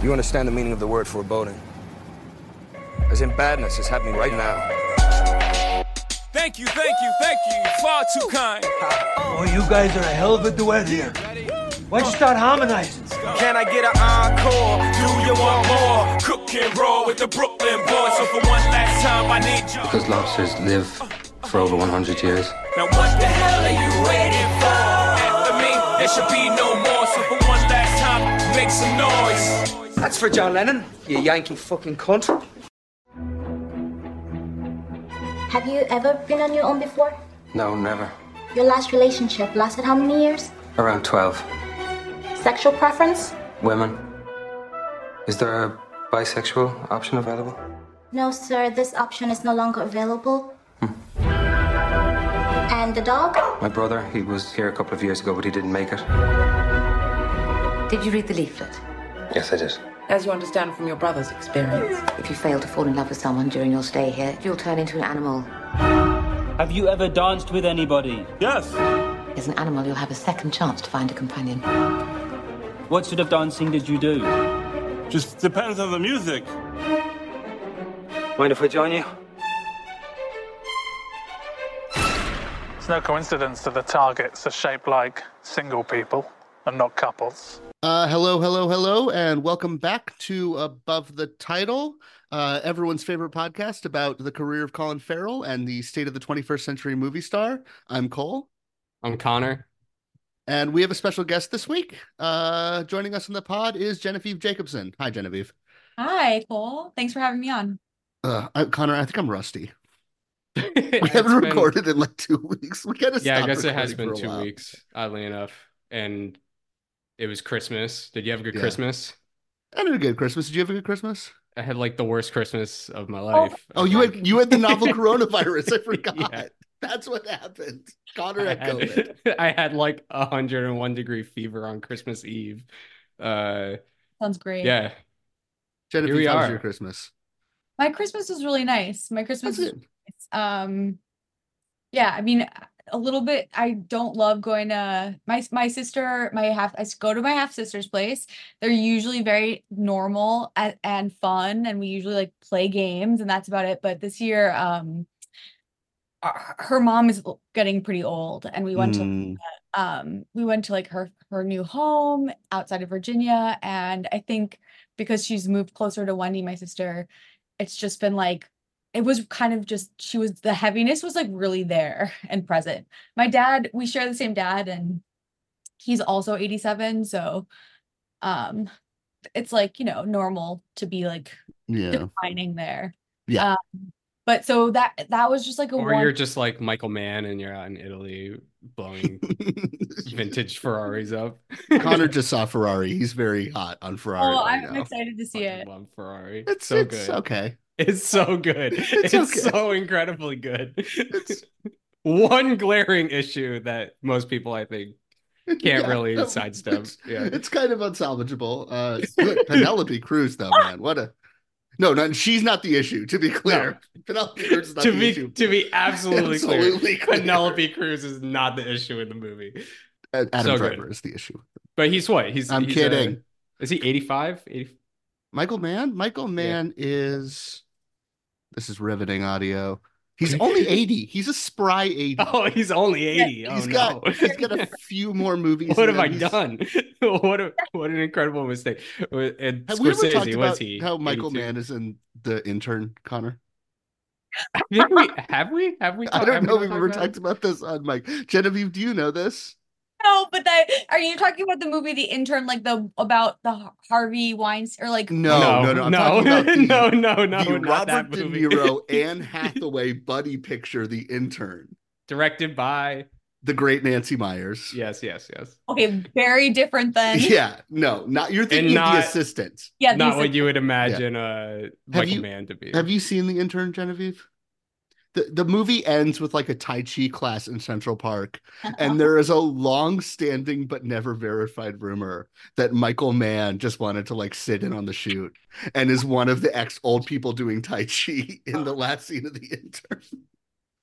You understand the meaning of the word foreboding? As in badness is happening right now. Thank you, thank you, thank you. Far too kind. Oh, you guys are a hell of a duet here. Why'd you start harmonizing? Can I get an encore? Do you want more? Cook and roll with the Brooklyn boys. So for one last time, I need you. Because lobsters live for over 100 years. Now what the hell are you waiting for? After me, there should be no more. So for one last time, make some noise. That's for John Lennon, you Yankee fucking cunt. Have you ever been on your own before? No, never. Your last relationship lasted how many years? Around 12. Sexual preference? Women. Is there a bisexual option available? No, sir, this option is no longer available. Hmm. And the dog? My brother, he was here a couple of years ago, but he didn't make it. Did you read the leaflet? Yes, I did. As you understand from your brother's experience, if you fail to fall in love with someone during your stay here, you'll turn into an animal. Have you ever danced with anybody? Yes. As an animal, you'll have a second chance to find a companion. What sort of dancing did you do? Just depends on the music. Mind if I join you? It's no coincidence that the targets are shaped like single people and not couples. Uh, hello, hello, hello, and welcome back to Above the Title, uh, everyone's favorite podcast about the career of Colin Farrell and the state of the 21st century movie star. I'm Cole. I'm Connor. And we have a special guest this week. Uh, joining us in the pod is Genevieve Jacobson. Hi, Genevieve. Hi, Cole. Thanks for having me on. Uh, I, Connor, I think I'm rusty. we haven't been- recorded in like two weeks. We gotta Yeah, I guess it has been two while. weeks, oddly enough. And it was Christmas. Did you have a good Yeah. Christmas? I had a good Christmas. Did you have a good Christmas? I had like the worst Christmas of my life. Oh, I you had you had the novel coronavirus. I forgot. Yeah. That's what happened. Connor I had COVID. I had like a 101 degree fever on Christmas Eve. Uh, Sounds great. yeah. Genevieve, we how was your Christmas? My Christmas was really nice. My Christmas That's was good. um yeah, I mean a little bit I don't love going to my my sister, my half i go to my half sister's place. They're usually very normal and, and fun and we usually like play games and that's about it. But this year um her mom is getting pretty old and we went to Mm, um we went to like her her new home outside of Virginia and I think because she's moved closer to Wendy my sister it's just been like it was kind of just she was the heaviness was like really there and present my dad we share the same dad and he's also 87 so um it's like you know normal to be like yeah. declining there Yeah. um, but so that that was just like a Or one you're just like Michael Mann and you're out in Italy blowing vintage Ferraris up. Connor just saw Ferrari. He's very hot on Ferrari. oh right i'm now. excited to see Fucking it love Ferrari. It's so it's good. okay. It's so good. It's It's, okay. so incredibly good. One glaring issue that most people, I think, can't Yeah, really no, sidestep. It's, Yeah. it's kind of unsalvageable. Uh. Penelope Cruz, though, man, what a no, no, she's not the issue. To be clear, Penelope Cruz is not to the be issue. to be absolutely, Absolutely clear, clear. Penelope Cruz is not the issue in the movie. Adam so good. Driver is the issue. But he's what? He's I'm he's, kidding. uh, is he 85? 80, Michael Mann. Michael Mann is. This is riveting audio. He's only eighty. He's a spry eighty. Oh, he's only 80. He's oh got no. he's got a few more movies. what have I. He's- done? what a what an incredible mistake. And Have we ever talked about he? how Michael 82? Mann is in the intern, Connor? I think we have we have we I don't know if we've ever talked about this on Mike. Genevieve, do you know this? No but that are you talking about the movie the intern like the about the harvey weinstein or like No, no, no. I'm no, talking about the, no, no, no, the not that Robert De. Niro, Anne Hathaway buddy picture, The Intern, Directed by the great Nancy Meyers. yes, yes, yes. okay very different than Yeah, no, not you're thinking of not- the assistant. yeah Not these- what you would imagine uh Have Michael you- Mann to be. Have you seen The Intern, Genevieve? The, the movie ends with like a Tai Chi class in Central Park, and there is a long-standing but never verified rumor that Michael Mann just wanted to like sit in on the shoot, and is one of the ex old people doing Tai Chi in the last scene of The Intern.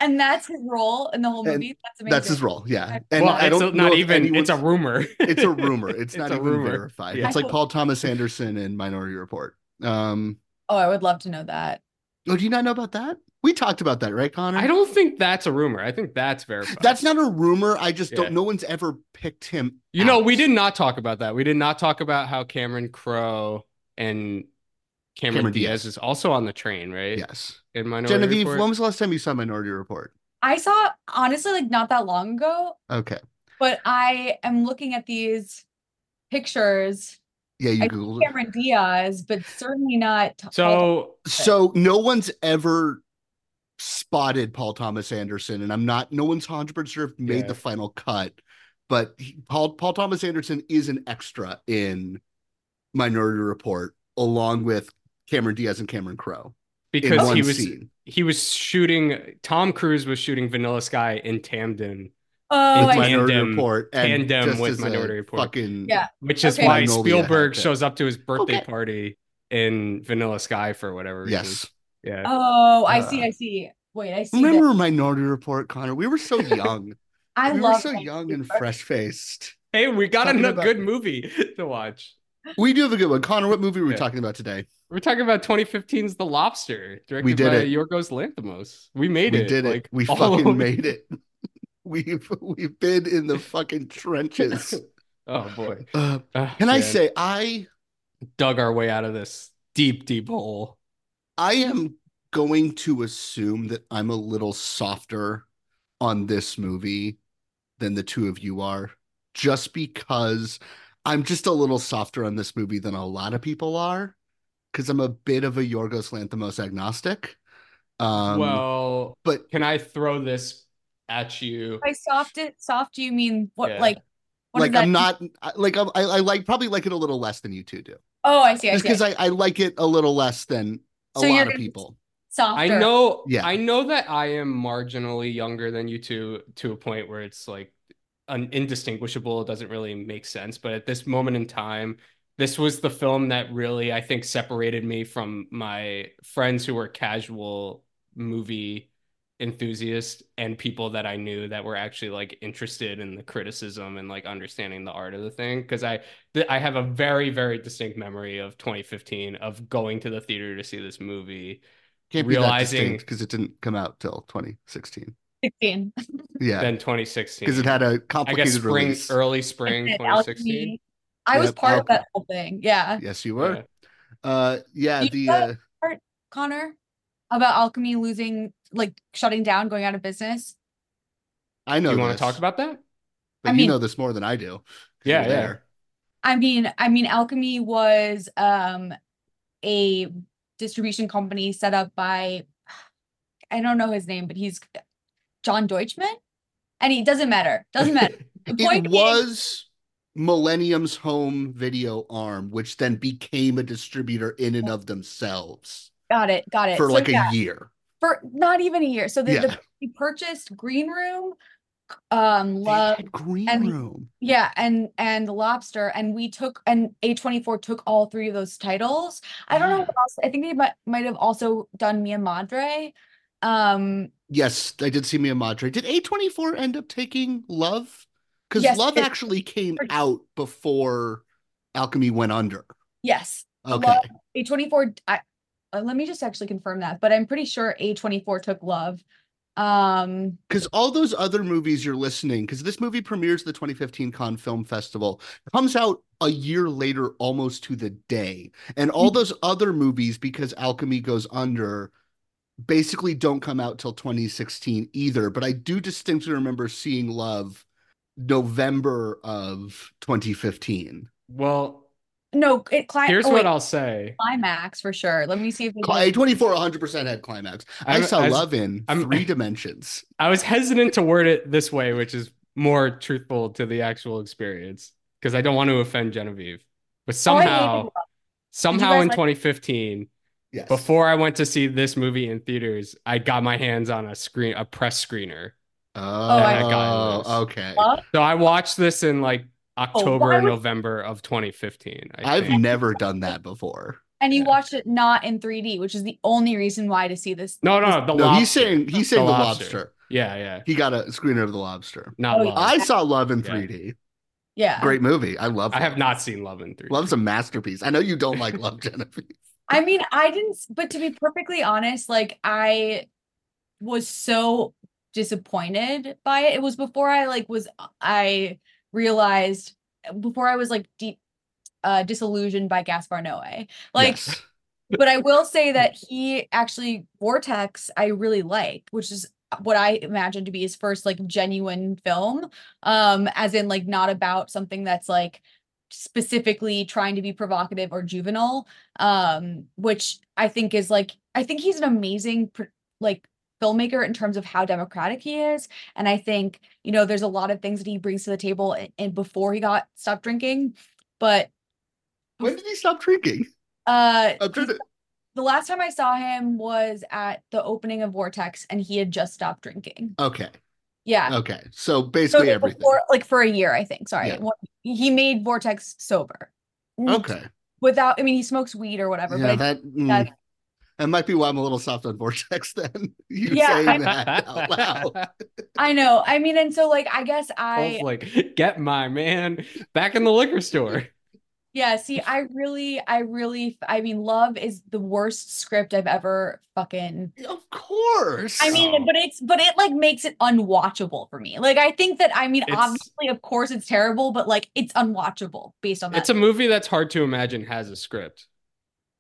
And that's his role in the whole And movie. That's amazing. That's his role, yeah. And well, I it's don't not know even. It's a rumor. It's a rumor. It's, not a even rumor. verified. Yeah. It's like Paul Thomas Anderson in Minority Report. Um, Oh, I would love to know that. oh, do you not know about that? We talked about that, right, Connor? I don't think that's a rumor. I think that's verified. That's not a rumor. I just Yeah. don't. No one's ever picked him. You know, we did not talk about that. We did not talk about how Cameron Crowe and Cameron, Cameron Diaz, Diaz. is also on the train, right? Yes. In Minority Genevieve, Report. when was the last time you saw Minority Report? I saw honestly like not that long ago, Okay. but I am looking at these pictures. Yeah, you I googled see it. Cameron Diaz, but certainly not. So So no one's ever spotted Paul Thomas Anderson, and I'm not. No one's hundred percent sure if made Yeah. the final cut, but he- Paul Paul Thomas Anderson is an extra in Minority Report, along with Cameron Diaz and Cameron Crowe. because he was scene. he was shooting Tom Cruise was shooting Vanilla Sky in Tamden, Oh, in I see. Minority tandem, Report and tandem with Minority Report. Fucking Yeah. which is Okay. why Magnolia Spielberg had shows up to his birthday Okay. party in Vanilla Sky for whatever reason. yes. Yeah. Oh, I see. Uh, I see. Wait, I see. Remember that. Minority Report, Connor? We were so young. I we love were so Minority young and fresh faced. Hey, we got Talking a about- good movie to watch. We do have a good one. Connor, what movie are we Yeah. talking about today? We're talking about 2015's The Lobster, directed We did by it. Yorgos Lanthimos. We made we it. We did it. like, we fucking made it. We've we've been in the fucking trenches. oh boy. Uh, Ah, can I say I dug our way out of this deep, deep hole. I am going to assume that I'm a little softer on this movie than the two of you are, just because I'm just a little softer on this movie than a lot of people are, because I'm a bit of a Yorgos Lanthimos agnostic. Um, well, but can I throw this at you? By soft it, soft, do you mean what? Yeah. Like, what like I'm not I- like I, I like probably like it a little less than you two do, Oh, I see. I just see. because I, I like it a little less than a So lot of people. Softer. I know, Yeah. I know that I am marginally younger than you two to a point where it's like un- indistinguishable. It doesn't really make sense. But at this moment in time, this was the film that really, I think, separated me from my friends who were casual movie enthusiasts and people that I knew that were actually like interested in the criticism and like understanding the art of the thing. Because I, th- I have a very, very distinct memory of 2015 of going to the theater to see this movie Can't realizing- because it didn't come out till 2016. 16. Yeah, then 2016 because it had a complicated guess spring, release. early spring 2016. I was Yep, part of that whole thing. Yeah. Yes, you were. Yeah. Uh, yeah, You the know uh, that part, Connor, about Alchemy losing, like shutting down, going out of business. I know you want to talk about that? but I you mean- know this more than I do. Yeah, yeah. there. I mean, I mean, Alchemy was um a distribution company set up by I don't know his name, but he's John Deutschman. And he doesn't matter. Doesn't matter. The point It being- was Millennium's home video arm, which then became a distributor in and of themselves got it, got it. for So, like yeah, a year. For not even a year. So the, Yeah. the he purchased Green Room, um, Love, Green and- Room. yeah, and and Lobster, and we took and A24 took all three of those titles. I don't know what else. I think they might might have also done Mia Madre. Um, Yes, I did see Mia Madre. Did A24 end up taking Love? Because Yes, Love it- actually came out before Alchemy went under. yes, Okay. A24. I, uh, let me just actually confirm that, but I'm pretty sure A24 took Love. Um, Because all those other movies you're listening, because this movie premieres the 2015 Cannes Film Festival, comes out a year later, almost to the day. And all those other movies, because Alchemy goes under, basically don't come out till 2016 either. But I do distinctly remember seeing Love November of 2015. Well, no, it cli- here's oh, what wait, I'll say. climax for sure. Let me see if they Cli- did- A24 100% had climax. I I'm- saw as- Love in I'm- three dimensions. I was hesitant to word it this way, which is more truthful to the actual experience because I don't want to offend Genevieve. But Oh, I hated somehow, Love. somehow guys in like- 2015, Yes. before I went to see this movie in theaters, I got my hands on a screen, a press screener. Oh, oh I- got okay. Love? So I watched this in like Oh, October why or would- November of 2015. I I've think. never done that before. and you watched it not in 3D, which is the only reason why to see this. No, no, the no, lobster. he's saying he's saying The the, Lobster. lobster. Yeah, yeah. He got a screener of the lobster. Not Oh, love. I saw Love in Yeah. 3D. Yeah. Great movie. I love. I have not seen Love in 3D. Love's a masterpiece. I know you don't like Love, Genevieve. I mean, I didn't, but to be perfectly honest, like I was so disappointed by it. It was before I like was I realized before I was like deep uh disillusioned by Gaspar Noé. Like Yes. but I will say that he actually Vortex I really like, which is what I imagine to be his first like genuine film. Um, as in like not about something that's like specifically trying to be provocative or juvenile. Um, which I think is like I think he's an amazing like filmmaker in terms of how democratic he is. And I think, you know, there's a lot of things that he brings to the table and, and before he got stopped drinking. But When did he stop drinking? uh to. the last time I saw him was at the opening of Vortex and he had just stopped drinking. Okay. Yeah. Okay. So So basically like everything. before- like for a year, I think. Sorry. Yeah. He made Vortex sober. Okay. Without I mean he smokes weed or whatever, Yeah, but that mm, that- that might be why I'm a little soft on Vortex. Then you Yeah, saying I- that out loud. I know. I mean, and so like I guess I Paul's like, get my man back in the liquor store. Yeah, see, I really, I really, I mean, Love is the worst script I've ever fucking. Of course. I mean, but it's, but it like makes it unwatchable for me. Like, I think that, I mean, It's- obviously, of course, it's terrible, but like, it's unwatchable based on that. It's a movie that's hard to imagine has a script.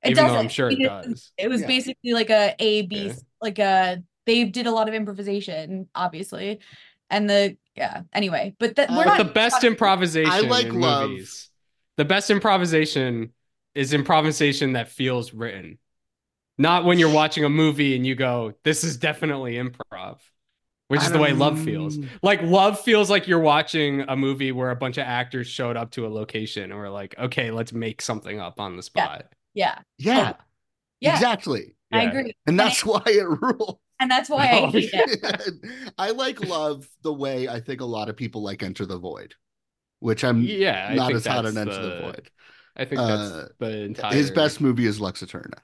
It even though doesn't. I'm sure it It- does. It was Yeah. basically like a A B, Yeah. like a they did a lot of improvisation, obviously, and the yeah. Anyway, but that Uh, we're but But not. the best improvisation I like in Love. movies. The best improvisation is improvisation that feels written. Not when you're watching a movie and you go, this is definitely improv. Which is the way love feels. Like love feels like you're watching a movie where a bunch of actors showed up to a location and were like, okay, let's make something up on the spot. yeah, yeah, yeah, exactly. I agree, And that's why it rules. and that's why I Oh, hate it. I like Love the way I think a lot of people like Enter the Void, which I'm Yeah, not as hot that's on Enter the, the- Void. I think Uh, the entire His best movie is Lux Eterna.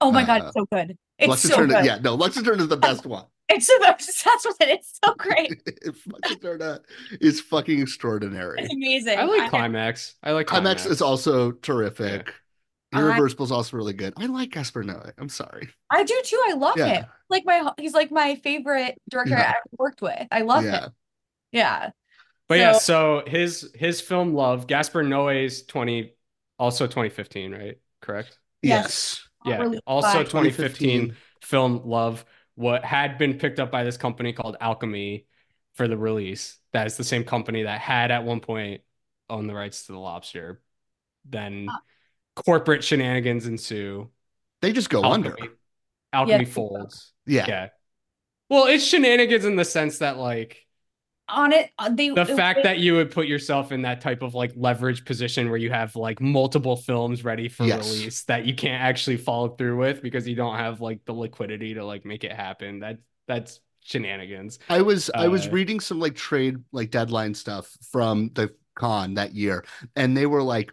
Oh my god, Uh, it's so good. It's Lux so Eterna, good. yeah, no, Lux Eterna is the best one. It's so that's what it is. So great. Lux Eterna is fucking extraordinary. It's amazing. I like Climax. I like Climax is also terrific. I- Irreversible is also really good. I like Gaspar Noé. I'm sorry. I do too. I love Yeah. him. Like my he's like my favorite director Yeah. I ever worked with. I love yeah. him. Yeah. But yeah, So- so his his film Love, Gaspar Noé's 20 also 2015, right? Correct? Yes. Yeah. Released Also by- 2015 film Love what had been picked up by this company called Alchemy for the release. That is the same company that had at one point owned the rights to the lobster. Then Ah. Corporate shenanigans ensue. They just go under. Alchemy, Alchemy Yeah. folds. Yeah. Yeah. Well, it's shenanigans in the sense that like On it, uh, they the it- fact it- that you would put yourself in that type of like leverage position where you have like multiple films ready for Yes. release that you can't actually follow through with because you don't have like the liquidity to like make it happen. That that's shenanigans. I was I was Uh, reading some like trade like deadline stuff from the con that year, and they were like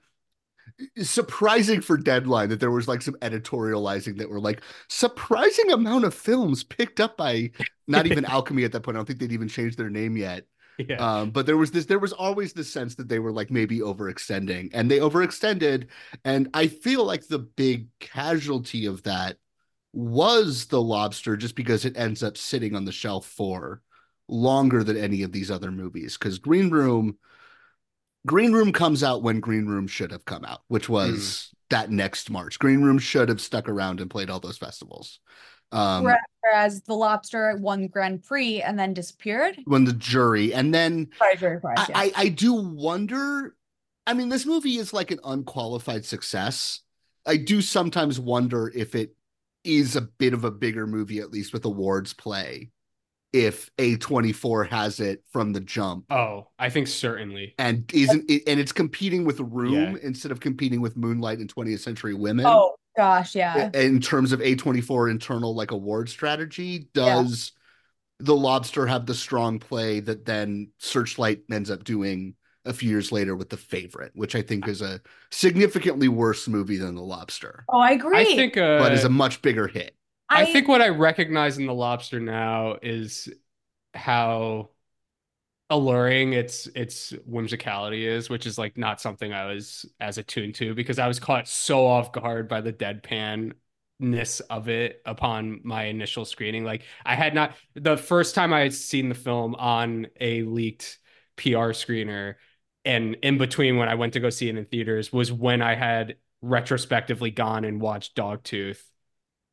surprising for deadline that there was like some editorializing that were like surprising amount of films picked up by not even alchemy at that point i don't think they'd even changed their name yet Yeah. um but there was this there was always this sense that they were like maybe overextending and they overextended and i feel like the big casualty of that was the lobster just because it ends up sitting on the shelf for longer than any of these other movies because green room green room comes out when green room should have come out which was that next march green room should have stuck around and played all those festivals um whereas- whereas the lobster won Grand Prix and then disappeared. when the jury and then Sorry, jury prize. I, yeah. I I do wonder. I mean, this movie is like an unqualified success. I do sometimes wonder if it is a bit of a bigger movie, at least with awards play, if A24 has it from the jump Oh, I think certainly. and isn't it, and it's competing with Room Yeah. instead of competing with Moonlight and 20th Century Women. oh gosh, yeah. in terms of A24 internal like award strategy, does the lobster have the strong play that then Searchlight ends up doing a few years later with The Favorite, which I think is a significantly worse movie than The Lobster, Oh, I agree. I think uh, but is a much bigger hit. I think what I recognize in the lobster now is how alluring its its whimsicality is, which is like not something I was as attuned to because I was caught so off guard by the deadpan-ness of it upon my initial screening. Like I had not the first time I had seen the film on a leaked PR screener and in between when I went to go see it in theaters was when I had retrospectively gone and watched Dogtooth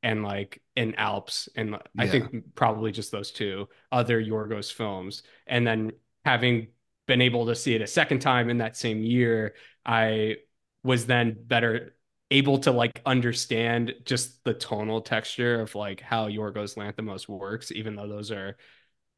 and like in Alps and I think probably just those two other Yorgos films. And then having been able to see it a second time in that same year I was then better able to like understand just the tonal texture of like how Yorgos Lanthimos works even though those are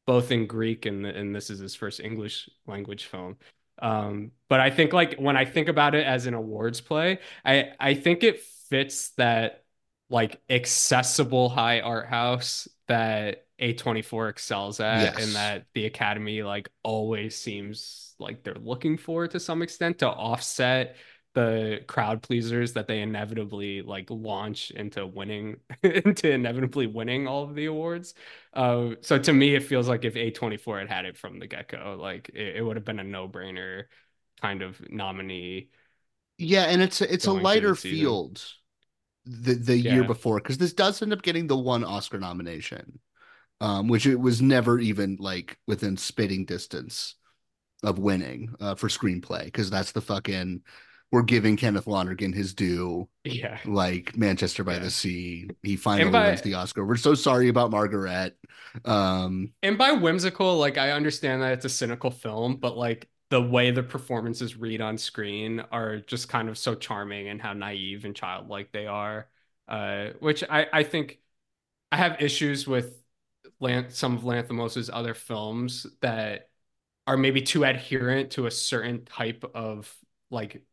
both in Greek and and this is his first English language film. Um but I think like when I think about it as an awards play I I think it fits that like accessible high art house that A24 excels at Yes. and that the Academy like always seems like they're looking for to some extent to offset the crowd pleasers that they inevitably like launch into winning into inevitably winning all of the awards. Uh, so to me, it feels like if A24 had had it from the get-go, like it, it would have been a no-brainer kind of nominee. Yeah, and it's a, it's a lighter field the the year before because this does end up getting the one Oscar nomination, um, which it was never even like within spitting distance of winning uh, for screenplay because that's the fucking we're giving Kenneth Lonergan his due. Yeah. Like Manchester by the Sea, he finally by- wins the Oscar. We're so sorry about Margaret. Um, And by whimsical, like I understand that it's a cynical film, but like the way the performances read on screen are just kind of so charming and how naive and childlike they are. Uh, which I, I think I have issues with some of Lanthimos's other films that are maybe too adherent to a certain type of like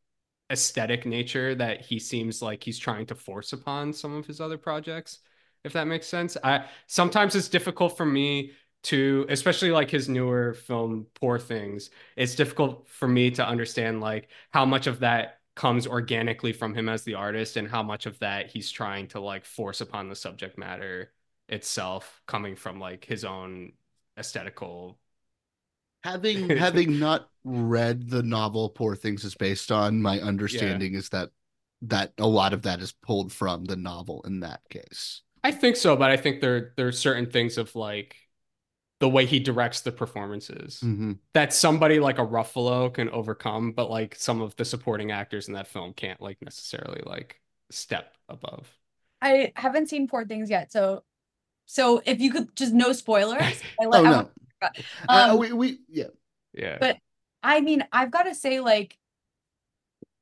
aesthetic nature that he seems like he's trying to force upon some of his other projects if that makes sense i sometimes it's difficult for me to especially like his newer film poor things it's difficult for me to understand like how much of that comes organically from him as the artist and how much of that he's trying to like force upon the subject matter itself coming from like his own aesthetical having having not read the novel Poor Things is based on, my understanding is that that a lot of that is pulled from the novel in that case. I think so, but I think there there are certain things of like the way he directs the performances Mhm. that somebody like a Ruffalo can overcome, but like some of the supporting actors in that film can't like necessarily like step above. I haven't seen Poor Things yet, so so if you could just no spoilers. I Oh let, I no, want- Uh, um, we we yeah. Yeah. But I mean, I've got to say, like,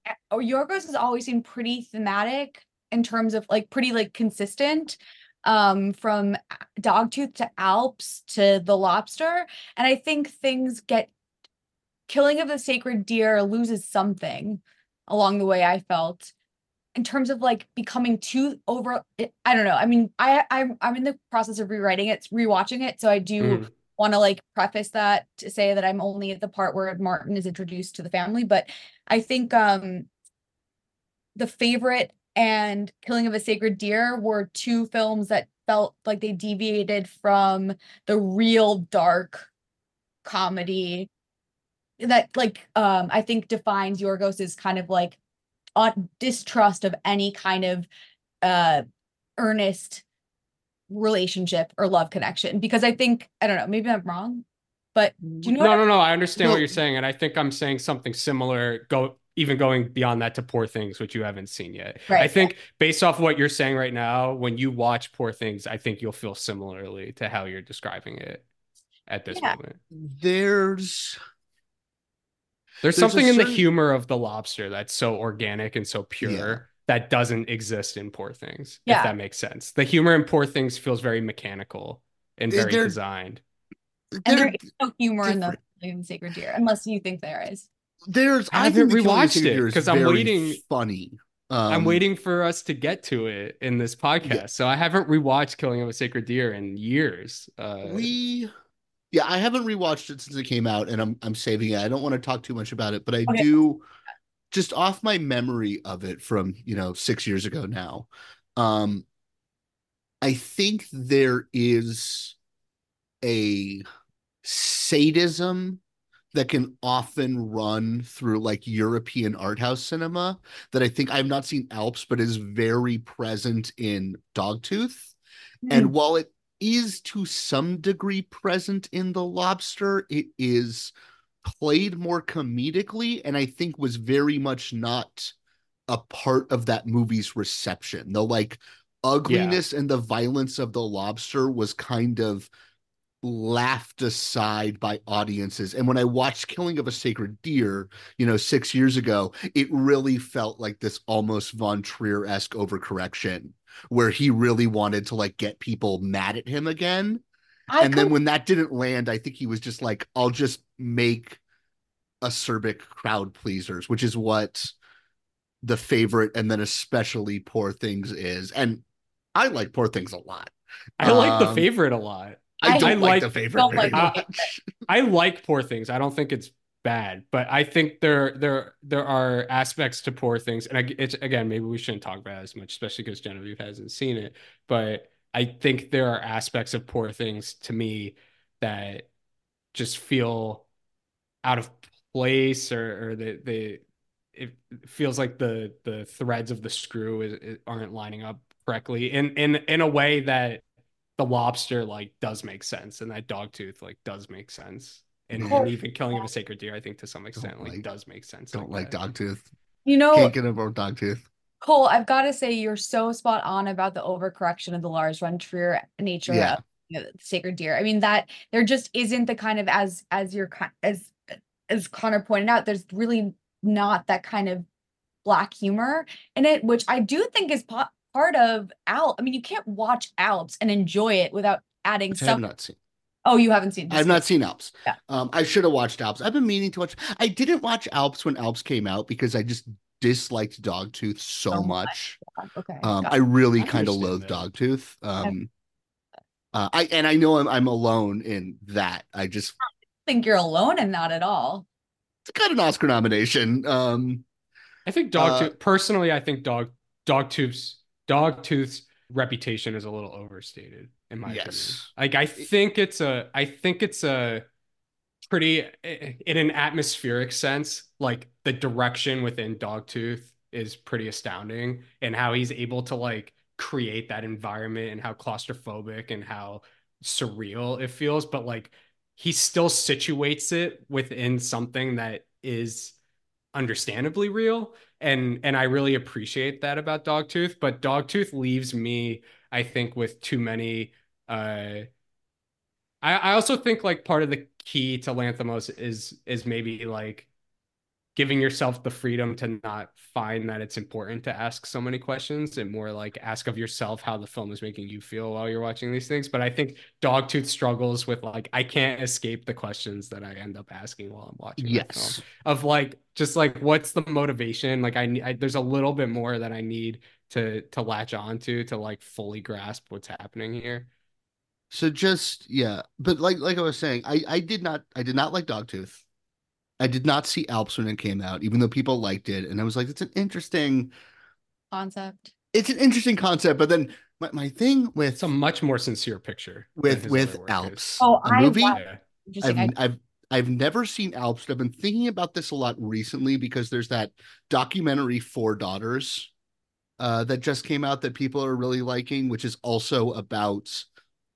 a- oh, Yorgos has always seemed pretty thematic in terms of like pretty like consistent um from A- Dogtooth to Alps to The Lobster. And I think things get Killing of the Sacred Deer loses something along the way, I felt. In terms of like becoming too over, I don't know. I mean, I I'm I'm in the process of rewriting it, rewatching it, so I do Mm. want to like preface that to say that I'm only at the part where Martin is introduced to the family, but I think um the favorite and Killing of a Sacred Deer were two films that felt like they deviated from the real dark comedy that like um I think defines Yorgos's kind of like on distrust of any kind of uh earnest relationship or love connection because I think I don't know maybe I'm wrong but do you know no, no, no. I understand No. what you're saying, and I think I'm saying something similar. Go even going beyond that to Poor Things, which you haven't seen yet. I Right, think based off what you're saying right now, when you watch Poor Things, I think you'll feel similarly to how you're describing it at this Yeah. moment. There's There's, There's a something in the humor of the lobster that's so organic and so pure that doesn't exist in Poor Things. Yeah. If that makes sense. The humor in Poor Things feels very mechanical and very They're- designed. and there, there is no humor in the in the Sacred Deer unless you think there is there's I I, haven't the rewatched it, because I'm waiting- Funny. I'm Um, waiting for us to get to it in this podcast. So I haven't rewatched Killing of a Sacred Deer in years. Uh, we Yeah, I haven't rewatched it since it came out, and I'm I'm saving it. I don't want to talk too much about it, but I Okay. do just off my memory of it from, you know, six years ago now. Um, I think there is a sadism that can often run through like European art house cinema that I think I've not seen Alps, but is very present in Dogtooth. And mm. while it is to some degree present in The Lobster, it is played more comedically and I think was very much not a part of that movie's reception. The like ugliness and the violence of The Lobster was kind of laughed aside by audiences. And when I watched Killing of a Sacred Deer, you know, six years ago, it really felt like this almost Von Trier esque overcorrection where he really wanted to like get people mad at him again. I and then when that didn't land, I think he was just like, I'll just make acerbic crowd pleasers, which is what the favorite and then especially Poor Things is. And I like Poor Things a lot. I like the Um, favorite a lot. I I don't like, like- the favorite like much. I like Poor Things. I don't think it's bad, but I think there there there are aspects to Poor Things, and I, it's again maybe we shouldn't talk about it as much, especially because Genevieve hasn't seen it. But I think there are aspects of Poor Things to me that just feel out of place, or or the the it feels like the the threads of the screw is, is aren't lining up correctly in in in a way that the lobster like does make sense and that dog tooth like does make sense and, and even killing of a sacred deer i think to some extent like, like- does make sense Don't like dog tooth. you know, Can't get over Dogtooth. Cole, I've got to say you're so spot on about the overcorrection of the Lars von Trier nature Yeah. of you know, Sacred Deer. I mean that there just isn't the kind of as as you're as as Connor pointed out, there's really not that kind of black humor in it, which I do think is po- part of Al. I mean, you can't watch Alps and enjoy it without adding Which I have not seen. Oh, you haven't seen. I've not seen Alps. Yeah. Um, I should have watched Alps. I've been meaning to watch. I didn't watch Alps when Alps came out because I just disliked Dogtooth so So much. yet. Okay. Um, I really kind of understand loathe. Dogtooth. Um, uh, I and I know I'm I'm alone in that. I just think you're alone in that at all. it's got an Oscar nomination. Um, i think Uh, dogtooth personally i think dog dogtooth's dogtooth's reputation is a little overstated in my opinion yes. like i think it's a i think it's a pretty in an atmospheric sense like the direction within dogtooth is pretty astounding and how he's able to like create that environment and how claustrophobic and how surreal it feels but like he still situates it within something that is understandably real and and I really appreciate that about Dogtooth but Dogtooth leaves me I think with too many uh I I also think like part of the key to Lanthimos is is maybe like giving yourself the freedom to not find that it's important to ask so many questions and more like ask of yourself how the film is making you feel while you're watching these things but I think Dogtooth struggles with like I can't escape the questions that I end up asking while I'm watching Yes. of like just like what's the motivation like I, I there's a little bit more that I need to to latch onto to like fully grasp what's happening here So just yeah, but like like I was saying, I I did not I did not like Dogtooth. I did not see Alps when it came out, even though people liked it, and I was like, it's an interesting, Concept. it's an interesting concept. But then my, my thing with it's a much more sincere picture with with Alps, is. Oh, a I movie. wa- Yeah. I've I- I've I've never seen Alps. But I've been thinking about this a lot recently because there's that documentary Four Daughters uh, that just came out that people are really liking, which is also about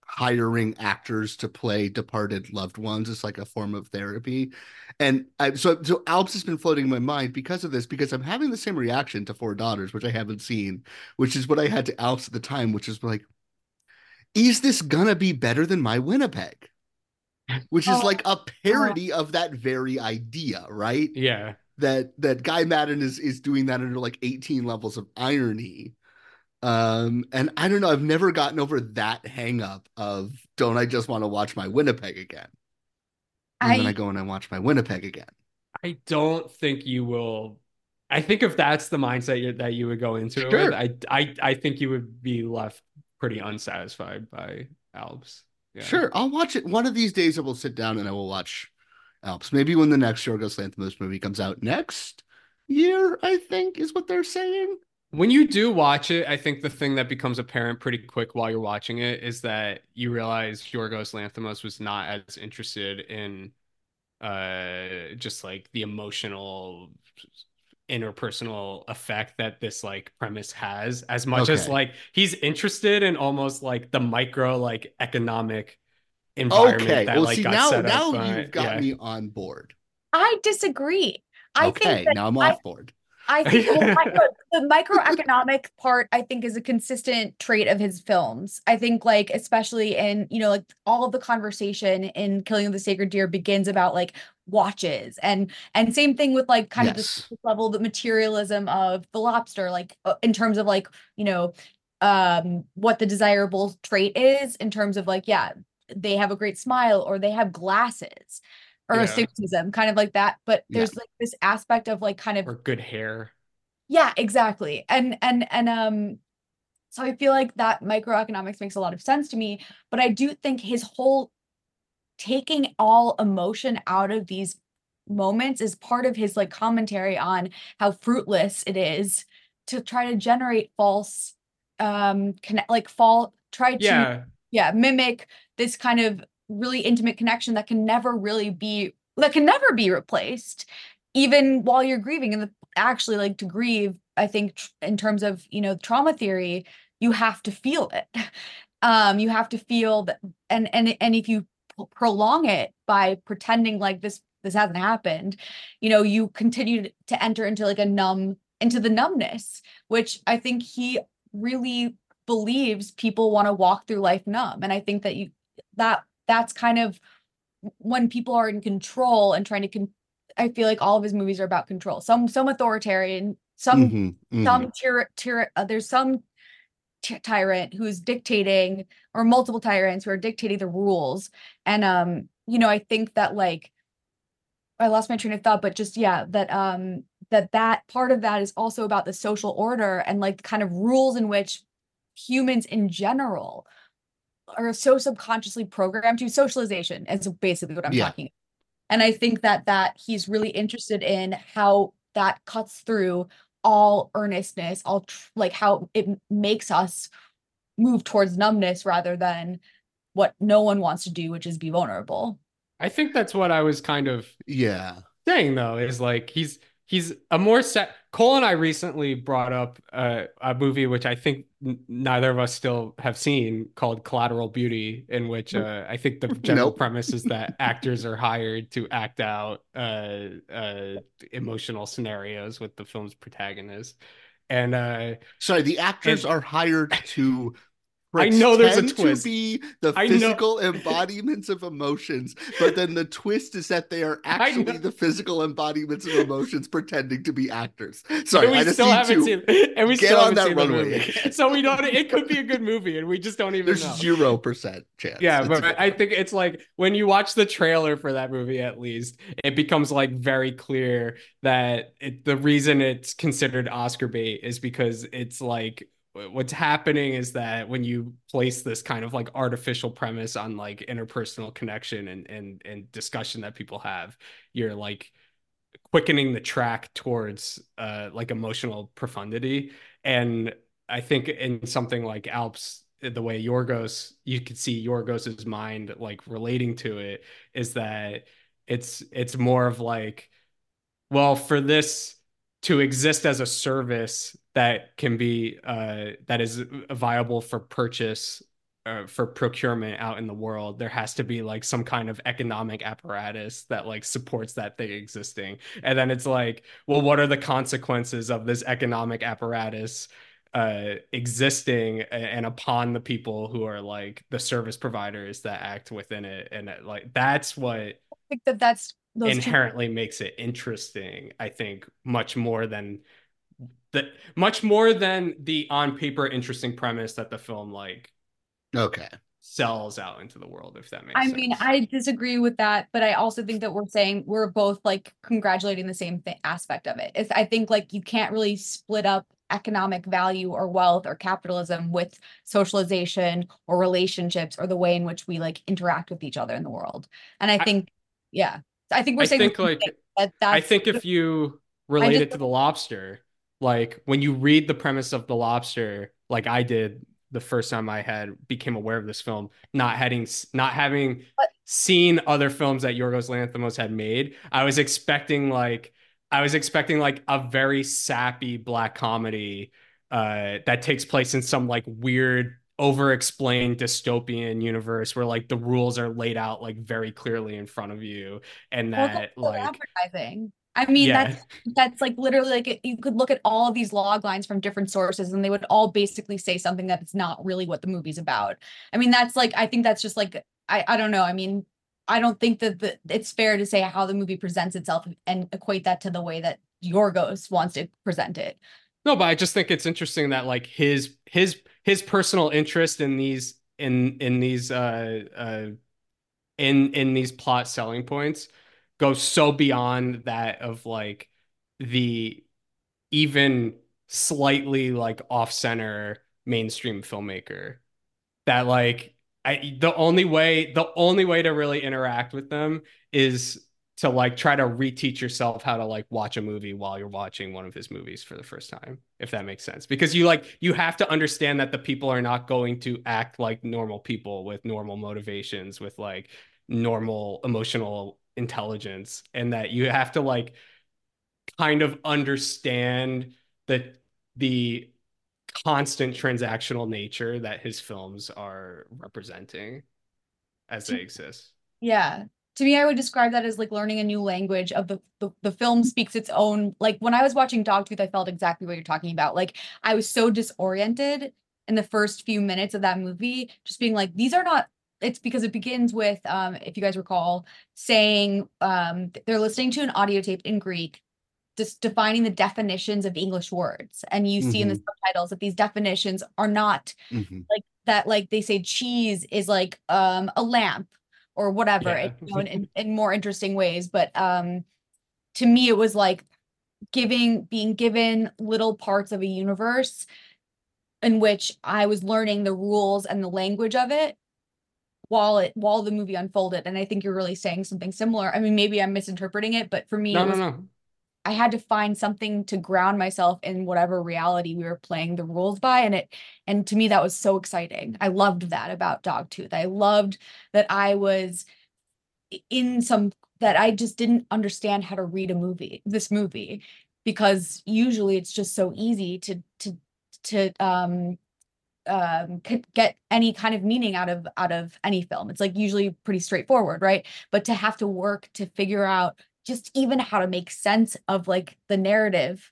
hiring actors to play departed loved ones. It's like a form of therapy, and I, so so Alps has been floating in my mind because of this because I'm having the same reaction to Four Daughters, which I haven't seen, which is what I had to Alps at the time, which is like, is this gonna be better than my Winnipeg? Which is Oh, like a uh-huh. parody of that very idea, right? yeah That that Guy Maddin is is doing that under like 18 levels of irony. Um, and I don't know, I've never gotten over that hang up of don't I just want to watch my Winnipeg again? And then I- I go and I watch my Winnipeg again. I don't think you will. I think if that's the mindset you that you would go into it Sure. with, I, I I think you would be left pretty unsatisfied by Alps Yeah. Sure, I'll watch it. One of these days, I will sit down and I will watch Alps. Maybe when the next Yorgos Lanthimos movie comes out next year, I think is what they're saying. When you do watch it, I think the thing that becomes apparent pretty quick while you're watching it is that you realize Yorgos Lanthimos was not as interested in uh just like the emotional interpersonal effect that this like premise has as much as like he's interested in almost like the micro like economic environment Okay, that well, like see got now, set now up you've got yeah. me on board. I disagree. I okay, think that now I'm I- off board. I think the, micro, the microeconomic part, I think, is a consistent trait of his films. I think, like, especially in, you know, like all of the conversation in Killing of the Sacred Deer begins about like watches and and same thing with like kind of Yes. this level, the materialism of the lobster, like uh, in terms of like, you know, um what the desirable trait is in terms of like, yeah, they have a great smile or they have glasses or Yeah. astigmatism, kind of like that. But Yeah. there's like this aspect of like kind of or good hair yeah, exactly. And and and um so I feel like that microeconomics makes a lot of sense to me, but I do think his whole taking all emotion out of these moments is part of his like commentary on how fruitless it is to try to generate false um connect like fall try to yeah yeah mimic this kind of really intimate connection that can never really be that can never be replaced even while you're grieving. And the, actually like to grieve i think tr- in terms of you know trauma theory you have to feel it. Um you have to feel that and and and if you prolong it by pretending like this this hasn't happened you know you continue to enter into like a numb into the numbness which i think he really believes people want to walk through life numb. And i think that you that that's kind of when people are in control and trying to con- i feel like all of his movies are about control some some authoritarian some Mhm, mhm. some tyr- tyr- uh, there's some ty- tyrant who's dictating or multiple tyrants who are dictating the rules and um you know i think that like i lost my train of thought but just yeah that um that that part of that is also about the social order and like the kind of rules in which humans in general are so subconsciously programmed to socialization is basically what i'm Yeah. talking and i think that that he's really interested in how that cuts through all earnestness all tr- like how it makes us move towards numbness rather than what no one wants to do which is be vulnerable i think that's what i was kind of Yeah. saying though is like he's he's a more set cole and i recently brought up uh, a movie which i think n- neither of us still have seen called collateral beauty in which uh, i think the general Nope. premise is that actors are hired to act out uh, uh, emotional scenarios with the film's protagonist and uh, Sorry, the actors And- are hired to. I know there's a twist. To be the I know- physical embodiments of emotions, but then the twist is that they are actually the physical embodiments of emotions pretending to be actors. Sorry, and we I just still haven't to seen and we still haven't seen the runway. movie. so we don't it could be a good movie and we just don't even There's know zero percent chance. Yeah, It's but I think it's like when you watch the trailer for that movie, at least, it becomes like very clear that it, the reason it's considered Oscar bait is because it's like what's happening is that when you place this kind of like artificial premise on like interpersonal connection and and and discussion that people have, you're like quickening the track towards uh like emotional profundity. And i think in something like alps the way yorgos you could see yorgos's mind like relating to it is that it's it's more of like well for this to exist as a service that can be uh that is viable for purchase uh, for procurement out in the world there has to be like some kind of economic apparatus that like supports that thing existing. And then it's like well what are the consequences of this economic apparatus uh existing and upon the people who are like the service providers that act within it? And it, like that's what i think that that's two inherently makes it interesting i think much more than the much more than the on paper interesting premise that the film like okay. sells out into the world if that makes I sense mean, I disagree with that, but I also think that we're saying we're both like congratulating the same thing aspect of it. It's, I think like you can't really split up economic value or wealth or capitalism with socialization or relationships or the way in which we like interact with each other in the world. And I think, yeah, I think we're I saying think like that that's I think if you relate it to the lobster, like when you read the premise of the lobster, like I did the first time I had became aware of this film, not having not having seen other films that Yorgos Lanthimos had made, I was expecting like I was expecting like a very sappy black comedy uh that takes place in some like weird over-explained dystopian universe where like the rules are laid out like very clearly in front of you and that so like advertising. I mean, Yeah. that's that's like literally like you could look at all of these log lines from different sources and they would all basically say something that's not really what the movie's about. I mean, that's like I think that's just like I I don't know. I mean, I don't think that the, it's fair to say how the movie presents itself and equate that to the way that Yorgos wants to present it. No, but I just think it's interesting that like his his his personal interest in these in in these uh uh in in these plot selling points goes so beyond that of like the even slightly like off-center mainstream filmmaker that like I the only way the only way to really interact with them is to like try to reteach yourself how to like watch a movie while you're watching one of his movies for the first time if that makes sense. Because you like you have to understand that the people are not going to act like normal people with normal motivations with like normal emotional intelligence and that you have to like kind of understand the the constant transactional nature that his films are representing as they exist Yeah. To me, I would describe that as like learning a new language of the, the the film speaks its own like when I was watching Dogtooth, I felt exactly what you're talking about. Like I was so disoriented in the first few minutes of that movie, just being like, these are not it's because it begins with um, if you guys recall, saying um they're listening to an audio tape in Greek, just defining the definitions of English words. And you see in the Mhm. subtitles that these definitions are not Mhm. like that like they say cheese is like um a lamp or whatever Yeah. you know, in, in, in more interesting ways but um to me it was like giving being given little parts of a universe in which i was learning the rules and the language of it while it while the movie unfolded and i think you're really saying something similar i mean maybe i'm misinterpreting it but for me no it no was no I had to find something to ground myself in whatever reality we were playing the rules by. And it, and to me, that was so exciting. I loved that about Dogtooth. I loved that I was in some, that I just didn't understand how to read a movie, this movie, because usually it's just so easy to, to, to, um, um get any kind of meaning out of out of any film. It's like usually pretty straightforward right? But to have to work to figure out just even how to make sense of like the narrative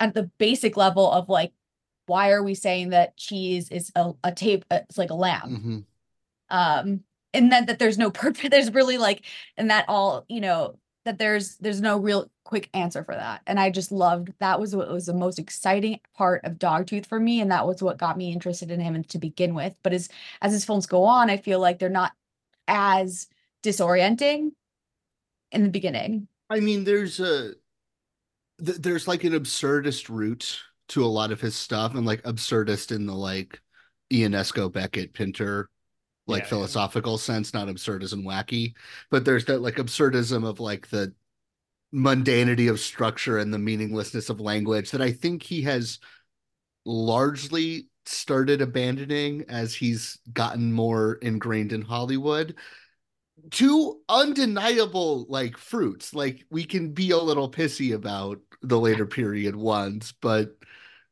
at the basic level of like why are we saying that cheese is a, a tape uh, it's like a lamb? Mhm. um and then that there's no purpose there's really like and that all you know that there's there's no real quick answer for that. And i just loved that was what was the most exciting part of dogtooth for me and that was what got me interested in him to begin with. But as as his films go on i feel like they're not as disorienting in the beginning. I mean, there's a th- there's like an absurdist root to a lot of his stuff, and like absurdist in the like Ionesco Beckett Pinter like Yeah, yeah. philosophical sense, not absurdism wacky, but there's that like absurdism of like the mundanity of structure and the meaninglessness of language that I think he has largely started abandoning as he's gotten more ingrained in Hollywood two undeniable like fruits like we can be a little pissy about the later period ones but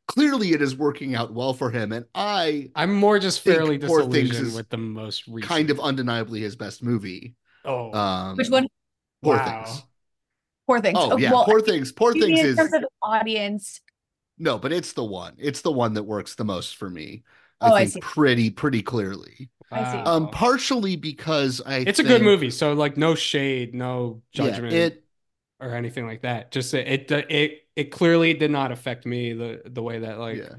clearly it is working out well for him and i i'm more just fairly disillusioned with the most recent kind of undeniably his best movie. Oh. Um which one? Poor Wow. things. Poor things. Oh yeah well, poor things. Poor things in is terms of the audience? No but it's the one. It's the one that works the most for me Oh, I i think see. pretty pretty clearly. I see. um partially because i it's a good movie so like no shade no yeah, judgment. it or anything like that just it it it, it clearly did not affect me the the way that like yeah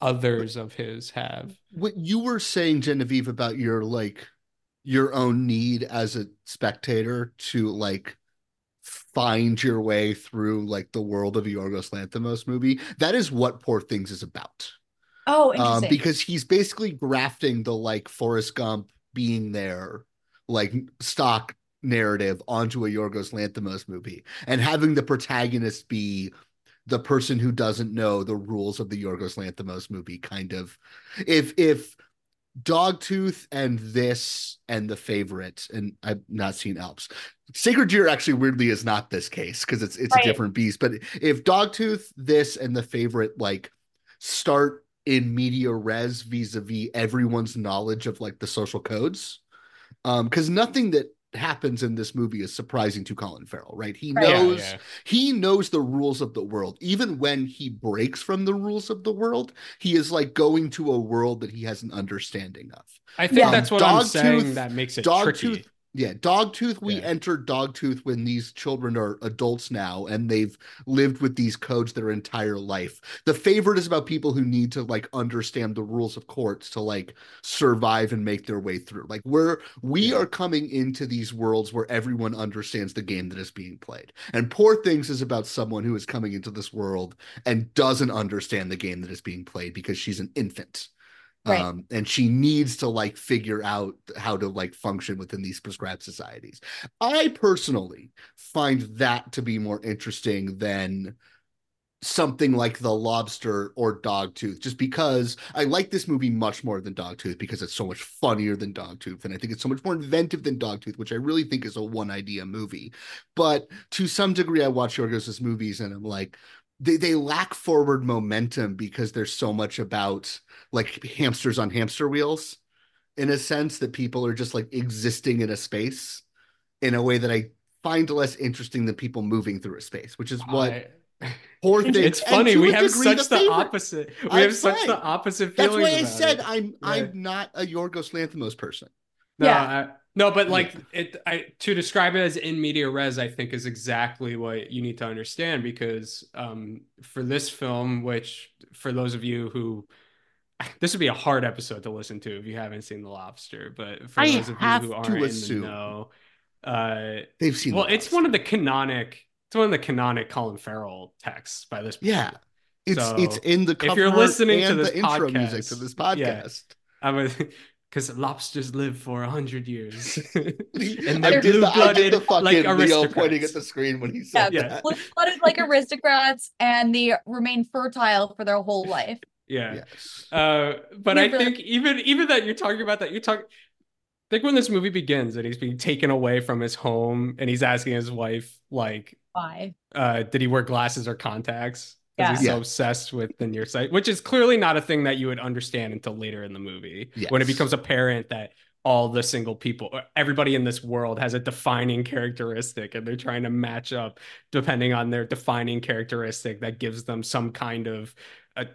others of his have what you were saying genevieve about your like your own need as a spectator to like find your way through like the world of a Yorgos Lanthimos movie. That is what Poor Things is about. Oh, Um, interesting. because he's basically grafting the like Forrest Gump being there, like stock narrative onto a Yorgos Lanthimos movie and having the protagonist be the person who doesn't know the rules of the Yorgos Lanthimos movie kind of if if Dogtooth and this and the favorite and I've not seen Alps. Sacred Deer actually weirdly is not this case because it's it's Right. a different beast but if Dogtooth this and the favorite like start in media res vis-a-vis everyone's knowledge of like the social codes um because nothing that happens in this movie is surprising to Colin Farrell right he Right. Yeah, knows yeah. he knows the rules of the world even when he breaks from the rules of the world he is like going to a world that he has an understanding of I think Yeah. that's what I'm saying that makes it tricky. Yeah Dogtooth we Yeah. entered Dogtooth when these children are adults now and they've lived with these codes their entire life the favorite is about people who need to like understand the rules of courts to like survive and make their way through like we're we Yeah. are coming into these worlds where everyone understands the game that is being played and poor things is about someone who is coming into this world and doesn't understand the game that is being played because she's an infant Right. um and she needs to like figure out how to like function within these prescribed societies i personally find that to be more interesting than something like the lobster or dogtooth just because i like this movie much more than dogtooth because it's so much funnier than dogtooth and i think it's so much more inventive than dogtooth which i really think is a one idea movie but to some degree i watch yorgos's movies and i'm like they, they lack forward momentum because there's so much about like hamsters on hamster wheels in a sense that people are just like existing in a space in a way that I find less interesting than people moving through a space, which is what I- poor things. it's funny we have degree, such the the, opposite we I'm have such the fine. opposite That's feelings why I said it. I'm Right. I'm not a Yorgos Lanthimos person. No, Yeah. I, no, but like it, I to describe it as in media res, I think is exactly what you need to understand because um, for this film, which for those of you who this would be a hard episode to listen to if you haven't seen The Lobster, but for I those of you who aren't in the know, uh, They've seen. well, The it's one of the canonic, it's one of the canonic Colin Farrell texts by this. point. Yeah. It's So, it's in the cover if you're listening to this the intro podcast, music to this yeah. podcast. I would because lobsters live for a hundred years, and they're the, blue-blooded the fucking like Leo aristocrats. pointing at the screen when he yeah, said Yeah. that. blooded like aristocrats, and they remain fertile for their whole life. Yeah. Yes. Uh, but Yeah, I think even even that you're talking about that you're talking. Think when this movie begins and he's being taken away from his home and he's asking his wife like, Why? uh, did he wear glasses or contacts? Because Yeah. he's Yeah. so obsessed with the nearsight, which is clearly not a thing that you would understand until later in the movie when it becomes apparent that all the single people, everybody in this world has a defining characteristic and they're trying to match up depending on their defining characteristic that gives them some kind of a,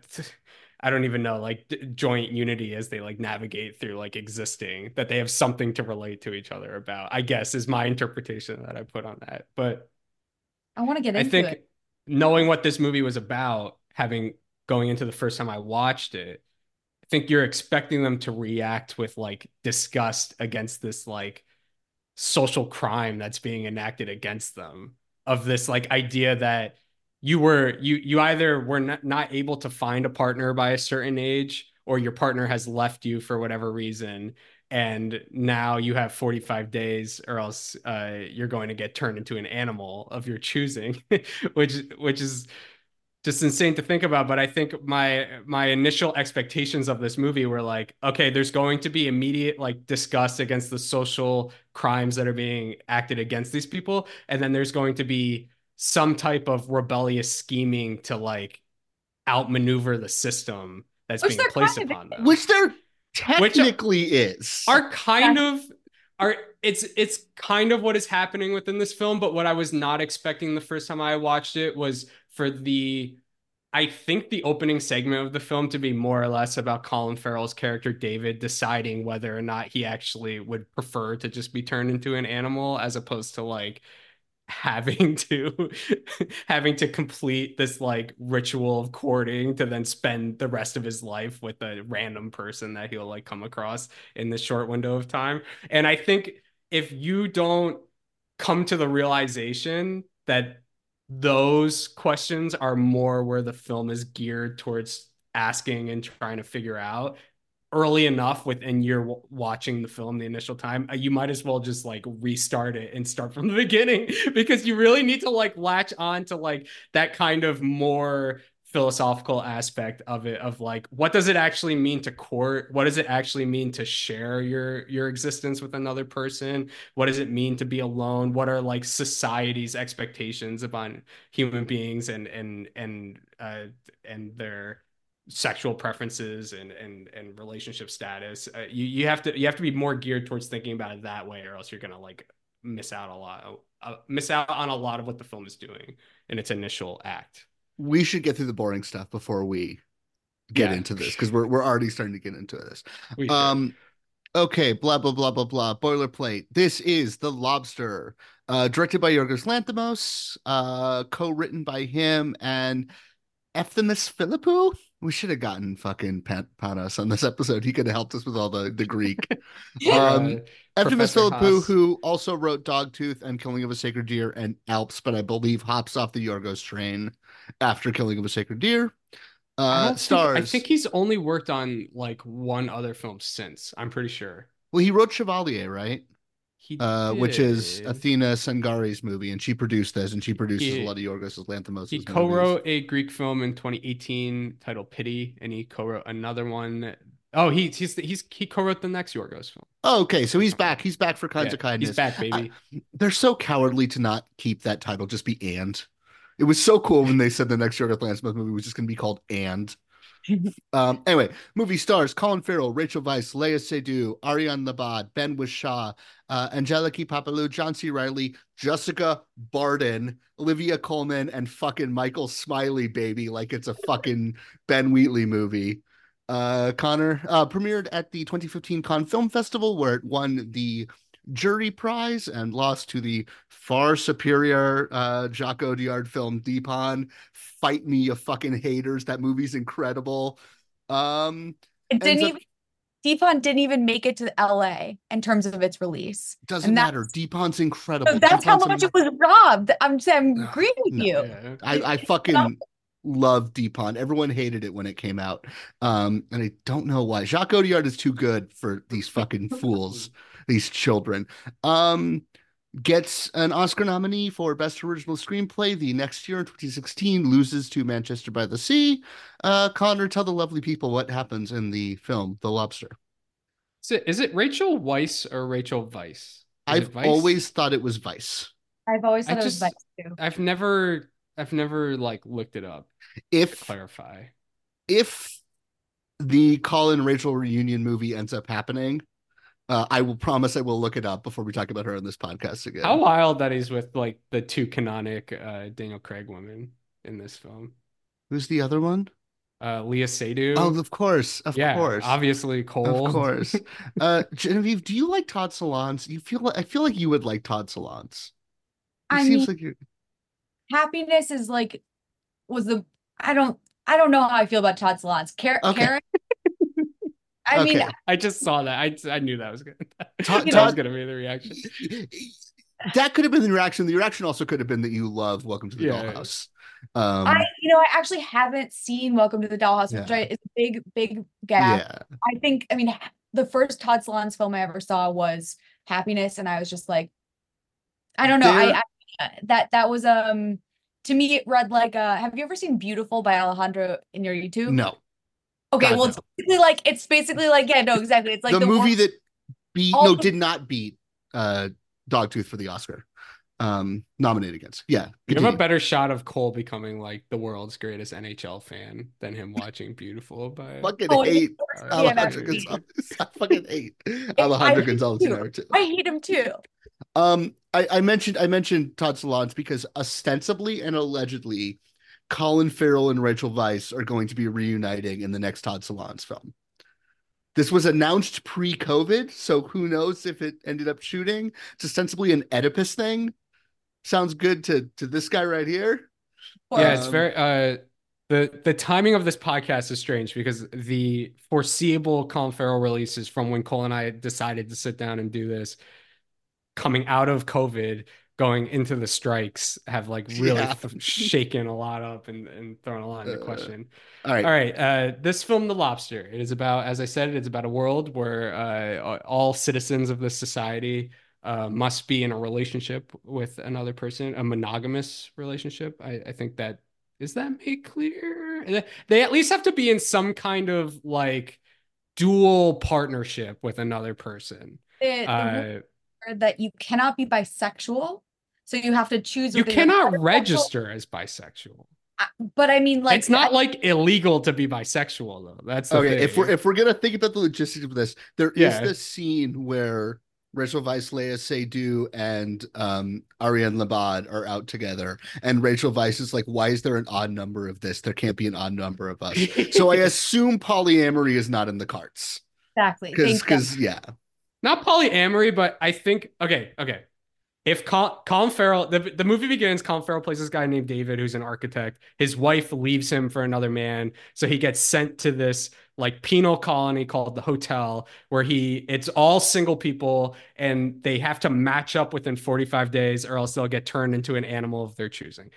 I don't even know, like joint unity as they like navigate through like existing, that they have something to relate to each other about, I guess is my interpretation that I put on that. But I want to get I into think it. Knowing what this movie was about, having going into the first time I watched it, I think you're expecting them to react with like disgust against this like social crime that's being enacted against them of this like idea that you were you you either were not, not able to find a partner by a certain age or your partner has left you for whatever reason and now you have 45 days or else uh, you're going to get turned into an animal of your choosing which which is just insane to think about. But i think my my initial expectations of this movie were like okay there's going to be immediate like disgust against the social crimes that are being acted against these people. And then there's going to be some type of rebellious scheming to like outmaneuver the system that's Which being placed upon them. Which there technically is. are kind of are it's it's kind of what is happening within this film but what i was not expecting the first time i watched it was for the i think the opening segment of the film to be more or less about colin farrell's character david deciding whether or not he actually would prefer to just be turned into an animal as opposed to like having to having to complete this like ritual of courting to then spend the rest of his life with a random person that he'll like come across in this short window of time. And i think if you don't come to the realization that those questions are more where the film is geared towards asking and trying to figure out early enough within your w- watching the film the initial time uh, you might as well just like restart it and start from the beginning because you really need to like latch on to like that kind of more philosophical aspect of it of like what does it actually mean to court? What does it actually mean to share your your existence with another person? What does it mean to be alone? What are like society's expectations upon human beings and and and uh and their sexual preferences and and and relationship status uh, you you have to you have to be more geared towards thinking about it that way or else you're gonna like miss out a lot uh, miss out on a lot of what the film is doing in its initial act we should get through the boring stuff before we get Yeah. into this because we're we're already starting to get into this. Um okay, blah blah blah blah blah. Boilerplate. This is The Lobster. Uh directed by Yorgos Lanthimos, uh co-written by him and Efthimis Filippou. We should have gotten fucking Pan- Panos on this episode. He could have helped us with all the, the Greek. um, Uh, Efthimis Professor Filippou, who also wrote Dogtooth and Killing of a Sacred Deer and Alps, but I believe hops off the Yorgos train after Killing of a Sacred Deer. Uh, don't think- stars. I think he's only worked on like one other film since. I'm pretty sure. well, he wrote Chevalier, right? Uh, which is. Athina Tsangari's movie, and she produced this, and she produces He- a lot of Yorgos Lanthimos. He co-wrote a Greek film in 2018 titled Pity, and he co-wrote another one. Oh, he he's he's he co-wrote the next Yorgos film. Oh, okay, so he's back. He's back for Kinds Yeah, of Kindness. He's back, baby. I- they're so cowardly to not keep that title just be and. It was so cool when they said the next Yorgos Lanthimos movie was just going to be called and. um, anyway, movie stars Colin Farrell, Rachel Weisz, Léa Seydoux, Ariane Labed, Ben Whishaw, uh, Angeliki Papoulia, John C. Reilly, Jessica Barden, Olivia Colman, and fucking Michael Smiley, baby, like it's a fucking Ben Wheatley movie. Uh, Connor uh, premiered at the 2015 Cannes Film Festival, where it won the jury prize and lost to the far superior uh Jacques Audiard film Dheepan. Fight me, you fucking haters. That movie's incredible. Um It didn't even Dheepan didn't even make it to LA in terms of its release. doesn't And matter. Dheepan's incredible. That's how much it was robbed. I'm saying I'm agreeing with no. you. I, I fucking love Dheepan. Everyone hated it when it came out. Um, and I don't know why. Jacques Audiard is too good for these fucking fools, these children. Um, gets an Oscar nominee for Best Original Screenplay the next year in 2016, loses to Manchester by the Sea. Uh, Connor, tell the lovely people what happens in the film The Lobster. Is it is it Rachel Weiss or Rachel Weiss? Is I've Weiss? always thought it was Vice. I've always I thought it was just- Vice too. I've never I've never like looked it up to If clarify. if the Colin Rachel reunion movie ends up happening, uh, I will promise I will look it up before we talk about her on this podcast again. How wild that is with like the two canonic uh Daniel Craig women in this film. Who's the other one? Uh Léa Seydoux. Oh, of course, of yeah, course, obviously Cole. of course. uh, Genevieve, do you like Todd Solondz? You feel like I feel like you would like Todd Solondz. He I seems mean, like you're. happiness is like was the I don't I don't know how I feel about Todd Solondz. Car- Okay. Karen. I mean, I just saw that. I I knew that was gonna Todd- that was gonna be the reaction. That could have been the reaction. The reaction also could have been that you love Welcome to the Yeah. Dollhouse. Um, I you know I actually haven't seen Welcome to the Dollhouse, which Yeah. I, is a big big gap. yeah, I think I mean the first Todd Solondz film I ever saw was Happiness, and I was just like, I don't know. I, I that that was um to me it read like uh have you ever seen Biutiful by Alejandro Inarritu? no, Okay, God, well no. it's basically like it's basically like yeah no exactly it's like the, the, movie one- that beat all no the- did not beat uh Dogtooth for the Oscar. Um, nominated against. Yeah, You have a better shot of Cole becoming like the world's greatest NHL fan than him watching Biutiful by fucking Oh, hate yeah, Alejandro. Gonzalez. I fucking hate Alejandro hate Gonzalez you. Inarritu. I hate him too. Um, I, I mentioned I mentioned Todd Solondz because ostensibly and allegedly, Colin Farrell and Rachel Weisz are going to be reuniting in the next Todd Solondz film. This was announced pre-COVID, so who knows if it ended up shooting. It's ostensibly an Oedipus thing. Sounds good to to this guy right here. Yeah, it's Um, very uh the the timing of this podcast is strange because the foreseeable Colin Farrell releases from when Cole and I decided to sit down and do this coming out of COVID going into the strikes have like really Yeah. th- shaken a lot up and, and thrown a lot into Uh, question. all right. All right. Uh, this film, The Lobster, it is about, as I said, it's about a world where uh, all citizens of this society uh, must be in a relationship with another person, a monogamous relationship. I, I think that is that made clear. They- They at least have to be in some kind of like dual partnership with another person. The- the Uh, rules are that you cannot be bisexual, so you have to choose. you cannot register as bisexual. But I mean, like it's not I- like illegal to be bisexual though. That's the okay, thing. if we're if we're gonna think about the logistics of this, there is Yeah. this scene where Rachel Weisz, Léa Seydoux, and um, Ariane Labed are out together, and Rachel Weisz is like, "Why is there an odd number of this? There can't be an odd number of us." so I assume polyamory is not in the cards exactly because because yeah, not polyamory, but I think okay, okay. If Col- Colin Farrell, the, the movie begins, Colin Farrell plays this guy named David, who's an architect. His wife leaves him for another man, so he gets sent to this like penal colony called the Hotel, where he it's all single people, and they have to match up within 45 days, or else they'll get turned into an animal of their choosing.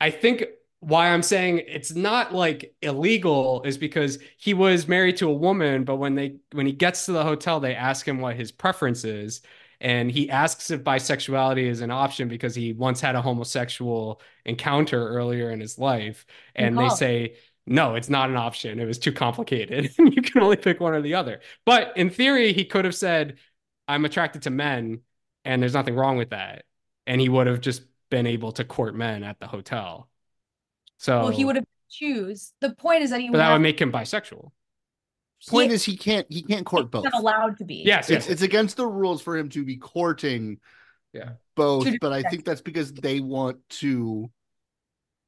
I think why I'm saying it's not like illegal is because he was married to a woman, but when they when he gets to the hotel, they ask him what his preference is. And he asks if bisexuality is an option because he once had a homosexual encounter earlier in his life. And they say, no, it's not an option. It was too complicated. you can only pick one or the other. But in theory, he could have said, I'm attracted to men, and there's nothing wrong with that. And he would have just been able to court men at the hotel. So well, he would have choose. The point is that he but would that would make him bisexual. point is he can't he can't court both. not allowed to be. Yes, It's yes. it's against the rules for him to be courting Yeah. both, but I think that's because they want to.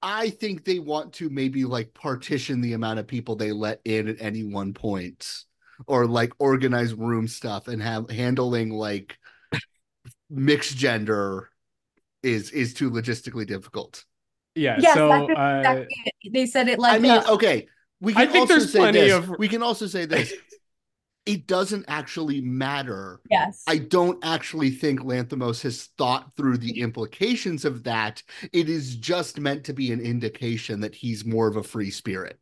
I think they want to maybe like partition the amount of people they let in at any one point, or like organize room stuff and have handling like mixed gender is is too logistically difficult. Yeah. Yes, so that's uh, exactly they said it like I mean, okay, we I can think also there's say plenty this. of- We can also say this. it doesn't actually matter yes. I don't actually think Lanthimos has thought through the implications of that. It is just meant to be an indication that he's more of a free spirit.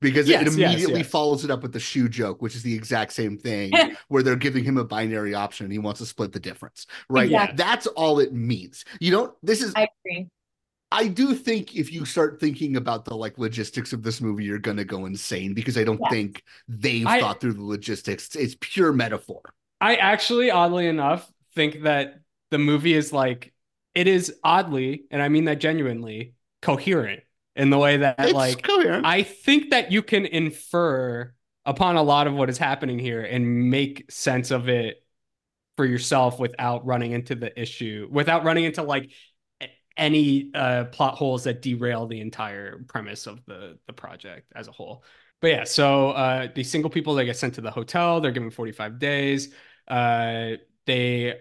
Because Yes, it yes, immediately yes. follows it up with the shoe joke, which is the exact same thing, where they're giving him a binary option and he wants to split the difference. Right. Exactly. That's all it means. You don't, this is, I agree. I do think if you start thinking about the like logistics of this movie, you're going to go insane because I don't Yes. think they've I- thought through the logistics. It's pure metaphor. I actually, oddly enough, think that the movie is like it is oddly, and I mean that genuinely, coherent in the way that It's like coherent. I think that you can infer upon a lot of what is happening here and make sense of it for yourself without running into the issue, without running into like any uh plot holes that derail the entire premise of the the project as a whole. But yeah, so uh the single people that get sent to the hotel, they're given 45 days. Uh they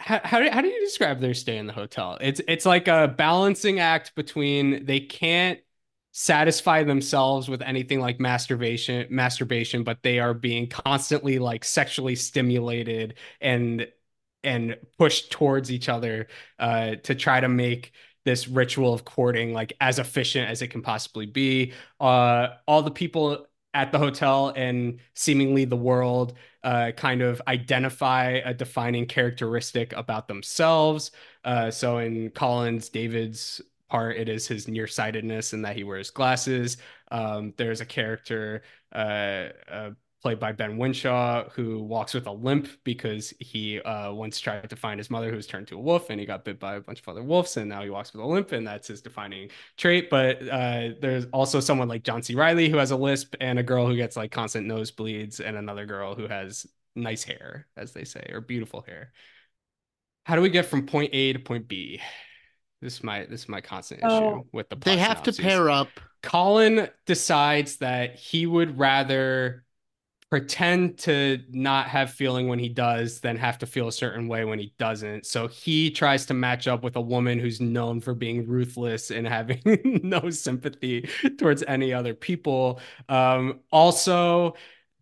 how, how, do, how do you describe their stay in the hotel? It's it's like a balancing act between they can't satisfy themselves with anything like masturbation masturbation but they are being constantly like sexually stimulated and and push towards each other uh to try to make this ritual of courting like as efficient as it can possibly be uh all the people at the hotel and seemingly the world uh, kind of identify a defining characteristic about themselves. Uh, so in Collins, David's part, it is his nearsightedness and that he wears glasses. Um, there's a character uh, played by Ben Whishaw who walks with a limp because he uh, once tried to find his mother who was turned to a wolf and he got bit by a bunch of other wolves and now he walks with a limp and that's his defining trait. But uh, there's also someone like John C. Reilly who has a lisp and a girl who gets like constant nosebleeds and another girl who has nice hair, as they say, or beautiful hair. How do we get from point A to point B? This is my this is my constant issue Oh. with the They plot have to pair up. Colin decides that he would rather pretend to not have feeling when he does then have to feel a certain way when he doesn't. So he tries to match up with a woman who's known for being ruthless and having no sympathy towards any other people. Um, also,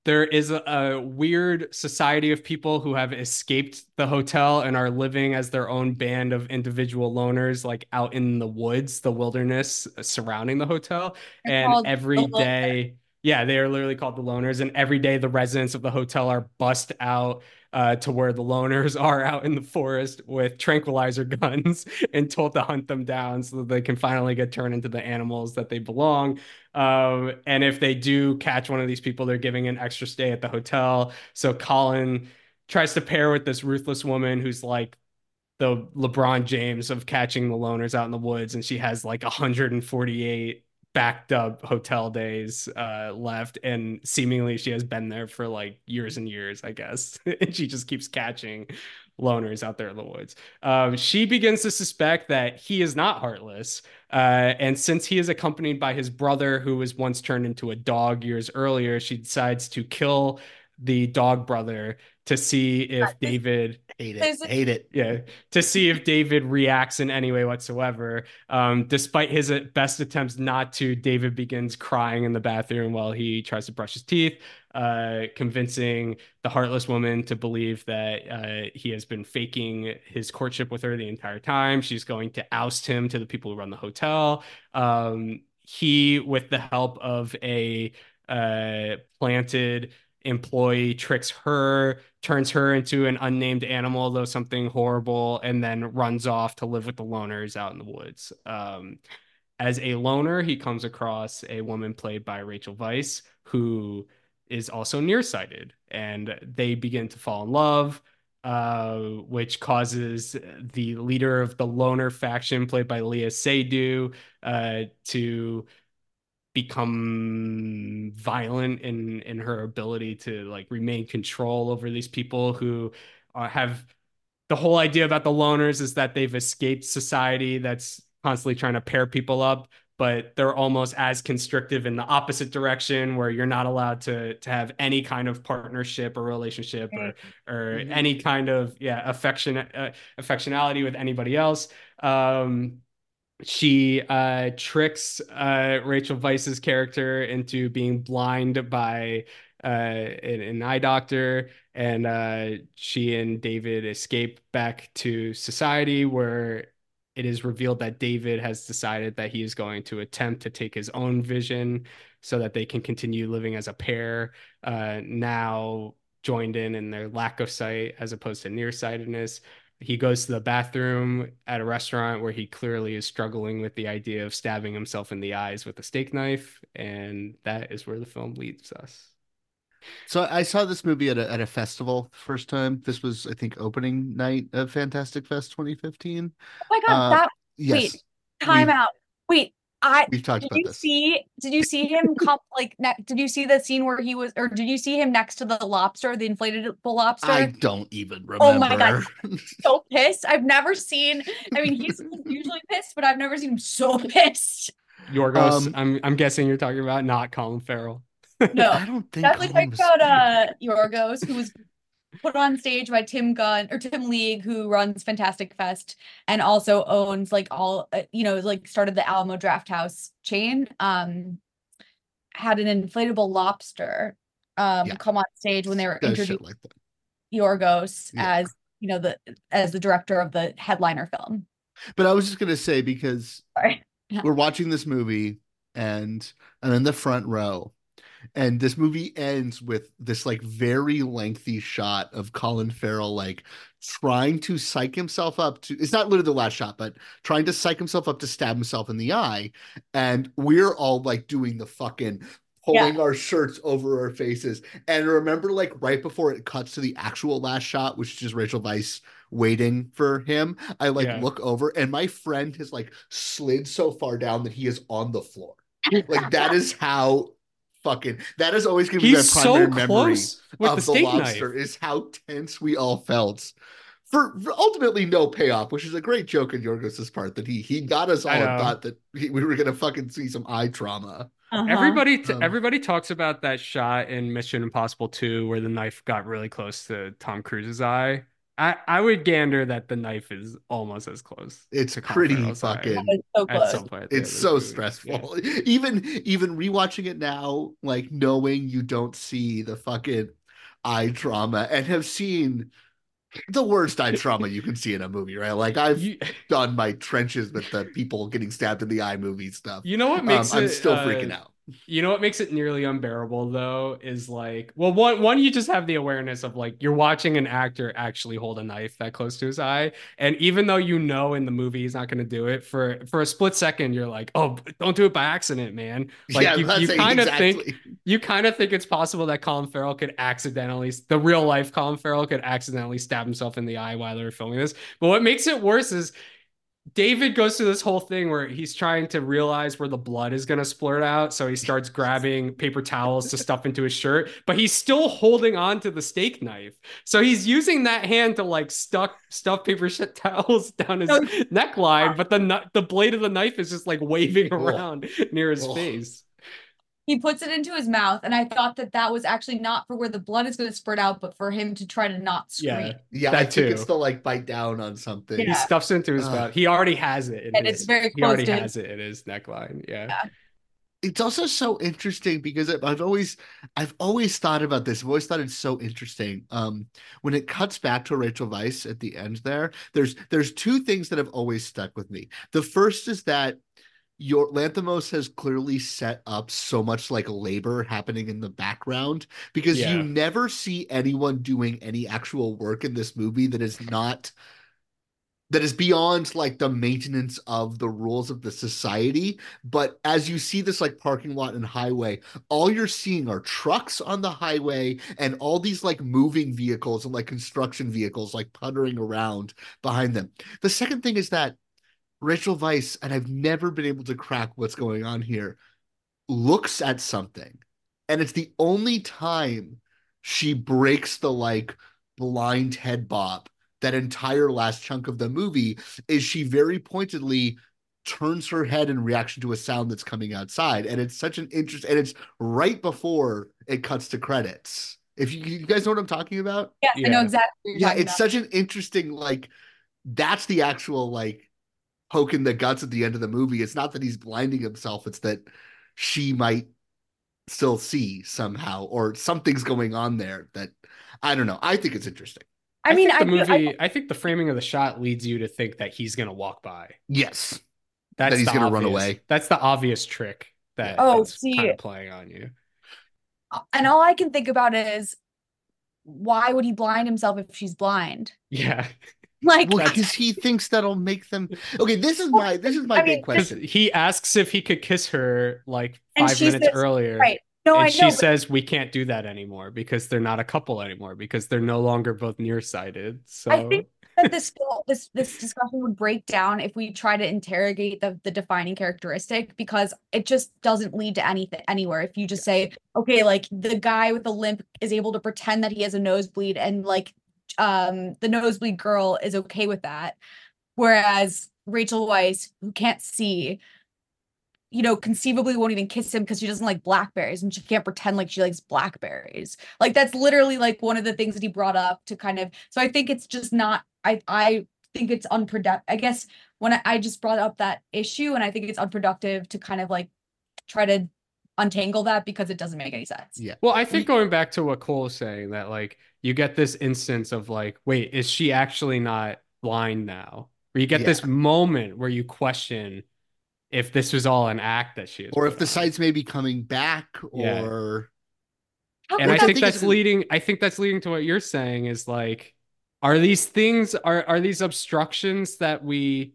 there is a, a weird society of people who have escaped the hotel and are living as their own band of individual loners, like out in the woods, the wilderness surrounding the hotel. They're and every day every the loners. day, yeah, they are literally called the loners. And every day, the residents of the hotel are bussed out uh, to where the loners are out in the forest with tranquilizer guns and told to hunt them down so that they can finally get turned into the animals that they belong. Um, and if they do catch one of these people, they're giving an extra stay at the hotel. So Colin tries to pair with this ruthless woman who's like the LeBron James of catching the loners out in the woods, and she has like 148 backed up hotel days uh left and seemingly she has been there for like years and years i guess. And she just keeps catching loners out there in the woods. Um she begins to suspect that he is not heartless uh and since he is accompanied by his brother who was once turned into a dog years earlier she decides to kill the dog brother to see if david Hate it. a- Hate it. yeah to see if david reacts in any way whatsoever um, despite his uh, best attempts not to david begins crying in the bathroom while he tries to brush his teeth uh, convincing the heartless woman to believe that uh, he has been faking his courtship with her the entire time she's going to oust him to the people who run the hotel um, he with the help of a uh, planted employee tricks her, turns her into an unnamed animal, though something horrible, and then runs off to live with the loners out in the woods. Um, as a loner, he comes across a woman played by Rachel Weisz, who is also nearsighted, and they begin to fall in love. Uh, which causes the leader of the loner faction, played by Léa Seydoux, uh, to become violent in in her ability to like remain control over these people who uh, have the whole idea about the loners is that they've escaped society that's constantly trying to pair people up but they're almost as constrictive in the opposite direction where you're not allowed to to have any kind of partnership or relationship or or Mhm. any kind of yeah affection uh, affectionality with anybody else um she uh tricks uh Rachel Weisz's character into being blind by uh an, an eye doctor. And uh she and David escape back to society where it is revealed that David has decided that he is going to attempt to take his own vision so that they can continue living as a pair uh now joined in in their lack of sight as opposed to nearsightedness he goes to the bathroom at a restaurant where he clearly is struggling with the idea of stabbing himself in the eyes with a steak knife and that is where the film leads us So I saw this movie at a at a festival the first time. This was, I think, opening night of Fantastic Fest 2015. Oh my god, Uh, that yes, wait, time we've- out. Wait, I We've talked did about you this. see did you see him come like ne- did you see the scene where he was or did you see him next to the lobster, the inflatable lobster? I don't even remember. Oh my god, so pissed. I've never seen I mean he's usually pissed, but I've never seen him so pissed. Yorgos Um, I'm I'm guessing you're talking about not Colin Farrell No. I don't think Definitely Colin talking about uh Yorgos, who was put on stage by Tim Gunn or Tim League, who runs Fantastic Fest and also owns like all uh, you know, like started the Alamo Drafthouse chain. Um, had an inflatable lobster um Yeah. come on stage when they were does introducing like. Yorgos Yeah. as you know the as the director of the headliner film. But I was just gonna say because Yeah. we're watching this movie and I'm in the front row. And this movie ends with this like very lengthy shot of Colin Farrell like trying to psych himself up to it's not literally the last shot, but trying to psych himself up to stab himself in the eye. And we're all like doing the fucking pulling our shirts over our faces. And remember, like right before it cuts to the actual last shot, which is just Rachel Weisz waiting for him, I like Yeah. look over and my friend has like slid so far down that he is on the floor. Like that is how fucking that is always gonna be he's my so primary memory with of the the, lobster knife is how tense we all felt. For, for ultimately no payoff, which is a great joke on Yorgos's part that he he got us all I and thought that he, we were gonna fucking see some eye trauma. Uh-huh. Everybody, t- Um, everybody talks about that shot in Mission Impossible 2 where the knife got really close to Tom Cruise's eye. I, I would gander that the knife is almost as close. It's to Colin pretty fucking. It's so at close. some point at the end It's of so this movie. Yeah. stressful. Even even rewatching it now, like knowing you don't see the fucking eye trauma and have seen the worst eye trauma you can see in a movie, right? Like I've You, done my trenches with the people getting stabbed in the eye movie stuff. you know what Um, makes I'm still uh, freaking out. You know what makes it nearly unbearable though is like well one one you just have the awareness of like you're watching an actor actually hold a knife that close to his eye and even though you know in the movie he's not going to do it for for a split second you're like oh don't do it by accident man like yeah, you, you kind of exactly. think you kind of think it's possible that Colin Farrell could accidentally the real life Colin Farrell could accidentally stab himself in the eye while they were filming this but what makes it worse is David goes through this whole thing where he's trying to realize where the blood is going to splurt out. So he starts grabbing paper towels to stuff into his shirt, but he's still holding on to the steak knife. So he's using that hand to like stuck stuff paper towels down his neckline, but the the blade of the knife is just like waving around near his face. He puts it into his mouth, and I thought that that was actually not for where the blood is going to spurt out, but for him to try to not scream. Yeah. Yeah, That I think too. it's to like bite down on something. yeah. He stuffs it into his Ugh. mouth. He already has it. in And his- it's very He already to- has it in his neckline. Yeah. Yeah. it's also so interesting because I've- I've always I've always thought about this. I've always thought it's so interesting. Um, when it cuts back to Rachel Weisz at the end there, there's there's two things that have always stuck with me. The first is that your Lanthimos has clearly set up so much like labor happening in the background because Yeah. you never see anyone doing any actual work in this movie that is not that is beyond like the maintenance of the rules of the society but as you see this like parking lot and highway all you're seeing are trucks on the highway and all these like moving vehicles and like construction vehicles like puttering around behind them the second thing is that rachel weisz and i've never been able to crack what's going on here looks at something and it's the only time she breaks the like blind head bob that entire last chunk of the movie is she very pointedly turns her head in reaction to a sound that's coming outside and it's such an interest and it's right before it cuts to credits if you, you guys know what i'm talking about yeah, I know exactly. Yeah it's about. such an interesting like that's the actual like poke in the guts at the end of the movie it's not that he's blinding himself it's that she might still see somehow or something's going on there that i don't know i think it's interesting I mean, think I, the do- I- movie. I, think the framing of the shot leads you to think that he's gonna walk by. yes That's he's gonna run away. That's the obvious trick that Oh, that's see- kind of playing on you. and all I can think about is why would he blind himself if she's blind? Yeah, Like, well because he thinks that'll make them okay this is my this is my I big because question he asks if he could kiss her like five minutes says- earlier, right? No, and I she know. but- says we can't do that anymore because they're not a couple anymore because they're no longer both nearsighted. So I think that this this this discussion would break down if we try to interrogate the the defining characteristic because it just doesn't lead to anything anywhere. If you just say, okay, like the guy with the limp is able to pretend that he has a nosebleed and like um the nosebleed girl is okay with that. Whereas Rachel Weisz, who can't see, you know, conceivably won't even kiss him because she doesn't like blackberries and she can't pretend like she likes blackberries. Like that's literally like one of the things that he brought up to kind of so I think it's just not I I think it's unproductive. I guess when I, I just brought up that issue and I think it's unproductive to kind of like try to untangle that because it doesn't make any sense. yeah Well, I think going back to what Cole was saying, that like you get this instance of like, wait, is she actually not blind now? Or you get Yeah. this moment where you question if this was all an act that she is. or if the sites may be coming back Yeah. or How and I think think that's it's- leading. I think that's leading to what you're saying is like, are these things are are these obstructions that we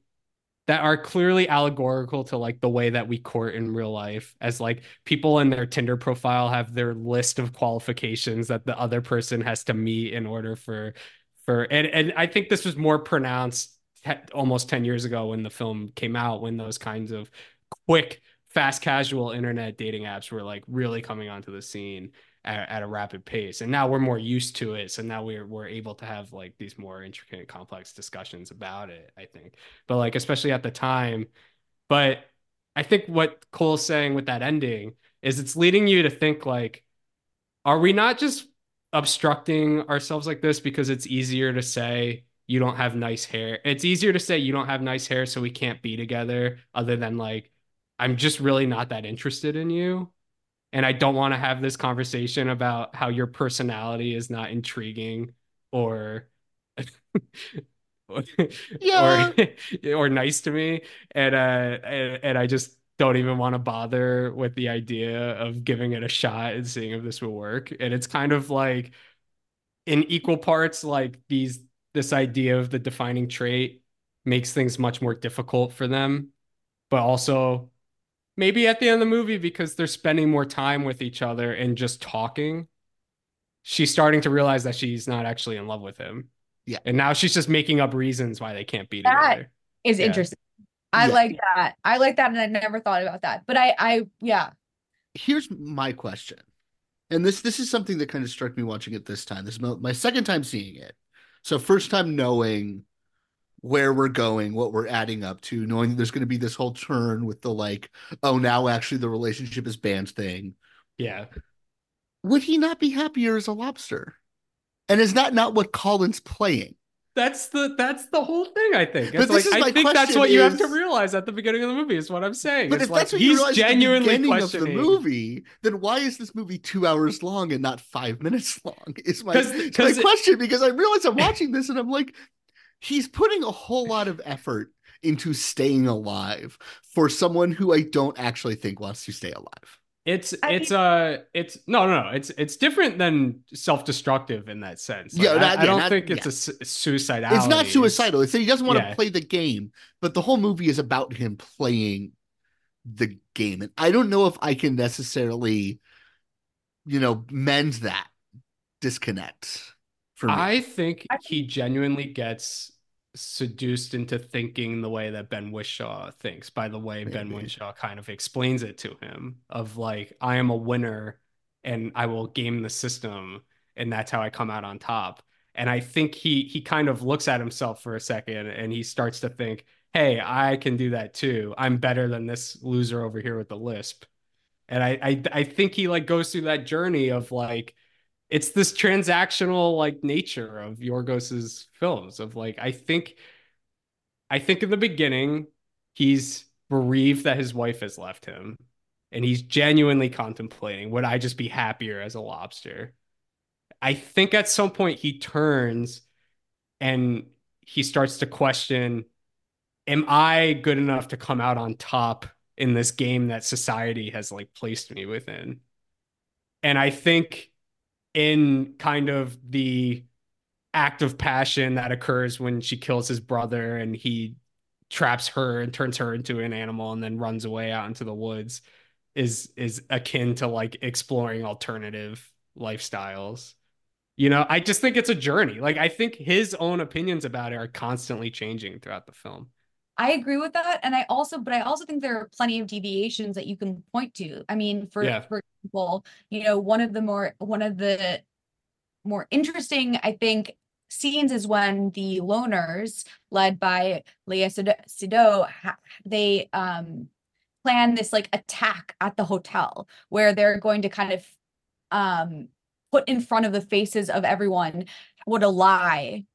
that are clearly allegorical to like the way that we court in real life as like people in their Tinder profile have their list of qualifications that the other person has to meet in order for for and and I think this was more pronounced almost 10 years ago when the film came out when those kinds of quick fast casual internet dating apps were like really coming onto the scene at, at a rapid pace and now we're more used to it so now we're we're able to have like these more intricate complex discussions about it i think but like especially at the time but i think what cole's saying with that ending is it's leading you to think like are we not just obstructing ourselves like this because it's easier to say you don't have nice hair. It's easier to say you don't have nice hair, so we can't be together, other than like, I'm just really not that interested in you. And I don't want to have this conversation about how your personality is not intriguing or Yeah. or or nice to me. And uh and, and I just don't even want to bother with the idea of giving it a shot and seeing if this will work. And it's kind of like in equal parts, like these this idea of the defining trait makes things much more difficult for them, but also maybe at the end of the movie because they're spending more time with each other and just talking, she's starting to realize that she's not actually in love with him. Yeah. And now she's just making up reasons why they can't be That together. is Yeah. interesting. I Yeah. like that. I like that, and I never thought about that. But I, I, yeah, here's my question and this this is something that kind of struck me watching it this time this is my, my second time seeing it so first time knowing where we're going what we're adding up to knowing that there's going to be this whole turn with the like oh now actually the relationship is banned thing Yeah. would he not be happier as a lobster and is that not what colin's playing That's the that's the whole thing. I think. But this like is my I think that's what you have to realize at the beginning of the movie. Is what I'm saying. but It's if like that's what you he's realize at the genuinely beginning of the movie, then why is this movie two hours long and not five minutes long? Is my, 'Cause- is 'cause my it- question because I realize I'm watching this and I'm like, he's putting a whole lot of effort into staying alive for someone who I don't actually think wants to stay alive. It's it's uh it's no no no it's it's different than self-destructive in that sense. Like, Yeah, I, that- I yeah, don't not- think it's yeah. a su- suicidality. It's not suicidal. It's that he doesn't want yeah. to play the game, but the whole movie is about him playing the game. And I don't know if I can necessarily, you know, mend that disconnect for me. I think he genuinely gets seduced into thinking the way that Ben Whishaw thinks by the way Ben Whishaw kind of explains it to him of like I am a winner and I will game the system and that's how I come out on top. And I think he he kind of looks at himself for a second and he starts to think, "Hey, I can do that too. I'm better than this loser over here with the lisp." And I I I think he like goes through that journey of like it's this transactional like nature of Yorgos's films of like I think I think in the beginning he's bereaved that his wife has left him and he's genuinely contemplating would I just be happier as a lobster. I think at some point he turns and he starts to question am I good enough to come out on top in this game that society has like placed me within? And I think in kind of the act of passion that occurs when she kills his brother and he traps her and turns her into an animal and then runs away out into the woods is is akin to like exploring alternative lifestyles. You know, I just think it's a journey. Like I think his own opinions about it are constantly changing throughout the film. I agree with that, and I also, but I also think there are plenty of deviations that you can point to. I mean, for Yeah. for example, you know, one of the more one of the more interesting, I think, scenes is when the loners, led by Seydoux, ha- they um plan this like attack at the hotel where they're going to kind of um put in front of the faces of everyone what a lie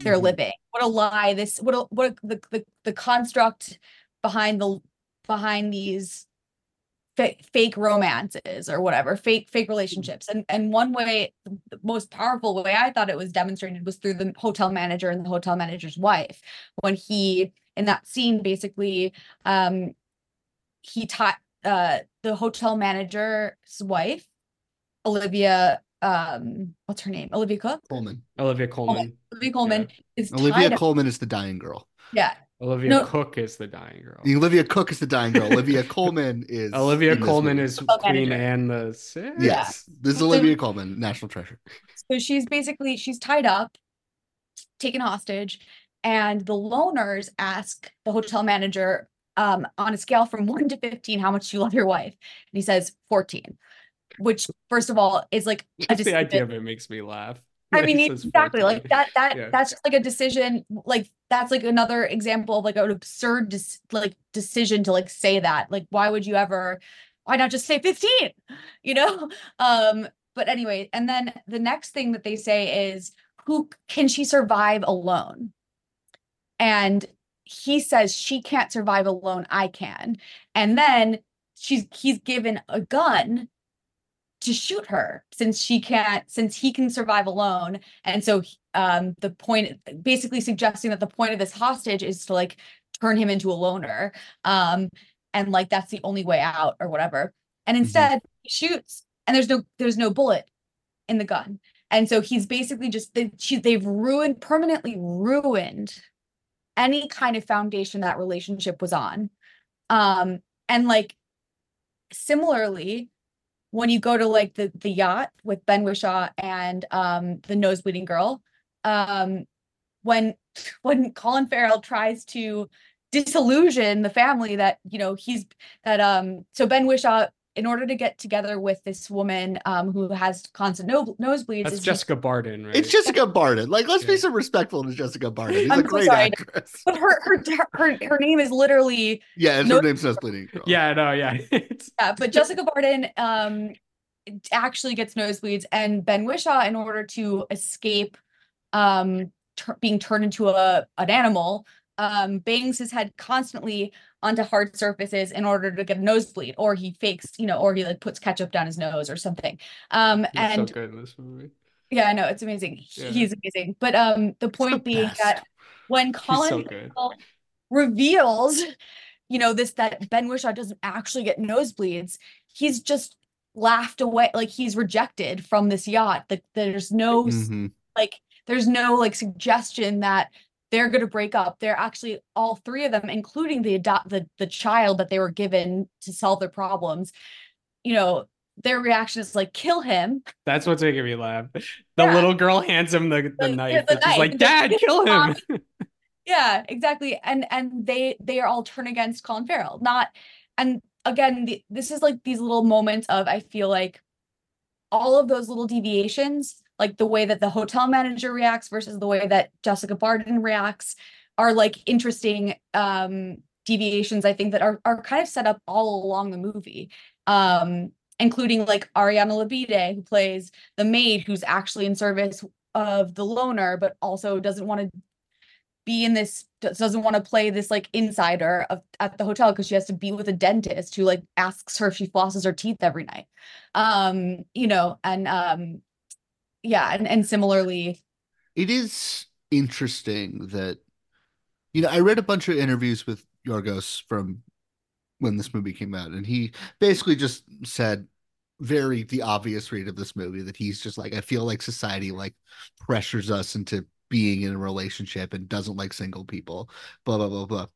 they're Mhm. living what a lie this what a, what a, the, the the construct behind the behind these fa- fake romances or whatever fake fake relationships. And and one way the most powerful way i thought it was demonstrated was through the hotel manager and the hotel manager's wife. When he in that scene basically um he taught uh the hotel manager's wife olivia um what's her name? Olivia cook? Colman. Olivia Colman. olivia colman is Olivia tied up- Colman is the dying girl. yeah Olivia No. Cooke is the dying girl. Olivia Cooke is the dying girl. Olivia Colman is Olivia Colman is Hotel Queen manager. Anne the Sixth. Yes, this is So- Olivia Colman, national treasure. So she's basically she's tied up, taken hostage, and the loners ask the hotel manager um, on a scale from one to fifteen, how much do you love your wife? And he says fourteen, which first of all is like a Just the idea of it makes me laugh. I mean, exactly like that. That Yeah. that's just like a decision. Like that's like another example of like an absurd dis- like decision to like say that. Like, why would you ever? Why not just say fifteen? You know. Um. but anyway, and then the next thing that they say is, who can she survive alone? And he says she can't survive alone, I can. And then she's he's given a gun to shoot her since she can't since he can survive alone. And so um the point basically suggesting that the point of this hostage is to like turn him into a loner um and like that's the only way out or whatever. And instead he shoots and there's no there's no bullet in the gun. And so he's basically just they, she, they've ruined permanently ruined any kind of foundation that relationship was on. Um and like similarly when you go to like the the yacht with Ben Whishaw and um the nosebleeding girl, um when when Colin Farrell tries to disillusion the family that you know he's that um so Ben Whishaw in order to get together with this woman um who has constant no- nosebleeds That's is he- Jessica Barden, right? It's Jessica Barden. Like, let's be some respectful to Jessica Barden. She's a I'm so great sorry. actress. but her her her her name is literally Yeah, and No- her name's Nosebleeding Girl. Yeah, no, yeah. Yeah, but Jessica Barden um actually gets nosebleeds, and Ben Whishaw, in order to escape um tur- being turned into a an animal, um bangs his head constantly onto hard surfaces in order to get a nosebleed, or he fakes, you know, or he like puts ketchup down his nose or something. Um He's and so good in this movie. yeah, I know it's amazing. Yeah. He's amazing. But um the point being best. that when Colin so reveals, you know, this that Ben Whishaw doesn't actually get nosebleeds, he's just laughed away, like he's rejected from this yacht. That there's no Mhm. like there's no like suggestion that they're going to break up. They're actually all three of them, including the adopt the the child that they were given to solve their problems. You know, their reaction is like kill him. That's what's making me laugh. The Yeah. little girl hands him the, the The- knife. the she's knife, like, Dad, kill him. Yeah, exactly. And and they they are all turn against Colin Farrell. Not and again, the, this is like these little moments of I feel like all of those little deviations, like the way that the hotel manager reacts versus the way that Jessica Barden reacts, are like interesting um deviations I think that are are kind of set up all along the movie. Um including like Ariane Labed who plays the maid who's actually in service of the loner but also doesn't want to be in this does- doesn't want to play this like insider of at the hotel because she has to be with a dentist who like asks her if she flosses her teeth every night um you know and um yeah and, and similarly It is interesting that, you know, I read a bunch of interviews with Yorgos from when this movie came out, and he basically just said very the obvious read of this movie that he's just like, I feel like society like pressures us into being in a relationship and doesn't like single people, blah blah blah blah.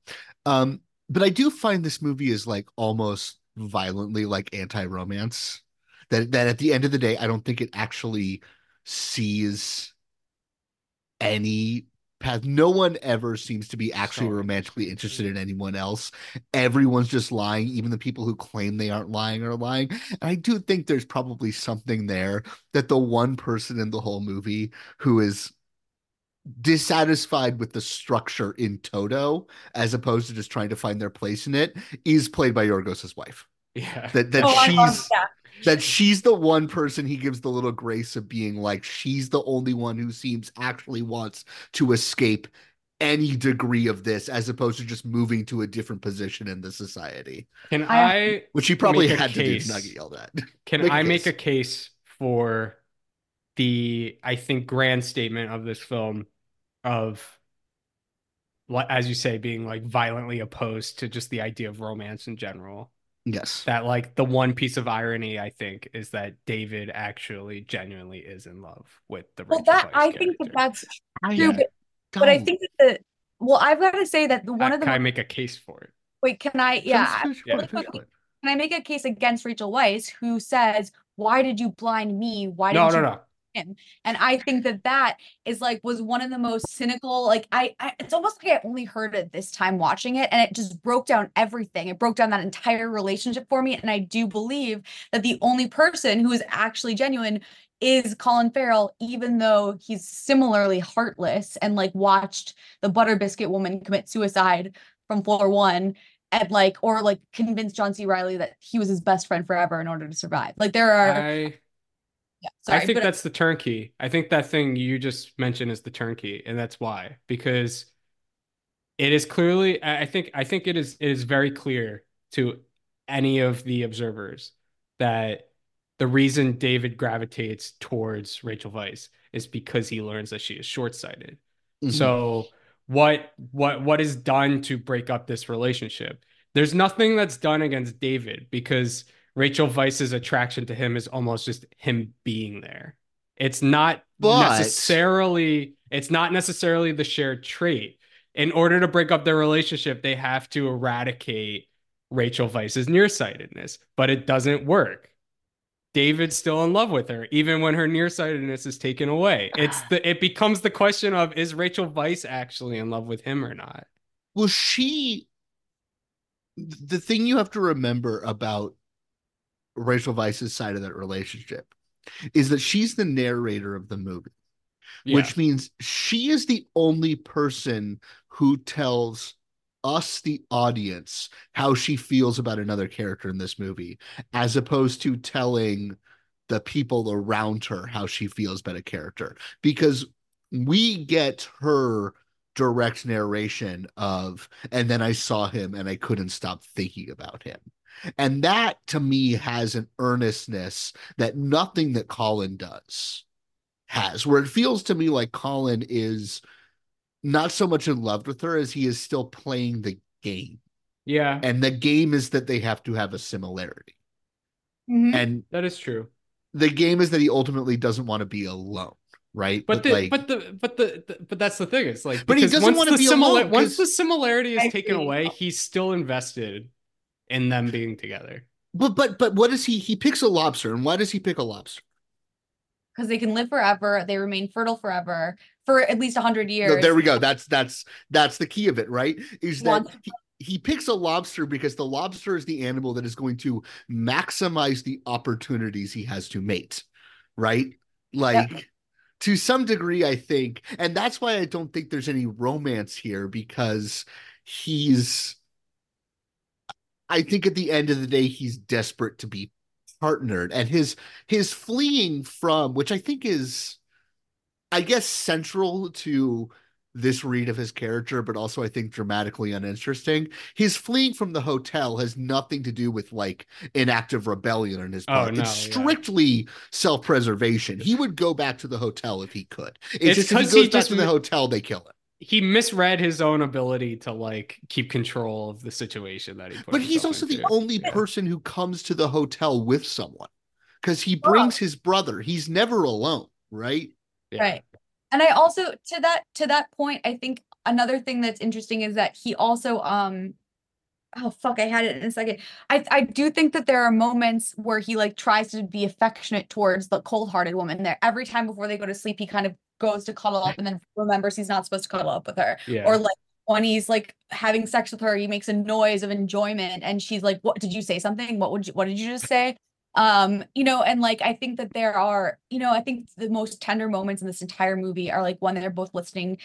Um, but I do find this movie is like almost violently like anti-romance. That that at the end of the day, I don't think it actually sees any path. No one ever seems to be actually So romantically interested in anyone else. Everyone's just lying. Even the people who claim they aren't lying are lying. And I do think there's probably something there that the one person in the whole movie who is dissatisfied with the structure in toto as opposed to just trying to find their place in it is played by Yorgos's wife yeah. that that Oh, I love she's that. that she's the one person he gives the little grace of being like she's the only one who seems actually wants to escape any degree of this as opposed to just moving to a different position in the society Can I- I which he probably Make a had to do case. to Nugget yell that Can Make a I make a case for the I think grand statement of this film of like as you say being like violently opposed to just the idea of romance in general yes that like the one piece of irony I think is that David actually genuinely is in love with the well Rachel that Weisz i think that character. that's I, true uh, but, but i don't. think that the well i've got to say that the one of the can I make a case for it wait can i yeah Finish- finish Yeah. what, can i make a case against rachel weisz who says why did you blind me why no didn't no you no him. And i think that that is like was one of the most cynical like I, I it's almost like i only heard it this time watching it and it just broke down everything. It broke down that entire relationship for me and i do believe that the only person who is actually genuine is colin farrell even though he's similarly heartless and like watched the butter biscuit woman commit suicide from floor one and like or like convinced john c. Reilly that he was his best friend forever in order to survive. Like there are I Yeah, sorry, I think but- that's the turnkey. I think that thing you just mentioned is the turnkey, and that's why because it is clearly. I I think I think it is it is very clear to any of the observers that the reason David gravitates towards Rachel Weisz is because he learns that she is short-sighted. Mhm. So what what what is done to break up this relationship? There's nothing that's done against David because Rachel Weisz's attraction to him is almost just him being there. It's not But- necessarily it's not necessarily the shared trait. In order to break up their relationship, they have to eradicate Rachel Weisz's nearsightedness, but it doesn't work. David's still in love with her, even when her nearsightedness is taken away. It's the it becomes the question of is Rachel Weisz actually in love with him or not? Well, she. The thing you have to remember about Rachel Weisz's side of that relationship is that she's the narrator of the movie, which means she is the only person who tells us, the audience, how she feels about another character in this movie, as opposed to telling the people around her how she feels about a character. Because we get her direct narration of, and then I saw him and I couldn't stop thinking about him. And that to me has an earnestness that nothing that Colin does has, where it feels to me like Colin is not so much in love with her as he is still playing the game. Yeah. And the game is that they have to have a similarity. Mhm. And that is true. The game is that he ultimately doesn't want to be alone, right? But the, like, but the but the, the- but that's the thing. It's like But he doesn't wanna be simila- alone, once 'cause- the similarity is I taken away, he's still invested in them being together. but but but what is he? He picks a lobster, and why does he pick a lobster? because they can live forever, they remain fertile forever for at least hundred years. No, there we go. That's that's that's the key of it, right? Is that Wants- he, he picks a lobster because the lobster is the animal that is going to maximize the opportunities he has to mate, right? Like to some degree, I think, and that's why I don't think there's any romance here because he's I think at the end of the day, he's desperate to be partnered, and his his fleeing from, which I think is, I guess, central to this read of his character, but also I think dramatically uninteresting. His fleeing from the hotel has nothing to do with like an act of rebellion on his Oh, part. no, it's yeah. strictly self-preservation. He would go back to the hotel if he could. It's, It's just he goes he back just to the hotel, they kill him. He misread his own ability to like keep control of the situation that he put But he's himself also the into. only person who comes to the hotel with someone because he brings his brother. He's never alone, right? Right. And I also to that to that point, I think another thing that's interesting is that he also um oh fuck, I had it in a second. I I do think that there are moments where he like tries to be affectionate towards the cold-hearted woman there. Every time before they go to sleep, he kind of goes to cuddle up and then remembers he's not supposed to cuddle up with her. Yeah. Or like when he's like having sex with her, he makes a noise of enjoyment and she's like, What did you say something? What would you what did you just say? um you know and like i think that there are you know i think the most tender moments in this entire movie are like when they're both listening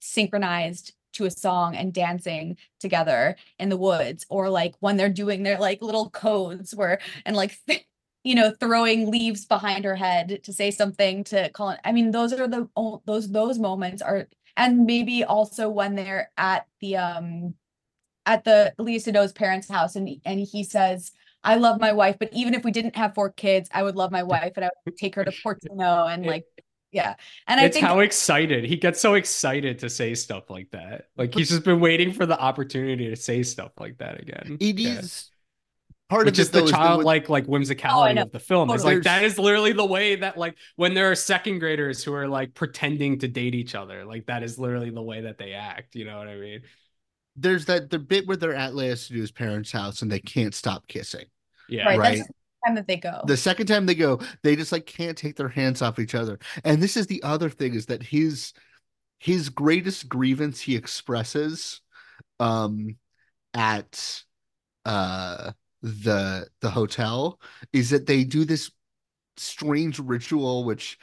synchronized to a song and dancing together in the woods or like when they're doing their like little codes where and like you know throwing leaves behind her head to say something to call it i mean those are the o- those those moments are and maybe also when they're at the um at the Léa Seydoux's parents' house and and he says, I love my wife, but even if we didn't have four kids, I would love my wife and I would take her to Portino and like yeah. And I it's think how excited he gets so excited to say stuff like that. Like he's just been waiting for the opportunity to say stuff like that again. It Yeah. is part Which of is the though, is that childlike like whimsicality know. of the film. It's Totally. like that is literally the way that like when there are second graders who are like pretending to date each other, like that is literally the way that they act. You know what I mean? there's that the bit where they're at Léa Seydoux's parents' house and they can't stop kissing. Yeah. right, right. that's the time that they go. The second time they go, they just like can't take their hands off each other. And this is the other thing is that his his greatest grievance he expresses um at uh the the hotel is that they do this strange ritual which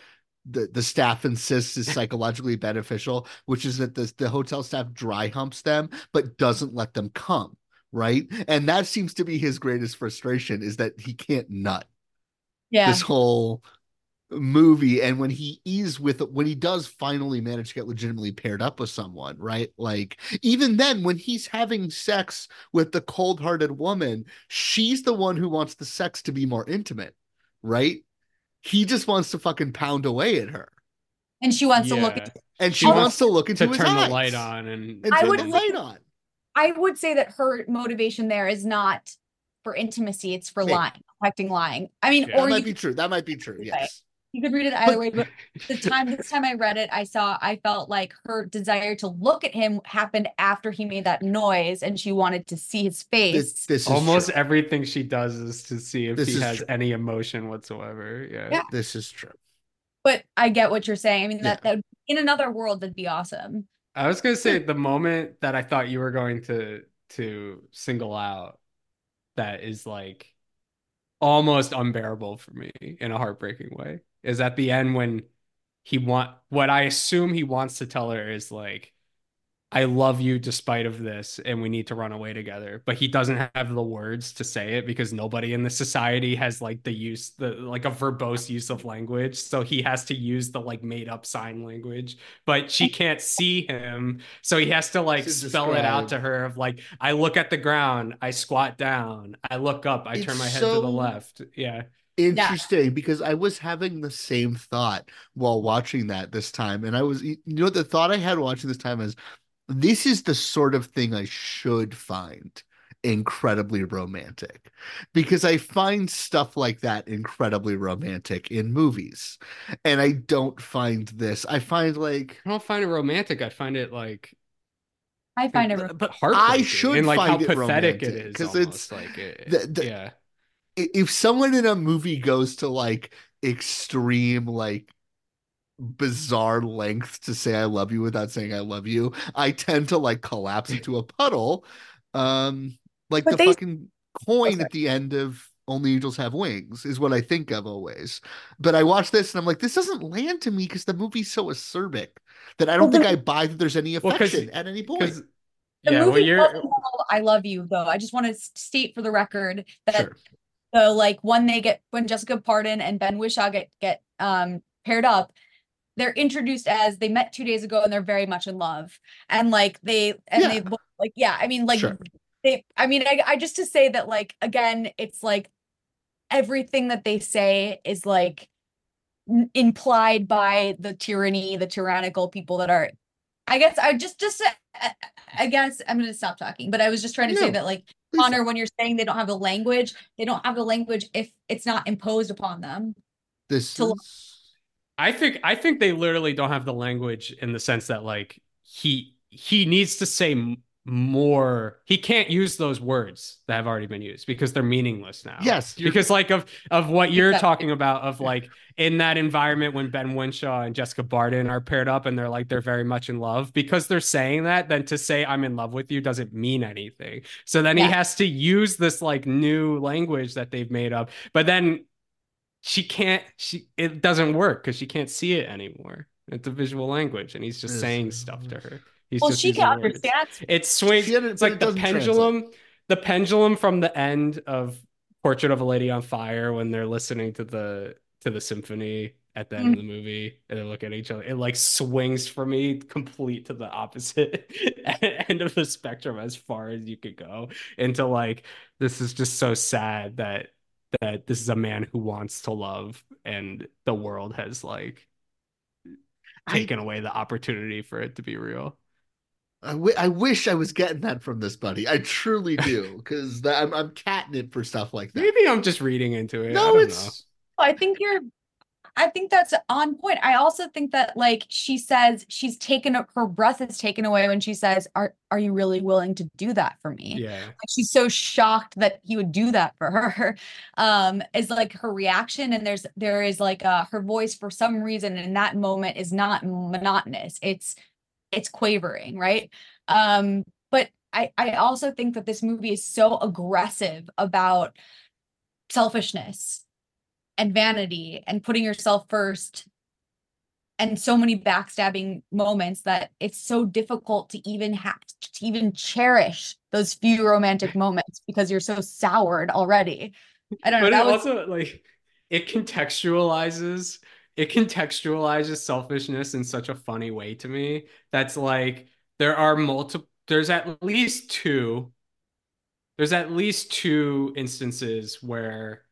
the, the staff insists is psychologically beneficial, which is that the, the hotel staff dry humps them but doesn't let them come, right? And that seems to be his greatest frustration is that he can't nut yeah. this whole movie and when he is with when he does finally manage to get legitimately paired up with someone right like even then when he's having sex with the cold-hearted woman she's the one who wants the sex to be more intimate right he just wants to fucking pound away at her and she wants to look Yeah. at and she She wants wants to look into to his turn eyes the light on and and I turn would the say- light on I would say that her motivation there is not for intimacy, it's for Maybe. lying, protecting lying. I mean, Yeah. or that might you be true that might be true Okay. yes you could read it either way, but the time this time I read it, I saw I felt like her desire to look at him happened after he made that noise and she wanted to see his face. this, this is almost true. everything she does is to see if This he has true. any emotion whatsoever. Yeah. Yeah. this is true but I get what you're saying. I mean that, Yeah. that in another world that'd be awesome. I was gonna say the moment that I thought you were going to to single out that is like almost unbearable for me in a heartbreaking way is at the end when he want what I assume he wants to tell her is like I love you despite of this and we need to run away together. But he doesn't have the words to say it because nobody in the society has like the use the like a verbose use of language. So he has to use the like made up sign language but she can't see him. So he has to like To spell it out to her of like I look at the ground I squat down I look up I It's turn my head to the left. Yeah Interesting because I was having the same thought while watching that this time. And I was, you know, the thought I had watching this time is this is the sort of thing I should find incredibly romantic because I find stuff like that incredibly romantic in movies. And I don't find this. I find like, I don't find it romantic I find it like I find it but heartbreaking I should and like how find it pathetic it romantic, is 'cause almost it's- like it, the- the- yeah i- if someone in a movie goes to like extreme like bizarre lengths to say I love you without saying I love you, I tend to like collapse into a puddle. Um like But the they- fucking coin at the end of Only Angels Have Wings is what I think of always. But I watch this and I'm like, this doesn't land to me because the movie's so acerbic that I don't Well, think the- I buy that there's any Well, 'cause- affection at any point. because The yeah well movie you're I love you though. I just want to state for the record that Sure. The like when they get when Jessica Barden and Ben Whishaw get get um paired up, they're introduced as they met two days ago and they're very much in love. And like they and Yeah. they like yeah, I mean like Sure. they I mean I, I just to say that like again it's like everything that they say is like n- implied by the tyranny, the tyrannical people that are I guess I just just I guess I'm going to stop talking, but I was just trying to say that like Connor when you're saying they don't have the language, they don't have the language if it's not imposed upon them. This to- is I think I think they literally don't have the language in the sense that like he he needs to say m- more. He can't use those words that have already been used because they're meaningless now. Yes, because like of of what you're Exactly. talking about of like in that environment when Ben Winshaw and Jessica Barden are paired up and they're like they're very much in love because they're saying that. Then to say I'm in love with you doesn't mean anything. So then Yeah. he has to use this like new language that they've made up, but then she can't she it doesn't work because she can't see it anymore it's a visual language and he's just Yes. saying stuff to her he's Well, just she using can words. understand. it swings She under- it's like it the doesn't pendulum the pendulum from the end of portrait of a lady on fire when they're listening to the to the symphony at the end of the mm. movie and they look at each other it like swings for me complete to the opposite end of the spectrum as far as you could go into like this is just so sad that that this is a man who wants to love and the world has like I- taken away the opportunity for it to be real I, w- I wish I was getting that from this buddy. I truly do because I'm I'm catnip for stuff like that. maybe i'm just reading into it I no, don't it's I think you're I think that's on point. I also think that like she says she's taken her breath is taken away when she says, Are are you really willing to do that for me? yeah like she's so shocked that he would do that for her um is like her reaction and there's there is like uh her voice for some reason in that moment is not monotonous it's it's quavering right um but i i also think that this movie is so aggressive about selfishness and vanity and putting yourself first and so many backstabbing moments that it's so difficult to even have to even cherish those few romantic moments because you're so soured already. I don't know. but it was also like it contextualizes it contextualizes selfishness in such a funny way to me. That's like there are multiple there's at least two there's at least two instances where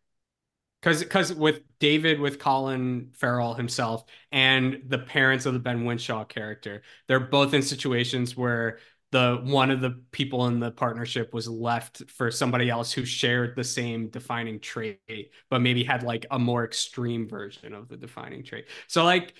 because because with David with Colin Farrell himself and the parents of the Ben Winshaw character, they're both in situations where the one of the people in the partnership was left for somebody else who shared the same defining trait, but maybe had like a more extreme version of the defining trait. So like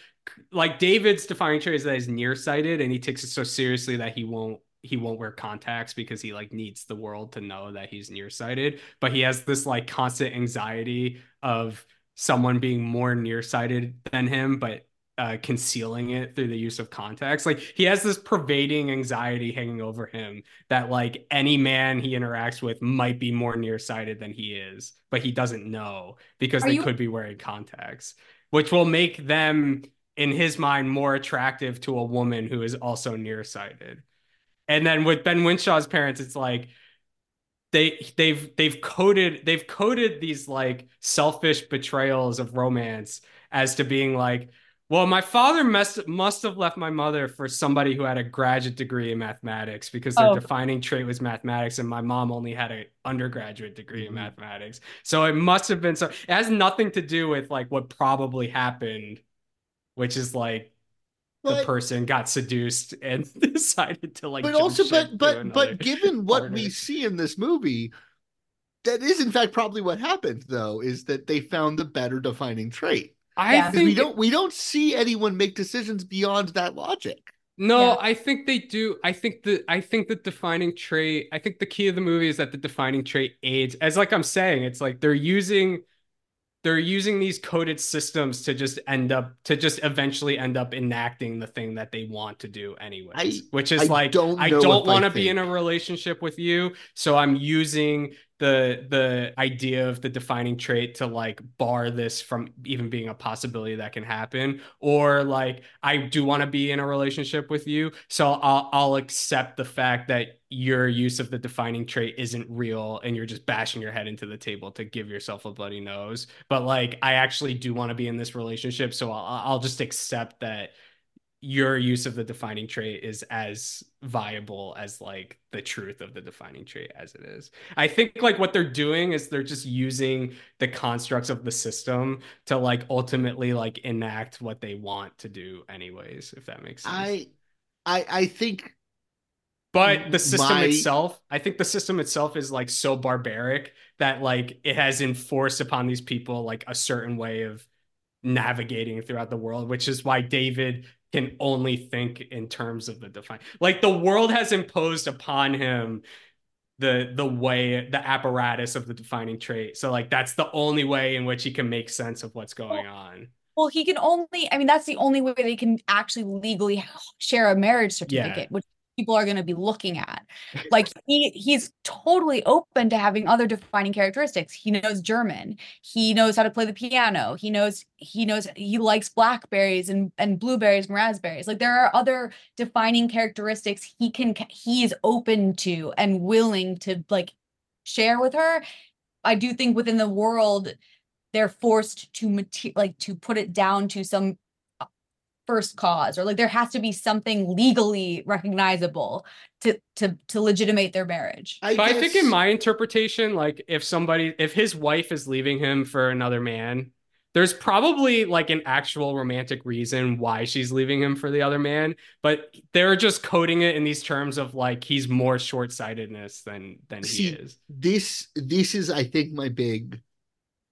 like David's defining trait is that he's nearsighted and he takes it so seriously that he won't he won't wear contacts because he like needs the world to know that he's nearsighted but he has this like constant anxiety of someone being more nearsighted than him but uh, concealing it through the use of contacts like he has this pervading anxiety hanging over him that like any man he interacts with might be more nearsighted than he is but he doesn't know because Are they you- could be wearing contacts which will make them in his mind more attractive to a woman who is also nearsighted. And then with Ben Winshaw's parents, it's like they they've they've coded they've coded these like selfish betrayals of romance as to being like, well, my father must must have left my mother for somebody who had a graduate degree in mathematics because their Oh. defining trait was mathematics, and my mom only had an undergraduate degree in mm-hmm. mathematics. So it must have been so. It has nothing to do with like what probably happened, which is like the person got seduced and decided to like but also but but but given what we see in this movie that is in fact probably what happened though is that they found the better defining trait I Yeah. think we don't we don't see anyone make decisions beyond that logic No, Yeah. I think they do. I think the I think the defining trait, I think the key of the movie is that the defining trait aids as like I'm saying, it's like they're using they're using these coded systems to just end up to just eventually end up enacting the thing that they want to do anyways. I- which is I like don't I don't want to be in a relationship with you, so I'm using the the idea of the defining trait to like bar this from even being a possibility that can happen or like I do want to be in a relationship with you so I'll I'll accept the fact that your use of the defining trait isn't real and you're just bashing your head into the table to give yourself a bloody nose. But like I actually do want to be in this relationship so I'll I'll just accept that your use of the defining trait is as viable as like the truth of the defining trait as it is. I think like what they're doing is they're just using the constructs of the system to like ultimately like enact what they want to do anyways, if that makes sense. i i i think But the system My- itself, I think the system itself is like so barbaric that like it has enforced upon these people like a certain way of navigating throughout the world, which is why David can only think in terms of the define. Like the world has imposed upon him the the way the apparatus of the defining trait. So like that's the only way in which he can make sense of what's going on. Well, he can only, I mean, that's the only way they can actually legally share a marriage certificate, which people are going to be looking at. Like he he's totally open to having other defining characteristics. He knows German. He knows how to play the piano. He knows he knows he likes blackberries and and blueberries and raspberries. Like there are other defining characteristics he can he is open to and willing to like share with her. I do think within the world they're forced to mater- like to put it down to some first cause or like there has to be something legally recognizable to to to legitimate their marriage. I, But I think in my interpretation, like if somebody, if his wife is leaving him for another man, there's probably like an actual romantic reason why she's leaving him for the other man, but they're just coding it in these terms of like he's more short-sightedness than than he is. this this is i think my big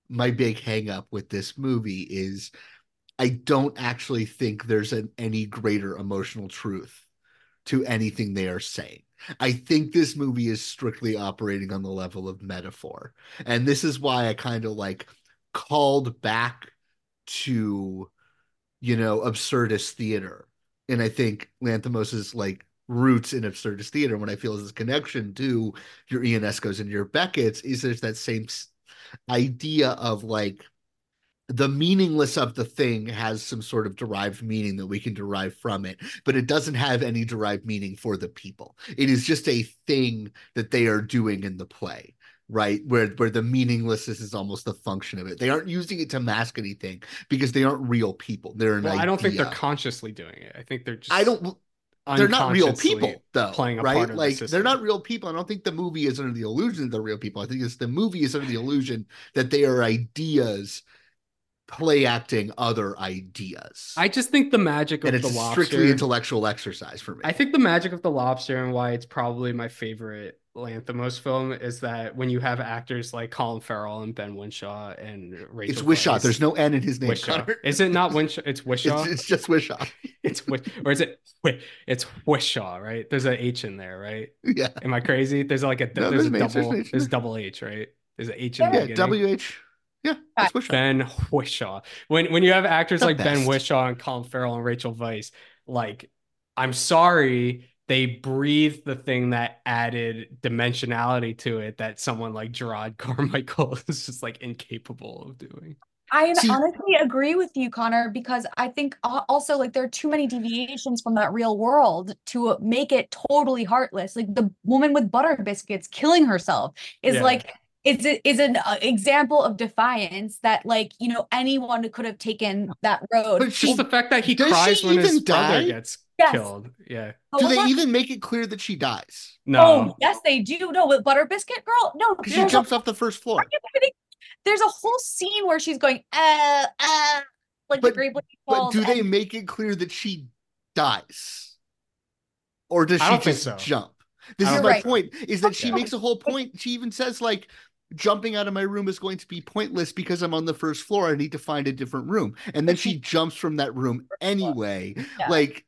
my big hang up with this movie is i don't actually think there's an any greater emotional truth to anything they are saying. I think this movie is strictly operating on the level of metaphor. And this is why i kind of like called back to you know absurdist theater. And i think lanthimos's like roots in absurdist theater what i feel is this connection to your ionescos and your beckett's is there's that same idea of like the meaningless of the thing has some sort of derived meaning that we can derive from it but it doesn't have any derived meaning for the people it is just a thing that they are doing in the play right? Where where the meaninglessness is almost the function of it. They aren't using it to mask anything because they aren't real people. They're an Well, I don't think they're consciously doing it. I think they're just I don't. They're not real people, though, playing a right? part of the like they're not real people. I don't think the movie is under the illusion that they're real people. I think it's the movie is under the illusion that they are ideas play acting other ideas. I just think the magic of and it's the a lobster strictly intellectual exercise for me. I think the magic of the lobster and why it's probably my favorite Lanthimos film is that when you have actors like Colin Farrell and Ben Winshaw and Rachel it's Whishaw. Weisz- There's no N in his name. Whishaw. Is it not Winshaw? It's Whishaw. It's, it's just Whishaw. It's Wish, or is it it's Whishaw, right? There's an H in there, right? Yeah. Am I crazy? There's like a No, there's a there's H, there's double H in there's double H, right? There's an H in the Yeah. W H. Yeah, it's Whishaw. Ben Whishaw. When when you have actors The like Ben Whishaw and Colin Farrell and Rachel Weisz, like I'm sorry, they breathed the thing that added dimensionality to it that someone like Gerard Carmichael is just like incapable of doing. I See- honestly agree with you, Connor, because I think also like there are too many deviations from that real world to make it totally heartless. Like the woman with butter biscuits killing herself is Yeah. like it's is an uh, example of defiance that like you know anyone could have taken that road. But It's just the fact that he Does cries she when his even brother gets Yes. killed. Yeah. Do they that? even make it clear that she dies? No. Oh yes, they do. No, with butter biscuit girl. No, Because she there's a jumps off the first floor. Are you kidding? There's a whole scene where she's going, uh, uh, like the But- Great Lake But Falls. do they make it clear that she dies? Or does she just so. jump? This is my think so. point, is that she makes a whole point. She even says, like, jumping out of my room is going to be pointless because I'm on the first floor. I need to find a different room. And then she jumps from that room anyway. Yeah. Like,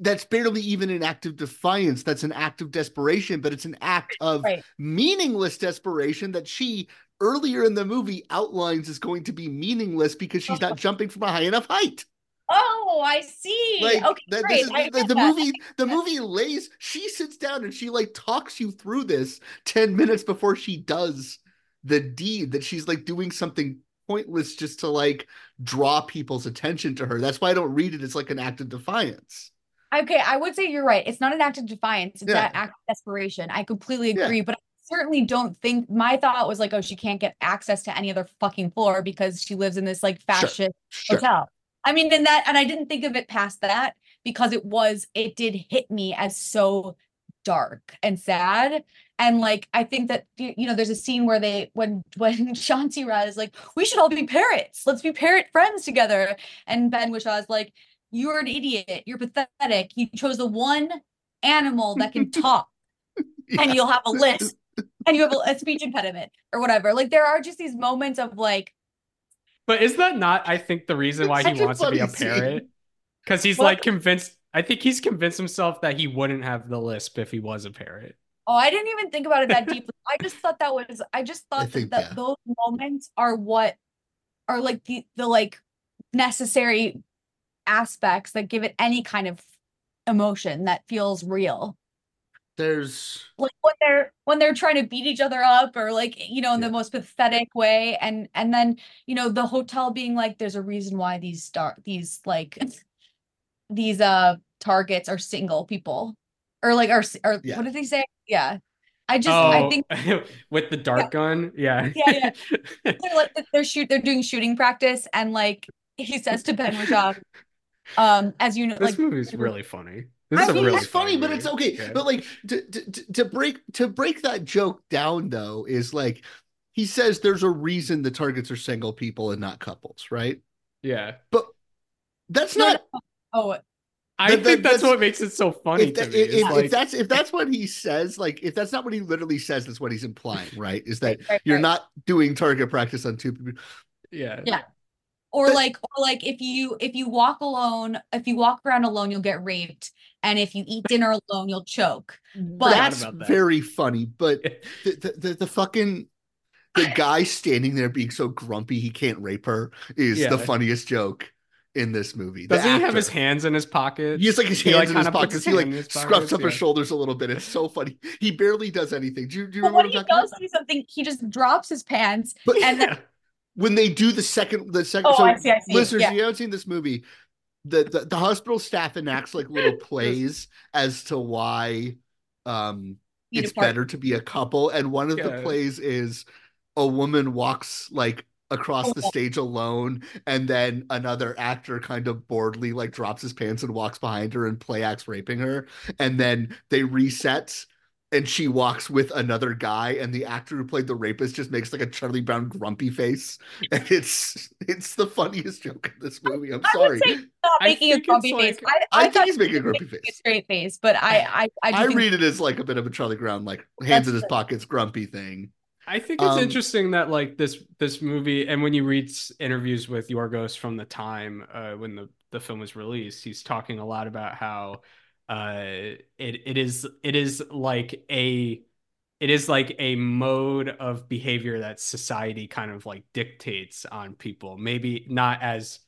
that's barely even an act of defiance. That's an act of desperation, but it's an act of Right. meaningless desperation that she earlier in the movie outlines is going to be meaningless because she's not jumping from a high enough height. Oh, I see. Like okay, that- great. is the, the movie. The movie lays. She sits down and she like talks you through this ten minutes before she does the deed. That she's like doing something pointless just to like draw people's attention to her. That's why I don't read it as like an act of defiance. Okay, I would say you're right. It's not an act of defiance. It's Yeah. an act of desperation. I completely Yeah. agree, but I certainly don't think my thought was like, oh, she can't get access to any other fucking floor because she lives in this like fascist Sure. hotel. I mean, and that, and I didn't think of it past that because it was, it did hit me as so dark and sad. And like, I think that you know, there's a scene where they, when when Shanti Rad is like, we should all be parrots. Let's be parrot friends together. And Ben Whishaw is like, you're an idiot. You're pathetic. You chose the one animal that can talk, and you'll have a list, and you have a, a speech impediment or whatever. Like there are just these moments of like, But is that not, I think, the reason why he wants to be a funny scene. parrot? Because he's What? like convinced, I think he's convinced himself that he wouldn't have the lisp if he was a parrot. Oh, I didn't even think about it that deeply. I just thought that was I just thought that, think, that yeah. those moments are what are like the the like necessary aspects that give it any kind of emotion that feels real. There's Like when they're when they're trying to beat each other up or like, you know, in the most pathetic way and and then, you know, the hotel being like there's a reason why these star these like these uh targets are single people or like are s- or Yeah. what did they say? Yeah. I just I oh, think with the dart gun, yeah, Yeah, they're like they're shoot they're doing shooting practice and like he says to Ben Whishaw, um, as you know, this like movie's really funny. This I is a mean, really it's funny, but it's okay. Yeah. But like to, to to- to break to break that joke down though is like he says there's a reason the targets are single people and not couples, right? yeah, But that's No, not oh I That- that- think that's, that's- what makes it so funny if, to that, me. if, if- like, if that's if that's what he says, like if that's not what he literally says, that's what he's implying, right? Is that Right, right, you're right. not doing target practice on two people. yeah, Yeah. or But- like or like if you if you walk alone, if you walk around alone, you'll get raped, and if you eat dinner alone, you'll choke. Mm-hmm. But that's that. very funny, but the, the, the, the fucking the guy standing there being so grumpy he can't rape her is Yeah. the funniest joke in this movie. Doesn't he have his hands in his pocket? He has like his He, hands in his kinda puts pockets. He like hand scruffs pockets, up his shoulders a little bit. It's so funny. He barely does anything. Do you, do you remember when he I'm talking does something, he just drops his pants But and then when they do the second, the second. Oh, so I see, I see. listeners, Yeah. if you haven't seen this movie, the, the the hospital staff enacts like little plays as to why, um, Need it's a partner. better to be a couple. And one of the plays is a woman walks like across the Oh. stage alone, and then another actor kind of boredly like drops his pants and walks behind her and play acts raping her. And then they reset and she walks with another guy, and the actor who played the rapist just makes like a Charlie Brown grumpy face. And it's it's the funniest joke in this movie. I'm I sorry. would say not I making a think it's grumpy like- face. I, I I, think thought he's making a grumpy making face. straight face, but I I I, I read it as like a bit of a Charlie Brown, like hands in his pockets, grumpy thing. I think it's Um, interesting that like this this movie, and when you read interviews with Yorgos from the time uh, when the the film was released, he's talking a lot about how uh, it it is it is like a it is like a mode of behavior that society kind of like dictates on people. Maybe not as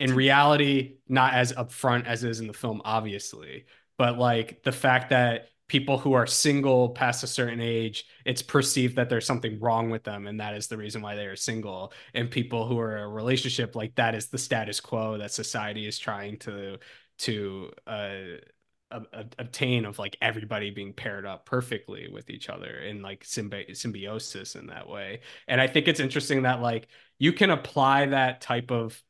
in reality, not as upfront as it is in the film, obviously, but like the fact that people who are single past a certain age, it's perceived that there's something wrong with them, and that is the reason why they are single. And people who are in a relationship, like that is the status quo that society is trying to to uh obtain of like everybody being paired up perfectly with each other in like symbi- symbiosis in that way. And I think it's interesting that like you can apply that type of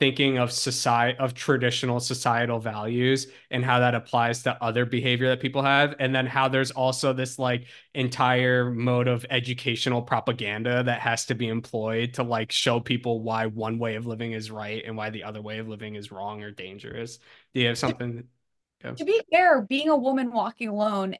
thinking of society of traditional societal values and how that applies to other behavior that people have and then how there's also this like entire mode of educational propaganda that has to be employed to like show people why one way of living is right and why the other way of living is wrong or dangerous do you have something To be fair, being a woman walking alone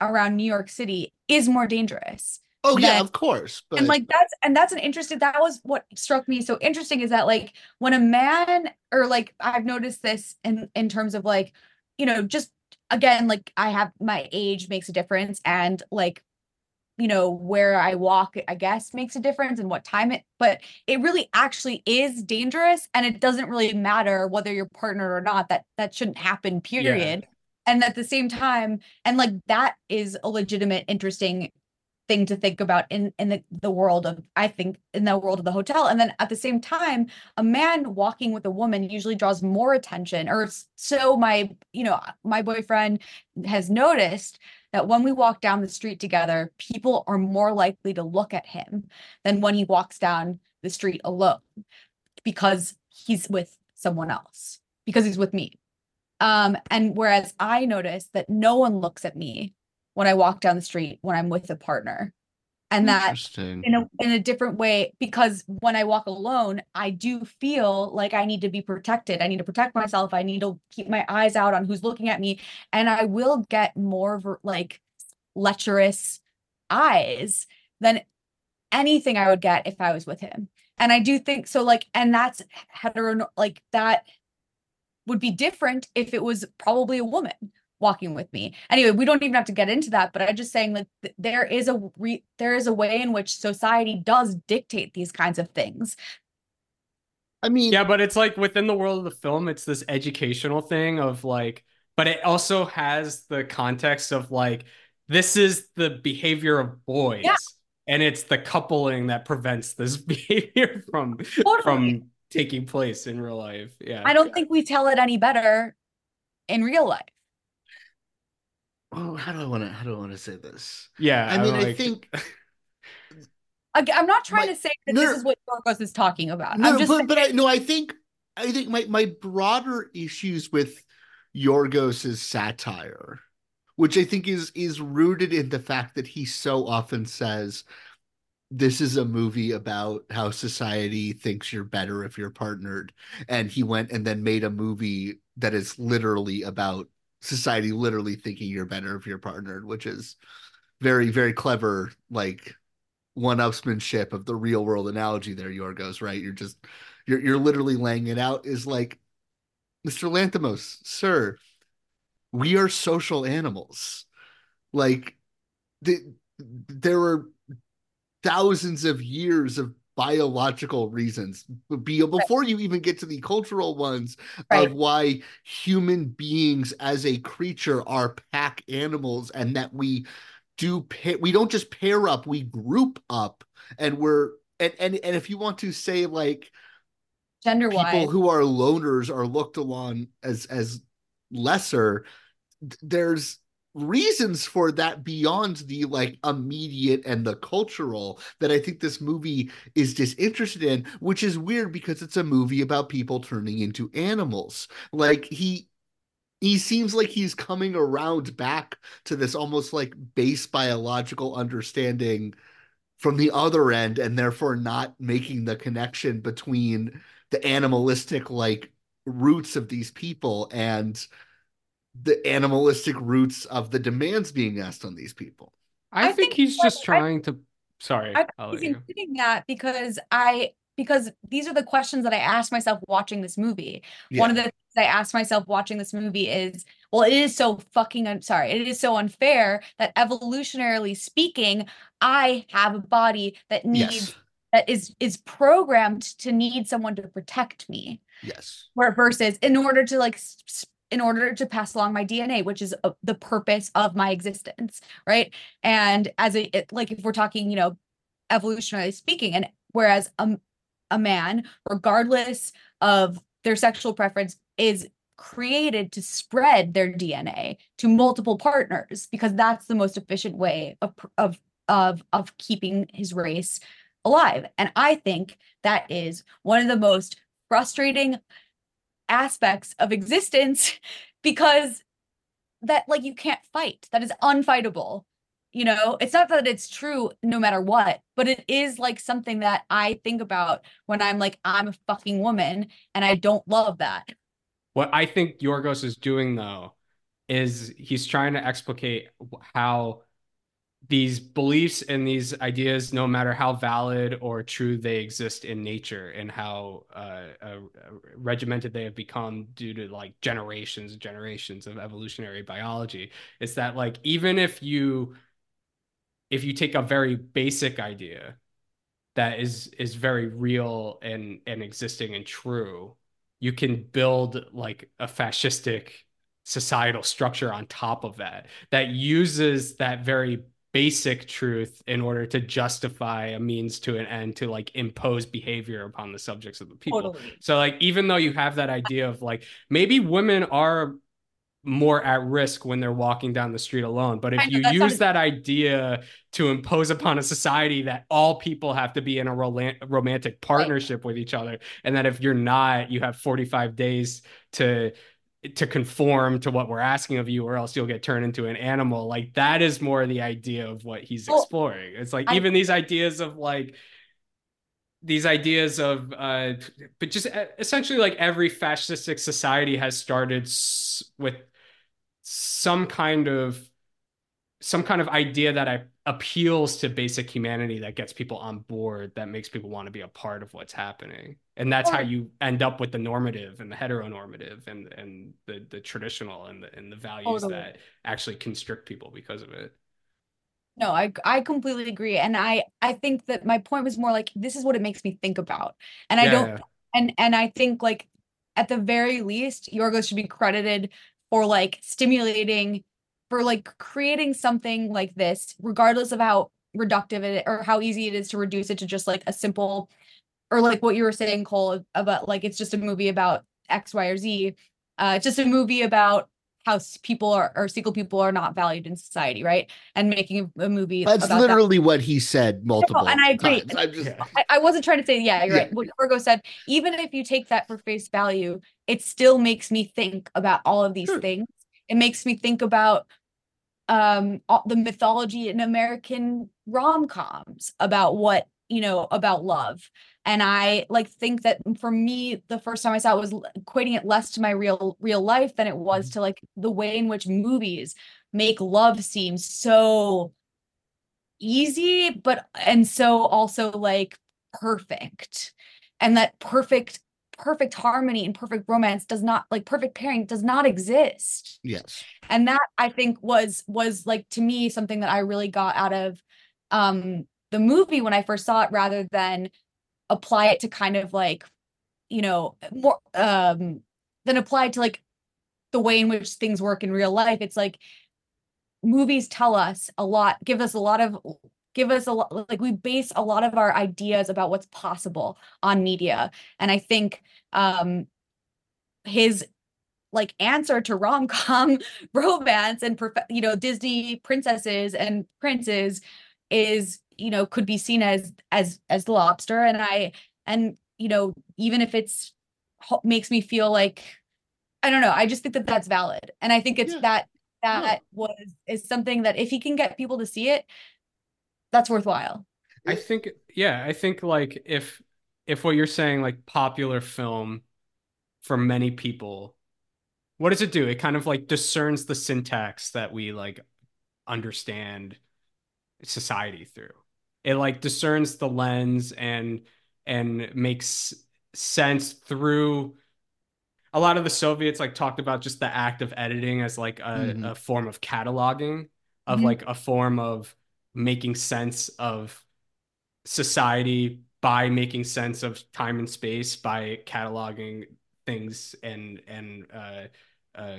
around New York City is more dangerous. Oh yeah, of course. But and like that's and that's an interesting that was what struck me so interesting is that like when a man or like I've noticed this in in terms of like you know just again like I have my age makes a difference and like you know where I walk I guess makes a difference and what time it but it really actually is dangerous and it doesn't really matter whether you're partnered or not that that shouldn't happen period. And at the same time and like that is a legitimate interesting thing to think about in in the, the world of i think in the world of the hotel. And then at the same time a man walking with a woman usually draws more attention or so my you know my boyfriend has noticed that when we walk down the street together people are more likely to look at him than when he walks down the street alone because he's with someone else because he's with me um and whereas i notice that no one looks at me when I walk down the street when I'm with a partner. And that in a in a different way because when I walk alone, I do feel like I need to be protected. I need to protect myself. I need to keep my eyes out on who's looking at me and I will get more like lecherous eyes than anything I would get if I was with him. And I do think so like and that's hetero like that would be different if it was probably a woman walking with me. Anyway, we don't even have to get into that, but I'm just saying like th- there is a re- there is a way in which society does dictate these kinds of things. I mean, yeah but it's like within the world of the film it's this educational thing of like but it also has the context of like this is the behavior of boys Yeah. and it's the coupling that prevents this behavior from Totally. from taking place in real life yeah I don't think we tell it any better in real life. Oh, how do I want to how do I want to say this? yeah I mean, I think I'm not trying My- to say that no, this is what Yorgos is talking about. no, I'm just but but I no, I think I think my my broader issues with Yorgos's satire, which I think is is rooted in the fact that he so often says this is a movie about how society thinks you're better if you're partnered and he went and then made a movie that is literally about society literally thinking you're better if you're partnered which is very very clever like one-upsmanship of the real world analogy there yorgos right? You're just you're, you're literally laying it out is like mr lanthimos sir we are social animals. Like the, there are thousands of years of biological reasons be, before you even get to the cultural ones Right. of why human beings as a creature are pack animals and that we do pair, we don't just pair up we group up and we're and and, and if you want to say like gender wise people who are loners are looked along as as lesser there's reasons for that beyond the like immediate and the cultural that I think this movie is disinterested in, which is weird because it's a movie about people turning into animals. Like he he seems like he's coming around back to this almost like base biological understanding from the other end and therefore not making the connection between the animalistic like roots of these people and the animalistic roots of the demands being asked on these people. I, think, he's just trying to. Sorry, I I'll was including that because I because these are the questions that I asked myself watching this movie. One of the things I asked myself watching this movie is, well, it is so fucking I'm sorry, it is so unfair that evolutionarily speaking, I have a body that needs Yes. that is is programmed to need someone to protect me. Yes. Where versus in order to like s- s- in order to pass along my DNA, which is uh, the purpose of my existence, right? And as a it, like if we're talking, you know, evolutionarily speaking, and whereas a, a man, regardless of their sexual preference, is created to spread their DNA to multiple partners because that's the most efficient way of of of of keeping his race alive. And I think that is one of the most frustrating aspects of existence because that like you can't fight. That is unfightable. You know, it's not that it's true no matter what, but it is like something that I think about when I'm like, I'm a fucking woman and I don't love that. What I think Yorgos is doing though is he's trying to explicate how these beliefs and these ideas, no matter how valid or true they exist in nature, and how uh, uh, regimented they have become due to like generations and generations of evolutionary biology, is that like even if you if you take a very basic idea that is is very real and and existing and true you can build like a fascistic societal structure on top of that that uses that very basic truth in order to justify a means to an end to like impose behavior upon the subjects of the people Totally. so like even though you have that idea of like maybe women are more at risk when they're walking down the street alone. But if know, you that use sounded- that idea to impose upon a society that all people have to be in a romantic partnership with each other, and that if you're not, you have 45 days to to conform to what we're asking of you, or else you'll get turned into an animal. Like that is more the idea of what he's Well, exploring. It's like I- even these ideas of like these ideas of uh but just uh, essentially like every fascistic society has started s- with some kind of some kind of idea that I, appeals to basic humanity that gets people on board that makes people want to be a part of what's happening and that's how you end up with the normative and the heteronormative and and the the traditional and the and the values Totally. that actually constrict people because of it No, I I completely agree. And I I think that my point was more like this is what it makes me think about. And I Yeah, don't and and I think like at the very least, Yorgos should be credited for like stimulating for like creating something like this, regardless of how reductive it or how easy it is to reduce it to just like a simple or like what you were saying, Cole, about like it's just a movie about X, Y, or Z. Uh, it's just a movie about how people are or single people are not valued in society, right? And making a, a movie That's about that. literally what he said multiple and I agree. just I, I wasn't trying to say, yeah, you're Yeah. right. What Virgo said, even if you take that for face value, it still makes me think about all of these things. It makes me think about um the mythology in American rom-coms about what, you know, about love. And I like think that for me, the first time I saw it was equating it less to my real real life than it was to like the way in which movies make love seem so easy but and so also like perfect and that perfect perfect harmony and perfect romance does not like perfect pairing does not exist yes. and that i think was was like to me something that i really got out of um the movie when i first saw it rather than apply it to kind of like you know more um than apply it to like the way in which things work in real life it's like movies tell us a lot give us a lot of give us a lot like we base a lot of our ideas about what's possible on media. And i think um his like answer to rom-com romance and prof- you know Disney princesses and princes is you know could be seen as as as the lobster. And I and you know even if it's makes me feel like I don't know I just think that that's valid. And I think it's Yeah. that that was is something that if he can get people to see it that's worthwhile I think yeah, I think like if if what you're saying like popular film for many people, what does it do? It kind of like discerns the syntax that we like understand society through. It like discerns the lens and and makes sense through a lot of the Soviets like talked about just the act of editing as like a, Mhm. a form of cataloging, of Mhm. like a form of making sense of society by making sense of time and space by cataloging things and and uh uh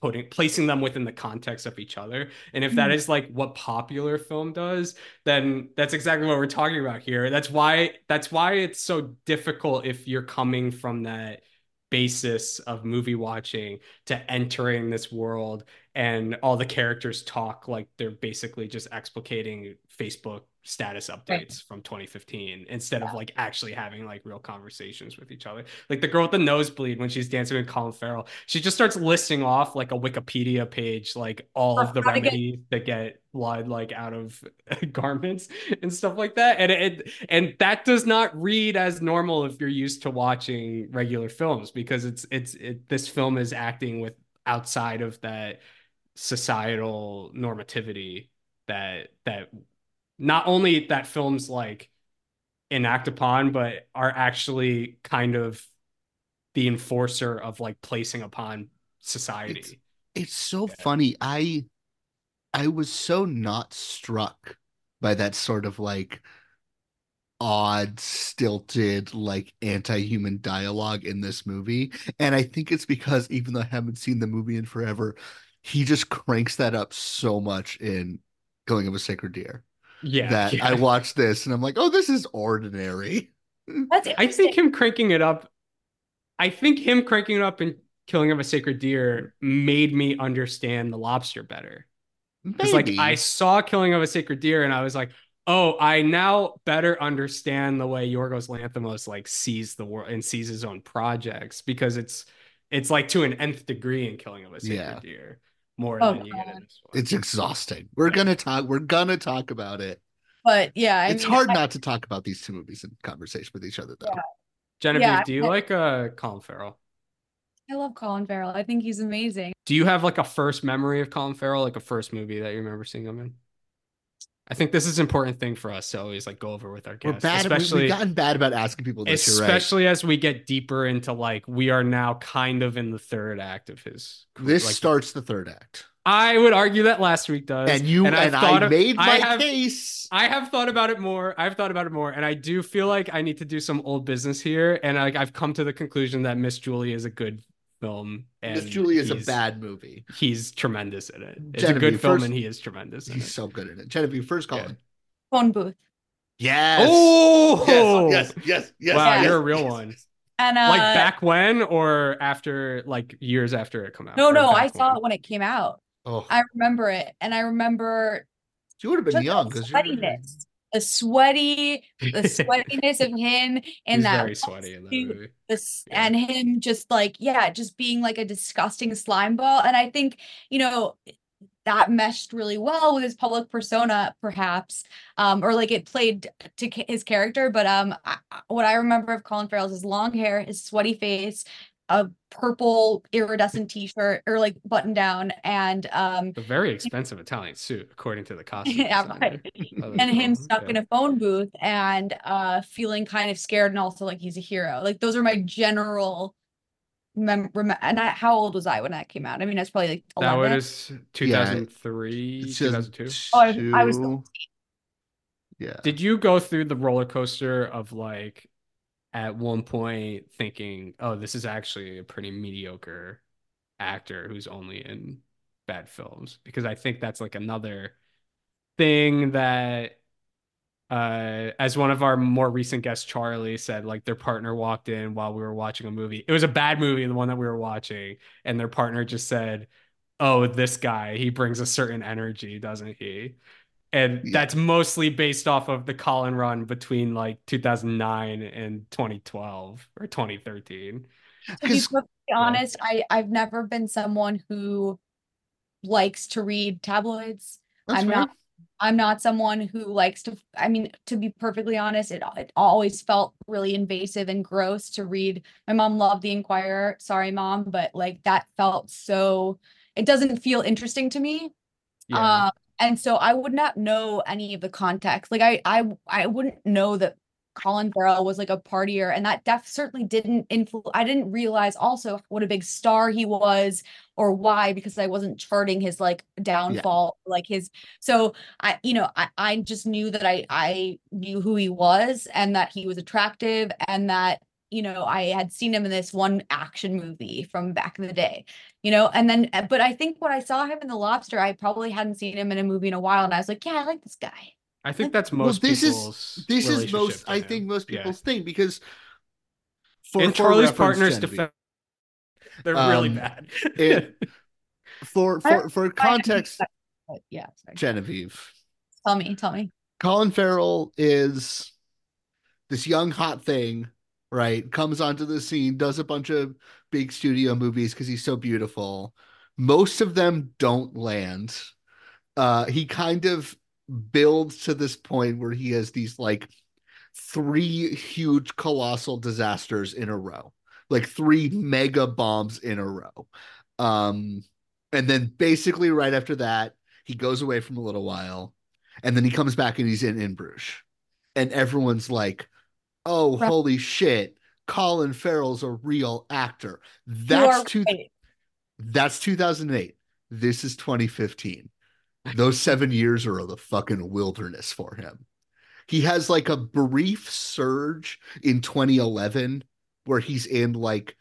putting placing them within the context of each other and if that Mhm. like what popular film does then that's exactly what we're talking about here that's why that's why it's so difficult if you're coming from that basis of movie watching to entering this world and all the characters talk like they're basically just explicating Facebook status updates from 2015 instead of like actually having like real conversations with each other. Like the girl with the nosebleed when she's dancing with Colin Farrell, she just starts listing off like a Wikipedia page, like all of the to get- remedies that get blood like out of garments and stuff like that. And it and that does not read as normal if you're used to watching regular films because it's it's it, this film is acting with outside of that societal normativity that that not only that films like enact upon but are actually kind of the enforcer of like placing upon society It's so funny. I I was so not struck by that sort of like odd, stilted, like anti-human dialogue in this movie. And I think it's because even though I haven't seen the movie in forever, he just cranks that up so much in Killing of a Sacred Deer. yeah that yeah. I watched this and I'm like, oh, this is ordinary. that's I think him cranking it up I think him cranking it up and killing of a sacred deer made me understand the lobster better Because like I saw Killing of a Sacred Deer and I was like, oh, I now better understand the way Yorgos Lanthimos like sees the world and sees his own projects because it's it's like to an nth degree in Killing of a Sacred Yeah. Deer more Oh, than you get in God. this one. It's exhausting. We're gonna talk. We're gonna talk about it. but yeah I it's mean, hard I- not to talk about these two movies in conversation with each other, though. Yeah. Genevieve, Yeah, do you I- like uh Colin Farrell? I love Colin Farrell I think he's amazing Do you have like a first memory of Colin Farrell, like a first movie that you remember seeing him in? I think this is an important thing for us to always like go over with our We're guests, bad. we- especially We've gotten bad about asking people this. You're right. especially as we get deeper into like we are now kind of in the third act of his This like, starts the third act, I would argue that last week does. and you and, I've I thought of- made my I have, case. I have thought about it more. I've thought about it more, and I do feel like I need to do some old business here. And like I've come to the conclusion that Miss Julie is a good film. And Miss Julie is a bad movie. He's tremendous in it. It's a good film, first- and he is tremendous in He's it. so good in it. Genevieve, first call Yeah. phone booth Yes. Oh, Yes. Yes. Yes. Yes. wow, yes, you're a real yes, one. and uh Like back when, or after, like years after it come out. no no I saw when? it when it came out Oh, I remember it and I remember she would have been young the because sweatiness the sweaty the sweatiness of him and He's that very sweaty in that movie. this Yeah. and him just like yeah just being like a disgusting slime ball and i think you know that meshed really well with his public persona perhaps um or like it played to his character but um I, what i remember of colin farrell is his long hair his sweaty face a purple iridescent t-shirt or like button down and um A very expensive Italian suit, according to the costume. Yeah, right. and him film. stuck in a phone booth and uh feeling kind of scared and also like he's a hero like those are my general mem- rem- and I, how old was i when that came out i mean i was probably like That 11 was 2003, It's 2002. Oh, I was- I was two- Yeah. Did you go through the roller coaster of like at one point thinking, oh, this is actually a pretty mediocre actor who's only in bad films? Because I think that's like another thing that uh as one of our more recent guests charlie said like their partner walked in while we were watching a movie it was a bad movie the one that we were watching and their partner just said oh this guy he brings a certain energy doesn't he and Yeah. that's mostly based off of the Colin run between like 2009 and 2012 or 2013 To be perfectly honest, I I've never been someone who likes to read tabloids. That's I'm fair. not I'm not someone who likes to I mean, to be perfectly honest, it it always felt really invasive and gross to read. My mom loved the Inquirer. Sorry, mom, but like that felt so it doesn't feel interesting to me. yeah Um, and so I would not know any of the context. Like I, I, I wouldn't know that Colin Farrell was like a partier, and that def certainly didn't influence. I didn't realize also what a big star he was, or why, because I wasn't charting his like downfall, like his. So I, you know, I, I just knew that I, I knew who he was, and that he was attractive, and that you know I had seen him in this one action movie from back in the day you know and then uh, but i think when i saw him in the lobster i probably hadn't seen him in a movie in a while and i was like yeah i like this guy I think that's Well, most this is this is most I him. think most Yeah. people's thing because for and for Charlie's reference, partners Genevieve, defense they're really Um, bad it- for for for context, yeah sorry. Genevieve, tell me tell me Colin Farrell is this young hot thing, right? Comes onto the scene, does a bunch of big studio movies because he's so beautiful. Most of them don't land. Uh, he kind of builds to this point where he has these like three huge colossal disasters in a row, like three mega bombs in a row. Um, and then basically right after that, he goes away from a little while, and then he comes back and he's in In Bruges, and everyone's like, "Oh, holy shit! Colin Farrell's a real actor." That's two. right. That's 2008. This is 2015. Those seven years are the fucking wilderness for him. He has like a brief surge in 2011 where he's in like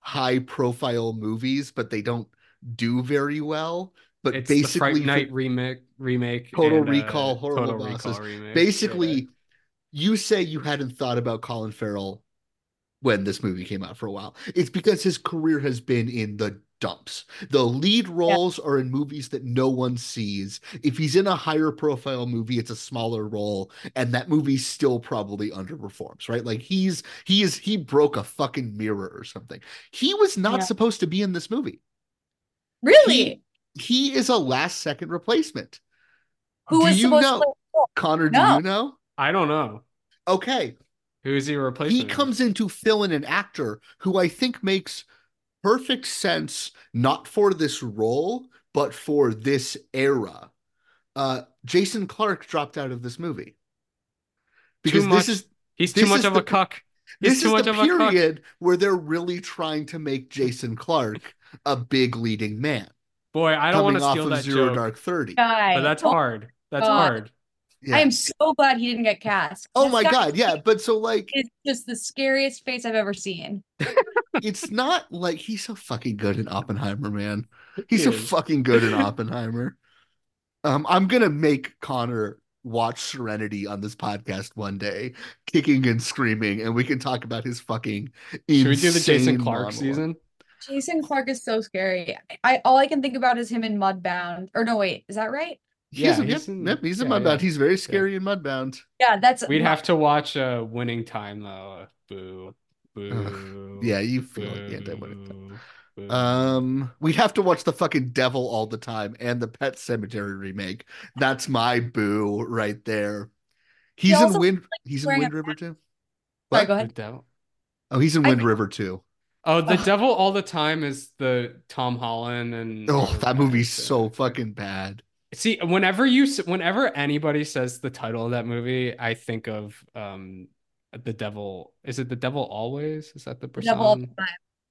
high profile movies, but they don't do very well. But it's the basically, Fright Night remake remake Total and, uh, Recall, Horrible Total Bosses. Recall remake. basically, Yeah. you say you hadn't thought about Colin Farrell when this movie came out for a while. It's because his career has been in the dumps. The lead roles are in movies that no one sees. If he's in a higher profile movie, it's a smaller role, and that movie still probably underperforms, right? Like he's he is he broke a fucking mirror or something. He was not Yeah. supposed to be in this movie. really He is a last second replacement. who do was you supposed know? to play? Connor, do No. you know? I don't know Okay. Who is he replacing he comes in to fill in an actor who I think makes perfect sense, not for this role, but for this era. Uh, Jason Clarke dropped out of this movie because much. this is he's this too much of the- a cuck he's this too is much the of a period where they're really trying to make Jason Clarke a big leading man. boy I don't want coming to off steal of that Zero joke Dark Thirty. guy but that's Oh, hard that's God. hard Yeah. i am so glad he didn't get cast oh This my guy god, yeah. But so like it's just the scariest face i've ever seen it's not like he's so fucking good in Oppenheimer, man. He's so fucking good in Oppenheimer. Um, I'm gonna make Connor watch Serenity on this podcast one day, kicking and screaming, and we can talk about his fucking. should we do the Jason insane Clarke monologue. season jason clarke is so scary I all i can think about is him in mudbound or no wait is that right He's Yeah, in, yep, he's in- yep, he's in yeah, Mudbound. yeah. He's very scary in Mudbound. yeah that's we'd have to watch uh winning time though boo boo Yeah, you feel like the anti-winning boo, boo. Um, we'd have to watch the fucking Devil all the time and the Pet Sematary remake. That's my boo right there. He's in also, Wind. He's in Wind River too. Sorry, What? go The ahead devil Oh, he's in I Wind think- River too. Oh, the Ugh. devil all the time is the Tom Holland and Oh, that movie's so fucking bad. See, whenever you whenever anybody says the title of that movie, I think of um the devil. Is it the devil always? Is that the The devil all the time.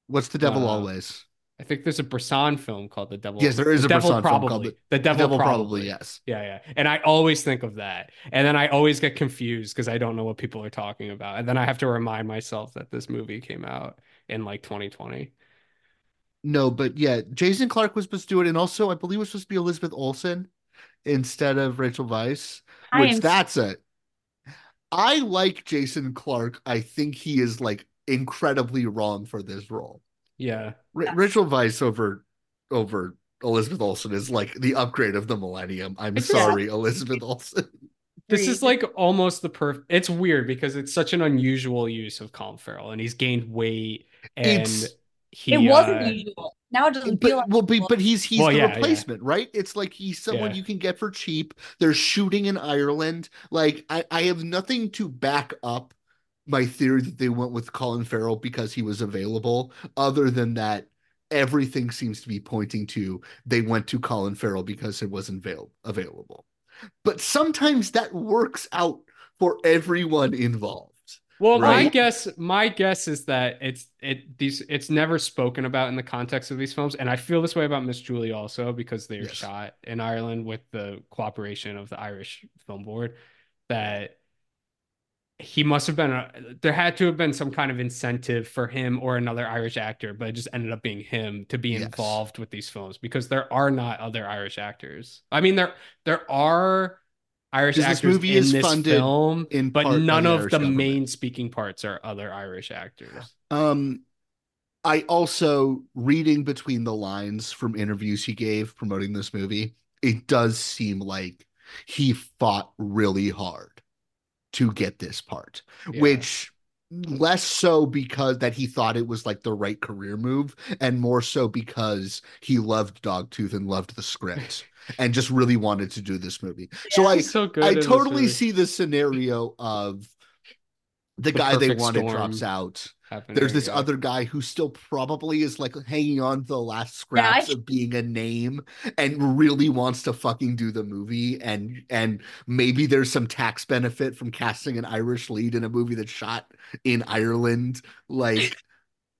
What's the Devil Uh, Always? I think there's a Bresson film called The Devil. Yes, there is The a Devil Bresson film called The- The The Devil, Devil probably. probably yes. Yeah, yeah. And I always think of that. And then I always get confused because I don't know what people are talking about. And then I have to remind myself that this movie came out in like 2020. No, but yeah, Jason Clarke was supposed to do it, and also I believe it was supposed to be Elizabeth Olsen instead of Rachel Weisz, which am that's I like Jason Clarke. I think he is like incredibly wrong for this role. Yeah. R- Rachel Weisz over over Elizabeth Olsen is like the upgrade of the millennium. I'm It's- sorry, Elizabeth Olsen. This is like almost the perfect. It's weird because it's such an unusual use of Colin Farrell, and he's gained weight, and It's- he it wasn't uh, usual. Now it doesn't feel But like well, but, but he's he's Well, the yeah, yeah. replacement, right? It's like he's someone Yeah. you can get for cheap. They're shooting in Ireland. Like I, I have nothing to back up my theory that they went with Colin Farrell because he was available, other than that everything seems to be pointing to they went to Colin Farrell because it wasn't avail- available. But sometimes that works out for everyone involved. Well, my guess, my guess is that it's it these it's never spoken about in the context of these films, and I feel this way about Miss Julie also because they were Yes. shot in Ireland with the cooperation of the Irish Film Board. That he must have been a, there had to have been some kind of incentive for him or another Irish actor, but it just ended up being him to be Yes. involved with these films because there are not other Irish actors. I mean, there there are Irish this actors movie in is this funded film, in but none of Irish the government. main speaking parts are other Irish actors. Um, I also reading between the lines from interviews he gave promoting this movie, it does seem like he fought really hard to get this part, Yeah. which less so because that he thought it was like the right career move and more so because he loved Dogtooth and loved the script and just really wanted to do this movie. So I so good I totally see the scenario of the, The guy they perfect wanted drops out. happening, There's this yeah. other guy who still probably is like hanging on to the last Yeah, I- scraps of being a name and really wants to fucking do the movie and and maybe there's some tax benefit from casting an Irish lead in a movie that's shot in Ireland like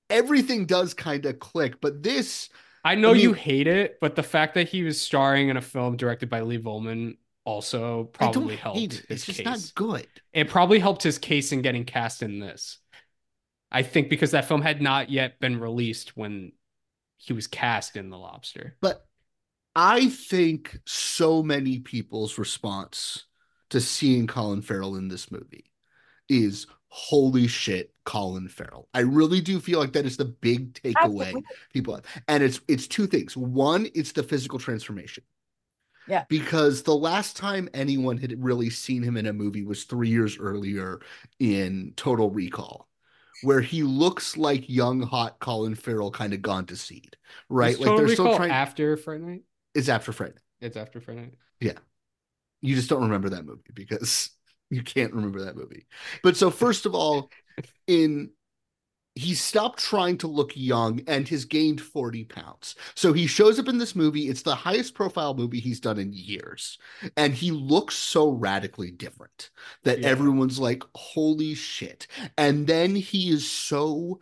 everything does kind of click but this I know I mean- you hate it, but the fact that he was starring in a film directed by Liv Ullmann also probably helped it it's just case. not good It probably helped his case in getting cast in this. I think because that film had not yet been released when he was cast in The Lobster. But I think so many people's response to seeing Colin Farrell in this movie is holy shit, Colin Farrell. I really do feel like that is the big takeaway Absolutely. people have. And it's it's two things. One, it's the physical transformation. Yeah. Because the last time anyone had really seen him in a movie was three years earlier in Total Recall, where he looks like young, hot Colin Farrell kind of gone to seed, right? Is like Total they're still Recall trying. after Friday Night. it's after Friday. It's after Friday Night. Yeah. You just don't remember that movie because you can't remember that movie. But so first of all, in he stopped trying to look young and has gained 40 pounds. So he shows up in this movie. It's the highest profile movie he's done in years. And he looks so radically different that Yeah. everyone's like, holy shit. And then he is so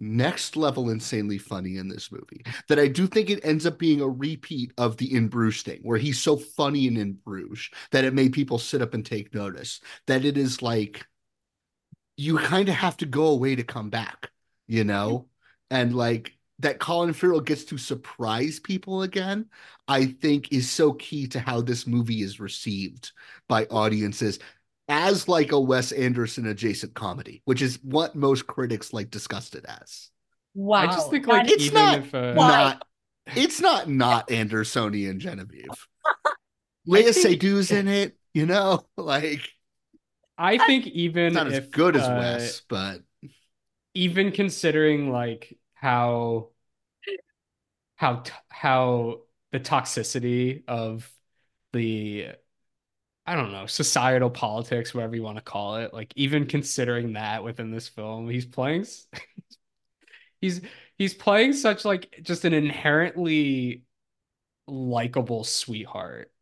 next level insanely funny in this movie that I do think it ends up being a repeat of the In Bruges thing, where he's so funny in In Bruges that it made people sit up and take notice. That it is like you kind of have to go away to come back, you know? Mm-hmm. And like that Colin Farrell gets to surprise people again, I think is so key to how this movie is received by audiences as like a Wes Anderson adjacent comedy, which is what most critics like discussed it as. Wow. I just think like It's not if uh, not it's not not Andersonian Genevieve. Léa think- Seydoux in it, you know, like I think even it's not as good as uh, Wes, but even considering like how how t- how the toxicity of the I don't know societal politics whatever you want to call it like even considering that within this film he's playing he's he's playing such like just an inherently likable sweetheart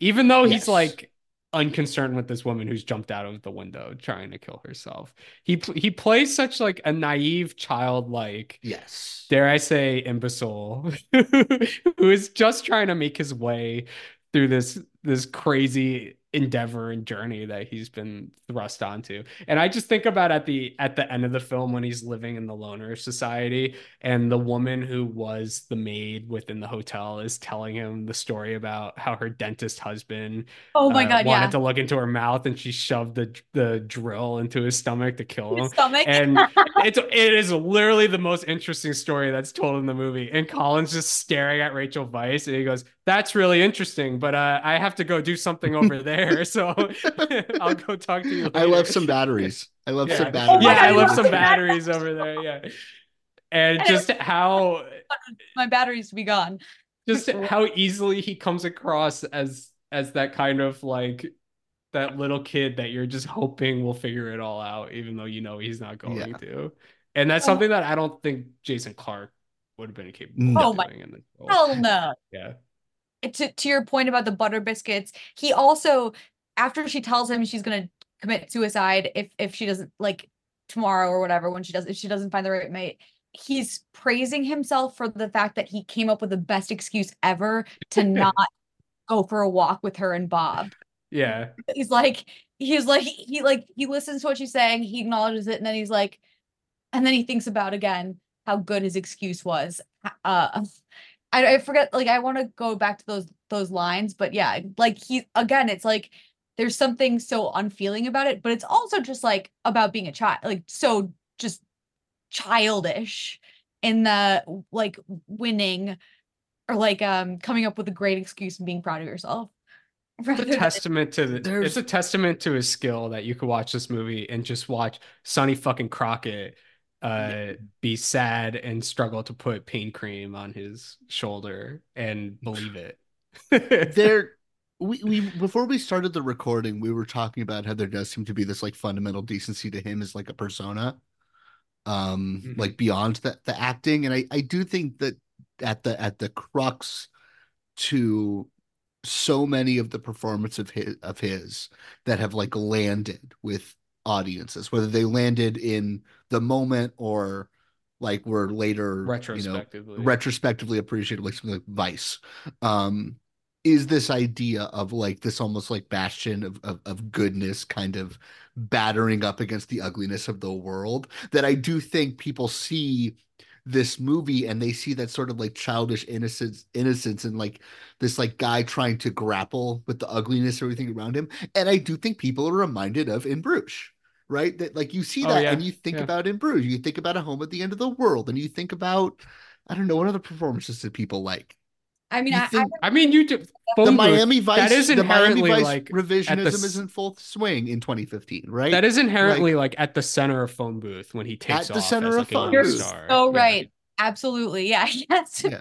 even though he's Yes. like unconcerned with this woman who's jumped out of the window trying to kill herself he he plays such like a naive childlike yes. dare I say, imbecile who is just trying to make his way through this this crazy endeavor and journey that he's been thrust onto. And I just think about at the at the end of the film when he's living in the loner society and the woman who was the maid within the hotel is telling him the story about how her dentist husband Oh my uh, God, wanted yeah. to look into her mouth and she shoved the the drill into his stomach to kill him. Stomach. And it's it is literally the most interesting story that's told in the movie. And Colin's just staring at Rachel Weisz and he goes, "That's really interesting, but uh, I have to go do something over there, so I'll go talk to you." I later." love some batteries. I love Yeah. some batteries. Yeah, I I love love some some batteries over there. Yeah, and just how My batteries to be gone. just how easily he comes across as as that kind of like that little kid that you're just hoping will figure it all out, even though you know he's not going Yeah. to. And that's Oh. something that I don't think Jason Clarke would have been capable Oh of my- in this role. Hell no. Yeah. To, to your point about the butter biscuits, he also after she tells him she's gonna commit suicide if if she doesn't like tomorrow or whatever when she does if she doesn't find the right mate, he's praising himself for the fact that he came up with the best excuse ever to not go for a walk with her and Bob. Yeah. He's like he's like he like he listens to what she's saying, he acknowledges it, and then he's like, and then he thinks about again how good his excuse was. Uh I, I forget like I want to go back to those those lines, but yeah, like he again, it's like there's something so unfeeling about it, but it's also just like about being a child, like so just childish in the like winning or like um coming up with a great excuse and being proud of yourself. rather It's a than- testament to the, There's- it's a testament to his skill that you could watch this movie and just watch Sonny fucking Crockett uh be sad and struggle to put pain cream on his shoulder and believe it. there we, we before we started the recording we were talking about how there does seem to be this like fundamental decency to him as like a persona um Mhm. like beyond the, the acting and i i do think that at the at the crux to so many of the performance of his of his that have like landed with audiences whether they landed in the moment or like were later you know Retrospectively. retrospectively appreciated like something like vice. Um is this idea of like this almost like bastion of, of of goodness kind of battering up against the ugliness of the world that i do think people see this movie and they see that sort of like childish innocence innocence and like this like guy trying to grapple with the ugliness of everything around him? And i do think people are reminded of in bruges right that like you see Oh, that yeah, and you think yeah. about in bruges you think about a home at the end of the world and you think about i don't know what other performances that people like I mean, you I, I think- I mean, you do the Miami Vice, that is the Miami inherently Vice like revisionism the is in full swing in 2015, right? that is inherently like, at the center of phone booth when he takes At the off center as, of like, phone young booth. you're star. so Yeah. right. Absolutely. Yeah. Yes. Yeah.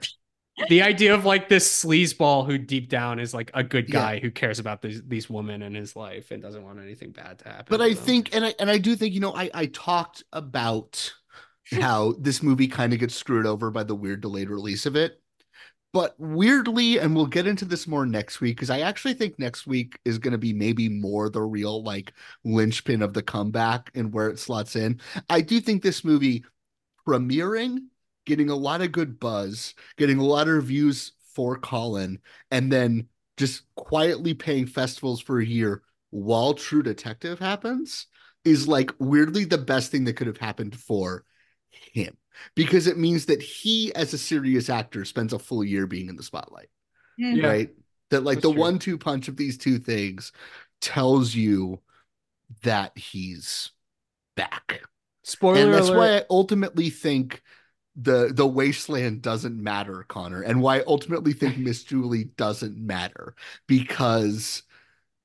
The idea of like this sleazeball who deep down is like a good Yeah. guy who cares about these these women in his life and doesn't want anything bad to happen. but I think, and I and I do think, you know, I I talked about how this movie kind of gets screwed over by the weird delayed release of it. But weirdly, and we'll get into this more next week because I actually think next week is going to be maybe more the real like linchpin of the comeback and where it slots in. I do think this movie premiering, getting a lot of good buzz, getting a lot of reviews for Colin, and then just quietly paying festivals for a year while True Detective happens is like weirdly the best thing that could have happened for him because it means that he, as a serious actor, spends a full year being in the spotlight, Mhm. Yeah. right? That like That's the true. one two punch of these two things tells you that he's back. spoiler and that's alert. why I ultimately think the the wasteland doesn't matter, Connor, and why I ultimately think Miss Julie doesn't matter because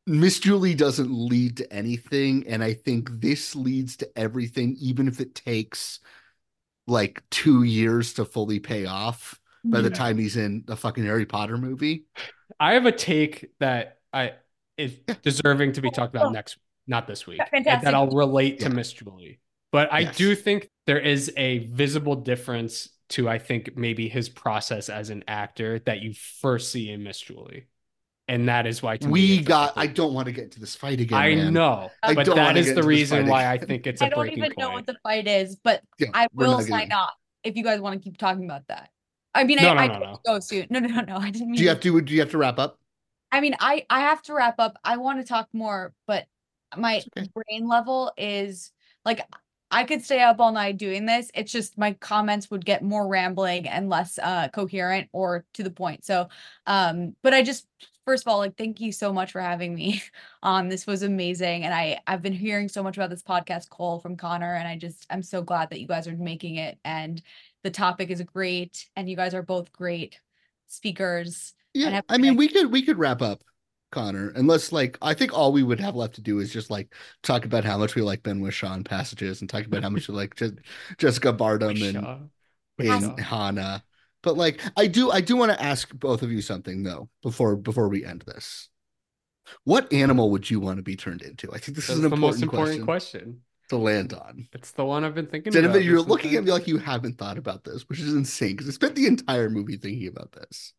Miss Julie doesn't lead to anything, and I think this leads to everything, even if it takes like two years to fully pay off by the mm-hmm. time he's in the fucking Harry Potter movie. I have a take that I is deserving to be oh, talked about next, not this week, that I'll relate to Yeah. Miss Julie. But I Yes. do think there is a visible difference to I think maybe his process as an actor that you first see in Miss Julie, and that is why We got. like I don't want to get into this fight again. I man. know, I but don't that wanna is get the reason fight why I think it's a I don't breaking even know what the fight is, but Yeah, I will sign off if you guys want to keep talking about that. I mean, No, I, no, I no, have no. to go soon. No, no, no, no. I didn't mean. Do you have to? Do you have to wrap up? I mean, I I have to wrap up. I want to talk more, but my okay. brain level is like I could stay up all night doing this. It's just my comments would get more rambling and less uh coherent or to the point. So um but I just first of all like thank you so much for having me on. This was amazing and I I've been hearing so much about this podcast Cole from Connor and I just I'm so glad that you guys are making it and the topic is great and you guys are both great speakers. Yeah, I mean, we could we could wrap up, Connor, unless like I think all we would have left to do is just like talk about how much we like Ben Whishaw passages and talk about how much we like Je- Jessica Barden and, Whishaw. and Hannah. But like, I do I do want to ask both of you something though before before we end this. What animal would you want to be turned into? I think this That's is an the important, most important question, question. to land on. It's the one I've been thinking Genevieve, about. you're looking at me like you haven't thought about this, which is insane because I spent the entire movie thinking about this.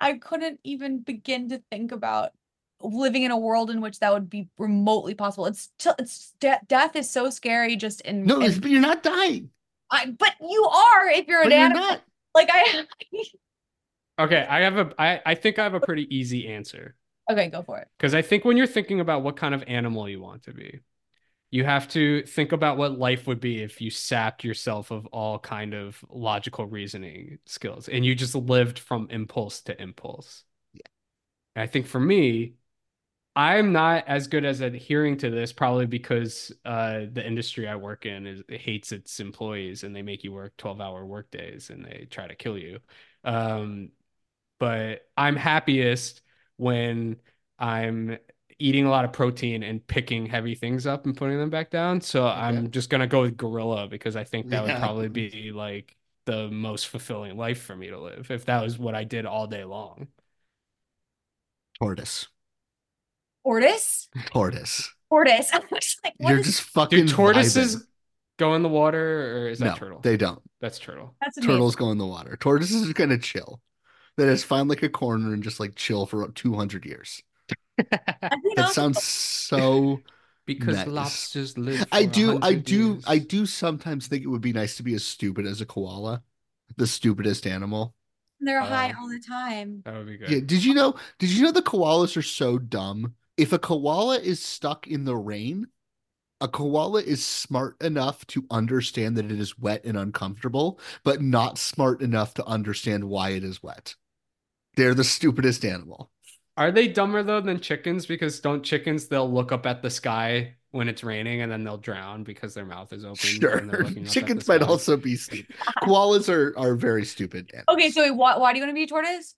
I couldn't even begin to think about living in a world in which that would be remotely possible. It's t- it's de- death is so scary just in No, in- but you're not dying. I, but you are if you're an But you're animal. not. Like I Okay, I have a I, I think I have a pretty easy answer. Okay, go for it. Because I think when you're thinking about what kind of animal you want to be, you have to think about what life would be if you sapped yourself of all kind of logical reasoning skills and you just lived from impulse to impulse. Yeah. And I think for me, I'm not as good as adhering to this probably because uh, the industry I work in is it hates its employees and they make you work 12 hour work days and they try to kill you. Um, but I'm happiest when I'm eating a lot of protein and picking heavy things up and putting them back down. So I'm just gonna go with gorilla because I think that would probably be like the most fulfilling life for me to live if that was what I did all day long. Tortoise. Tortoise? Tortoise. Tortoise. I was like, You're is- just fucking Do tortoises vibing. go in the water or is that no, turtle? they don't. That's turtle. that's amazing. Turtles go in the water. Tortoises are gonna chill. They just find like a corner and just like chill for 200 years. I think That sounds so. Because Nice. lobsters live. I do. I do. years. I do sometimes think it would be nice to be as stupid as a koala, the stupidest animal. they're oh. high Oh. all the time. That would be good. Yeah. Did you know? Did you know the koalas are so dumb? If a koala is stuck in the rain, a koala is smart enough to understand that it is wet and uncomfortable, but not smart enough to understand why it is wet. They're the stupidest animal. Are they dumber though than chickens? Because don't chickens they'll look up at the sky when it's raining and then they'll drown because their mouth is open. Sure. when up Chickens might sky? also be stupid. Koalas are are very stupid. animals. Okay, so why, why do you want to be a tortoise?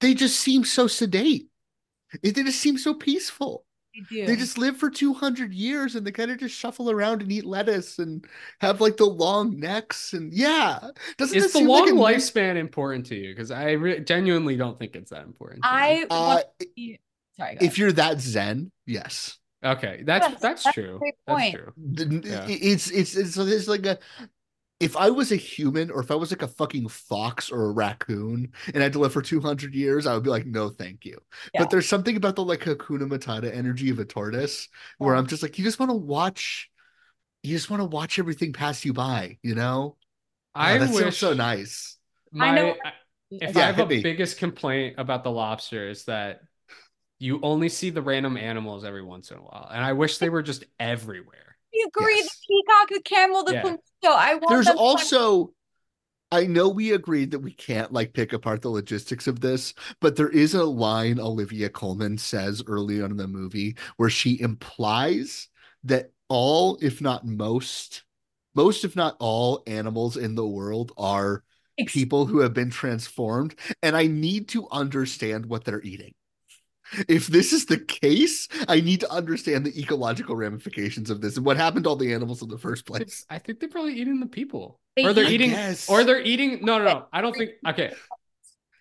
They just seem so sedate. It, they just seem so peaceful. They do. They just live for 200 years and they kind of just shuffle around and eat lettuce and have like the long necks. And yeah, doesn't Is it the seem long like a nice- lifespan important to you? Because I re- genuinely don't think it's that important. to. I Uh, be- sorry. Go if you're that zen, yes. okay, that's Yes, that's, that's a true. great That's true. The- Yeah. It's, it's it's so there's like a if I was a human or if I was like a fucking fox or a raccoon and I had to live for 200 years, I would be like, no, thank you. Yeah. But there's something about the like Hakuna Matata energy of a tortoise where I'm just like, you just want to watch, you just want to watch everything pass you by, you know? Oh, I Oh, that wish so nice. My, I know- if Yeah, I have a me. biggest complaint about the lobster is that you only see the random animals every once in a while, and I wish they were just everywhere. You agree? Yes. The peacock, the camel, the Yeah. flamingo. I want There's to- also I know we agreed that we can't like pick apart the logistics of this, but there is a line Olivia Colman says early on in the movie where she implies that all, if not most, most if not all animals in the world are people who have been transformed, and I need to understand what they're eating. If this is the case, I need to understand the ecological ramifications of this and what happened to all the animals in the first place. I think they're probably eating the people, They or they're eat- eating, or they're eating. No, no, no. I don't think. Okay,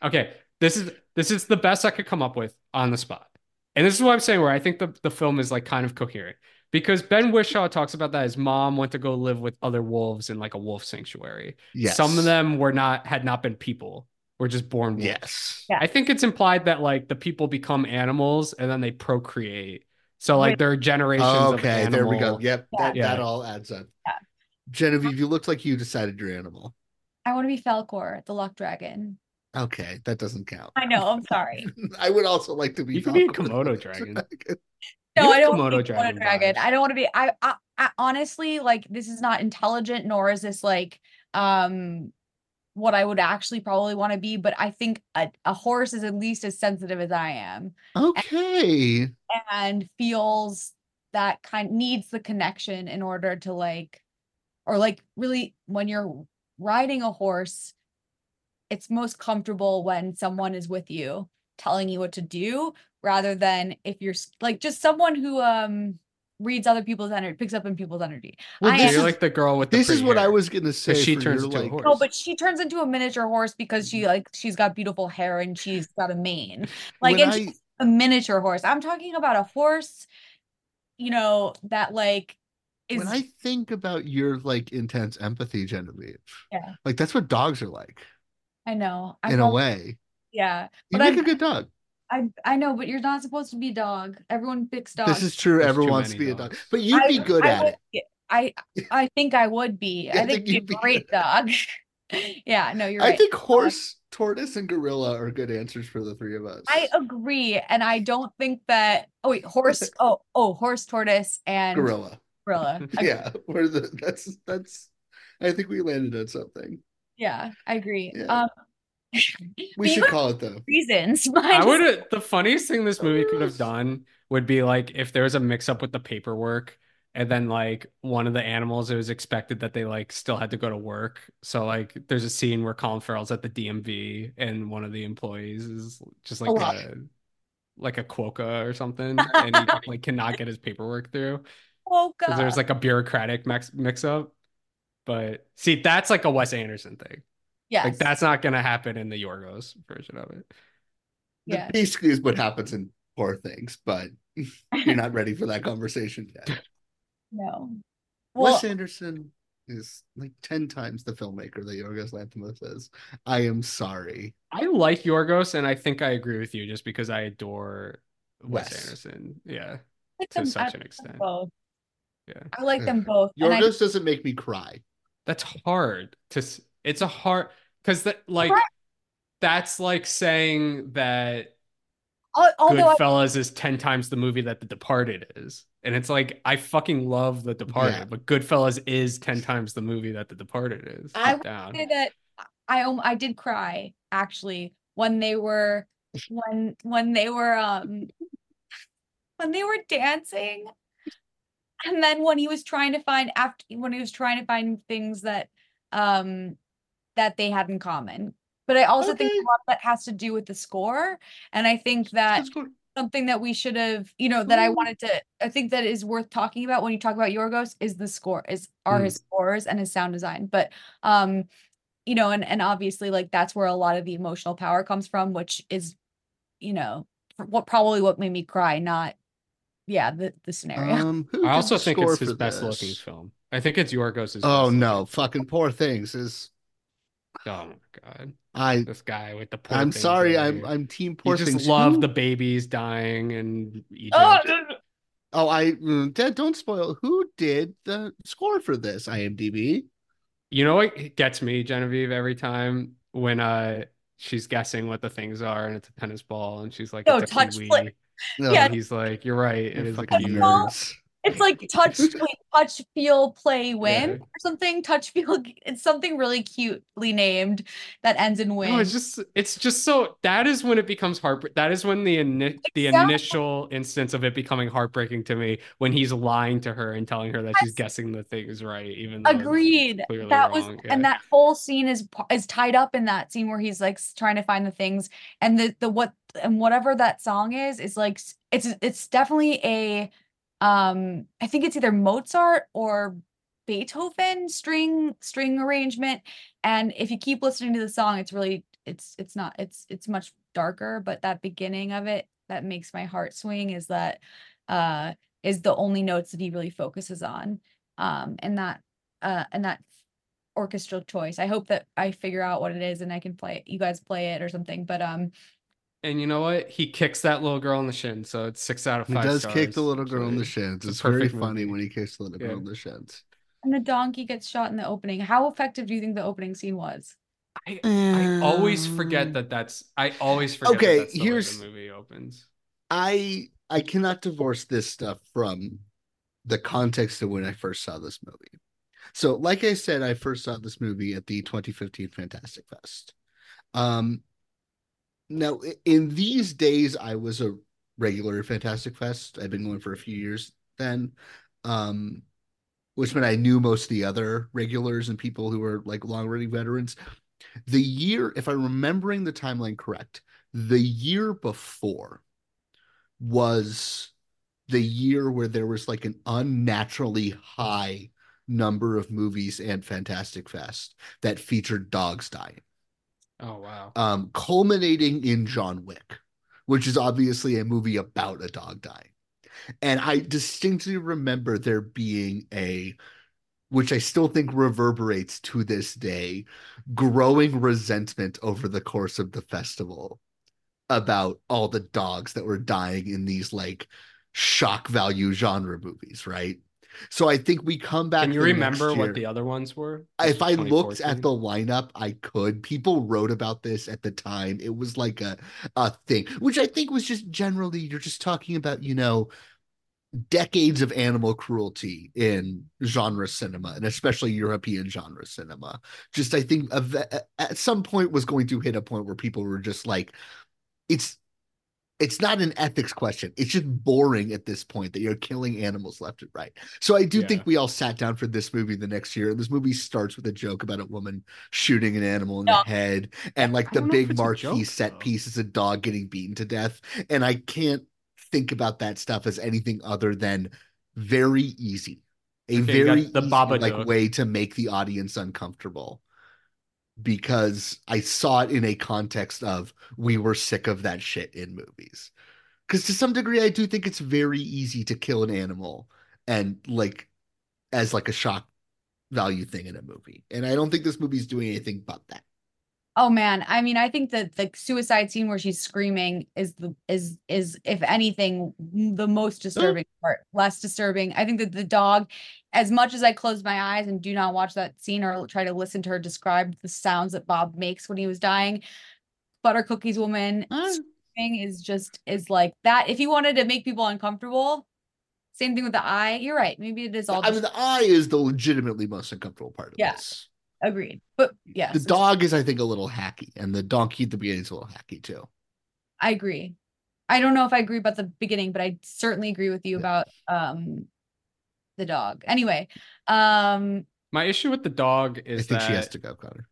okay. This is this is the best I could come up with on the spot, and this is what I'm saying. Where I think the the film is like kind of coherent because Ben Whishaw talks about that his mom went to go live with other wolves in like a wolf sanctuary. Yes. Some of them were not had not been people, were just born wolves. Yes. Yeah. I think it's implied that like the people become animals and then they procreate. So like Right. there are generations of Okay, animal. there we go. Yep, that, Yeah. that all adds up. Yeah. Genevieve, you looked like you decided your animal. I want to be Falkor, the luck dragon. Okay, that doesn't count. I know. I'm sorry. I would also like to be. You could be a Falcon. Komodo dragon. No, I don't Komodo want to be Komodo dragon dragon. I don't want to be. I, I, I honestly like this is not intelligent, nor is this like um what I would actually probably want to be. But I think a, a horse is at least as sensitive as I am Okay. and feels that kind needs the connection in order to like or like really when you're riding a horse it's most comfortable when someone is with you telling you what to do rather than if you're like just someone who um reads other people's energy picks up in people's energy Well, I am- You're like the girl with the This is pretty what I was gonna say. she turns your, into a horse. no but she turns into a miniature horse because she like she's got beautiful hair and she's got a mane like When and I- she's a miniature horse i'm talking about a horse you know that like is when I think about your like intense empathy, Genevieve, yeah like that's what dogs are like i know I in a way. yeah You but make I, a good dog. I i know but you're not supposed to be a dog everyone picks dogs This is true. There's Everyone wants to many be a dog, but you'd I- be good I at would it. I I think I would be. I I think think you'd you'd be be a great dog. yeah, no, you're I right. think horse, tortoise, and gorilla are good answers for the three of us. I agree, and I don't think that. Oh wait, horse. Oh oh, horse, tortoise, and gorilla. gorilla. I- Yeah, we're the that's that's. I think we landed on something. yeah, I agree. Yeah. Um, We should call it though. reasons. I would the funniest thing this movie could have done would be like if there was a mix up with the paperwork and then like one of the animals it was expected that they like still had to go to work. So like there's a scene where Colin Farrell's at the DMV and one of the employees is just like lot. a like a quokka or something and he like cannot get his paperwork through. Oh because there's like a bureaucratic mix mix up. But see, that's like a Wes Anderson thing. Yes. Like that's not gonna happen in the Yorgos version of it. Yeah. Basically, is what happens in poor things, but you're not ready for that conversation yet. No. Well, Wes Anderson is like ten times the filmmaker that Yorgos Lanthimos is. I am sorry. I like Yorgos, and I think I agree with you just because I adore Wes, Wes. Anderson. Yeah, like to them- such I an extent. Yeah, I like them both. and I- Yorgos doesn't make me cry. that's hard to. It's a hard because that like Right. that's like saying that al- although I- Goodfellas is 10 times the movie that The Departed is. And it's like, I fucking love The Departed, Yeah. but Goodfellas is 10 times the movie that The Departed is. I Deep down. say that I I did cry actually when they were when when they were um when they were dancing and then when he was trying to find after when he was trying to find things that um that they had in common but i also think Okay. a lot of that has to do with the score and i think that That's something that we should have you know that i wanted to i think that is worth talking about when you talk about yorgos is the score is are Mm. his scores and his sound design but um you know and and obviously like that's where a lot of the emotional power comes from which is you know what probably what made me cry not yeah the the scenario Um, I also think it's his for best looking film. I think it's Yorgos' Oh best no, looking fucking poor things is. Film. Oh my god. I. This guy with the poor I'm sorry. I'm I'm team You poor just love Who- the babies dying and Egypt. oh Oh, I mm, Dad, don't spoil. Who did the score for this? IMDb. You know what gets me, Genevieve, every time when uh she's guessing what the things are and it's a tennis ball and she's like, No, it's a touch kiwi. play. No, Yeah. And he's like, You're right, It is you're a fucking kiwi. Well, nerds. It's like touch touch feel play win Yeah. or something touch feel it's something really cutely named that ends in win No, it's just it's just so that is when it becomes heartbreak. That is when the ini- the Exactly. initial instance of it becoming heartbreaking to me when he's lying to her and telling her that she's guessing the things right, even though Agreed. That was, wrong. and that whole scene is is tied up in that scene where he's like trying to find the things, and the the what and whatever that song is is like it's it's definitely a, um, I think it's either Mozart or Beethoven string string arrangement, and if you keep listening to the song, it's really it's it's not it's it's much darker, but that beginning of it that makes my heart swing is that, uh, is the only notes that he really focuses on, um, and that uh and that orchestral choice. I hope that I figure out what it is and I can play it. You guys play it or something. But um And you know what? He kicks that little girl in the shin, so it's six out of five. He five. does kick the little girl in the actually. shins. It's It's very perfect funny movie. when he kicks the little girl Yeah. in the shins. and the donkey gets shot in the opening. How effective do you think the opening scene was? I, I always forget that that's. I always forget. Okay, that that's the way here's- the movie opens. I I cannot divorce this stuff from the context of when I first saw this movie. So, like I said, I first saw this movie at the 2015 Fantastic Fest. Um, now in these days, I was a regular at Fantastic Fest. I've been going for a few years then, um, which meant I knew most of the other regulars and people who were like long running veterans. The year, if I'm remembering the timeline correct, the year before was the year where there was like an unnaturally high number of movies and Fantastic Fest that featured dogs dying, Oh wow. um, culminating in John Wick, which is obviously a movie about a dog dying. And I distinctly remember there being a, which I still think reverberates to this day, growing resentment over the course of the festival about all the dogs that were dying in these like shock value genre movies, right? So I think we come back. Can you remember what the other ones were? if I looked at the lineup, I could. People wrote about this at the time. It was like a a thing, which I think was just generally you're just talking about, you know, decades of animal cruelty in genre cinema and especially European genre cinema. Just I think at some point was going to hit a point where people were just like it's it's not an ethics question. It's just boring at this point that you're killing animals left and right. So I do Yeah. think we all sat down for this movie the next year. And this movie starts with a joke about a woman shooting an animal in Yeah. the head and like the don't know if big it's a marquee joke, set though. piece is a dog getting beaten to death. And I can't think about that stuff as anything other than very easy. A Okay, very the easy, Babadook. like way to make the audience uncomfortable because I saw it in a context of we were sick of that shit in movies. Because to some degree, I do think it's very easy to kill an animal and like as like a shock value thing in a movie. And I don't think this movie's doing anything but that. Oh man, I mean, I think that the suicide scene where she's screaming is the is is if anything the most disturbing part. Less disturbing. I think that the dog, as much as I close my eyes and do not watch that scene or try to listen to her describe the sounds that Bob makes when he was dying, Butter Cookies woman screaming is just is like that. If you wanted to make people uncomfortable, same thing with the eye. You're right. Maybe it is all. I mean, the eye is the legitimately most uncomfortable part of Yeah. this. agreed. But yes, The dog is, I think, a little hacky, and the donkey at the beginning is a little hacky too. I agree. I don't know if I agree about the beginning, but I certainly agree with you Yeah. about um the dog. Anyway, um My issue with the dog is I think that she has to go, Connor.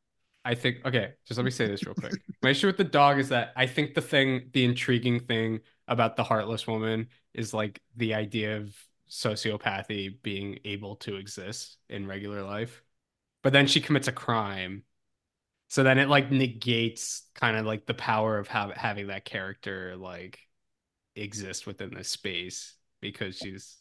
I think okay, just let me say this real quick. My issue with the dog is that I think the thing, the intriguing thing about the heartless woman is like the idea of sociopathy being able to exist in regular life. But then she commits a crime. So then it like negates kind of like the power of have, having that character like exist within this space because she's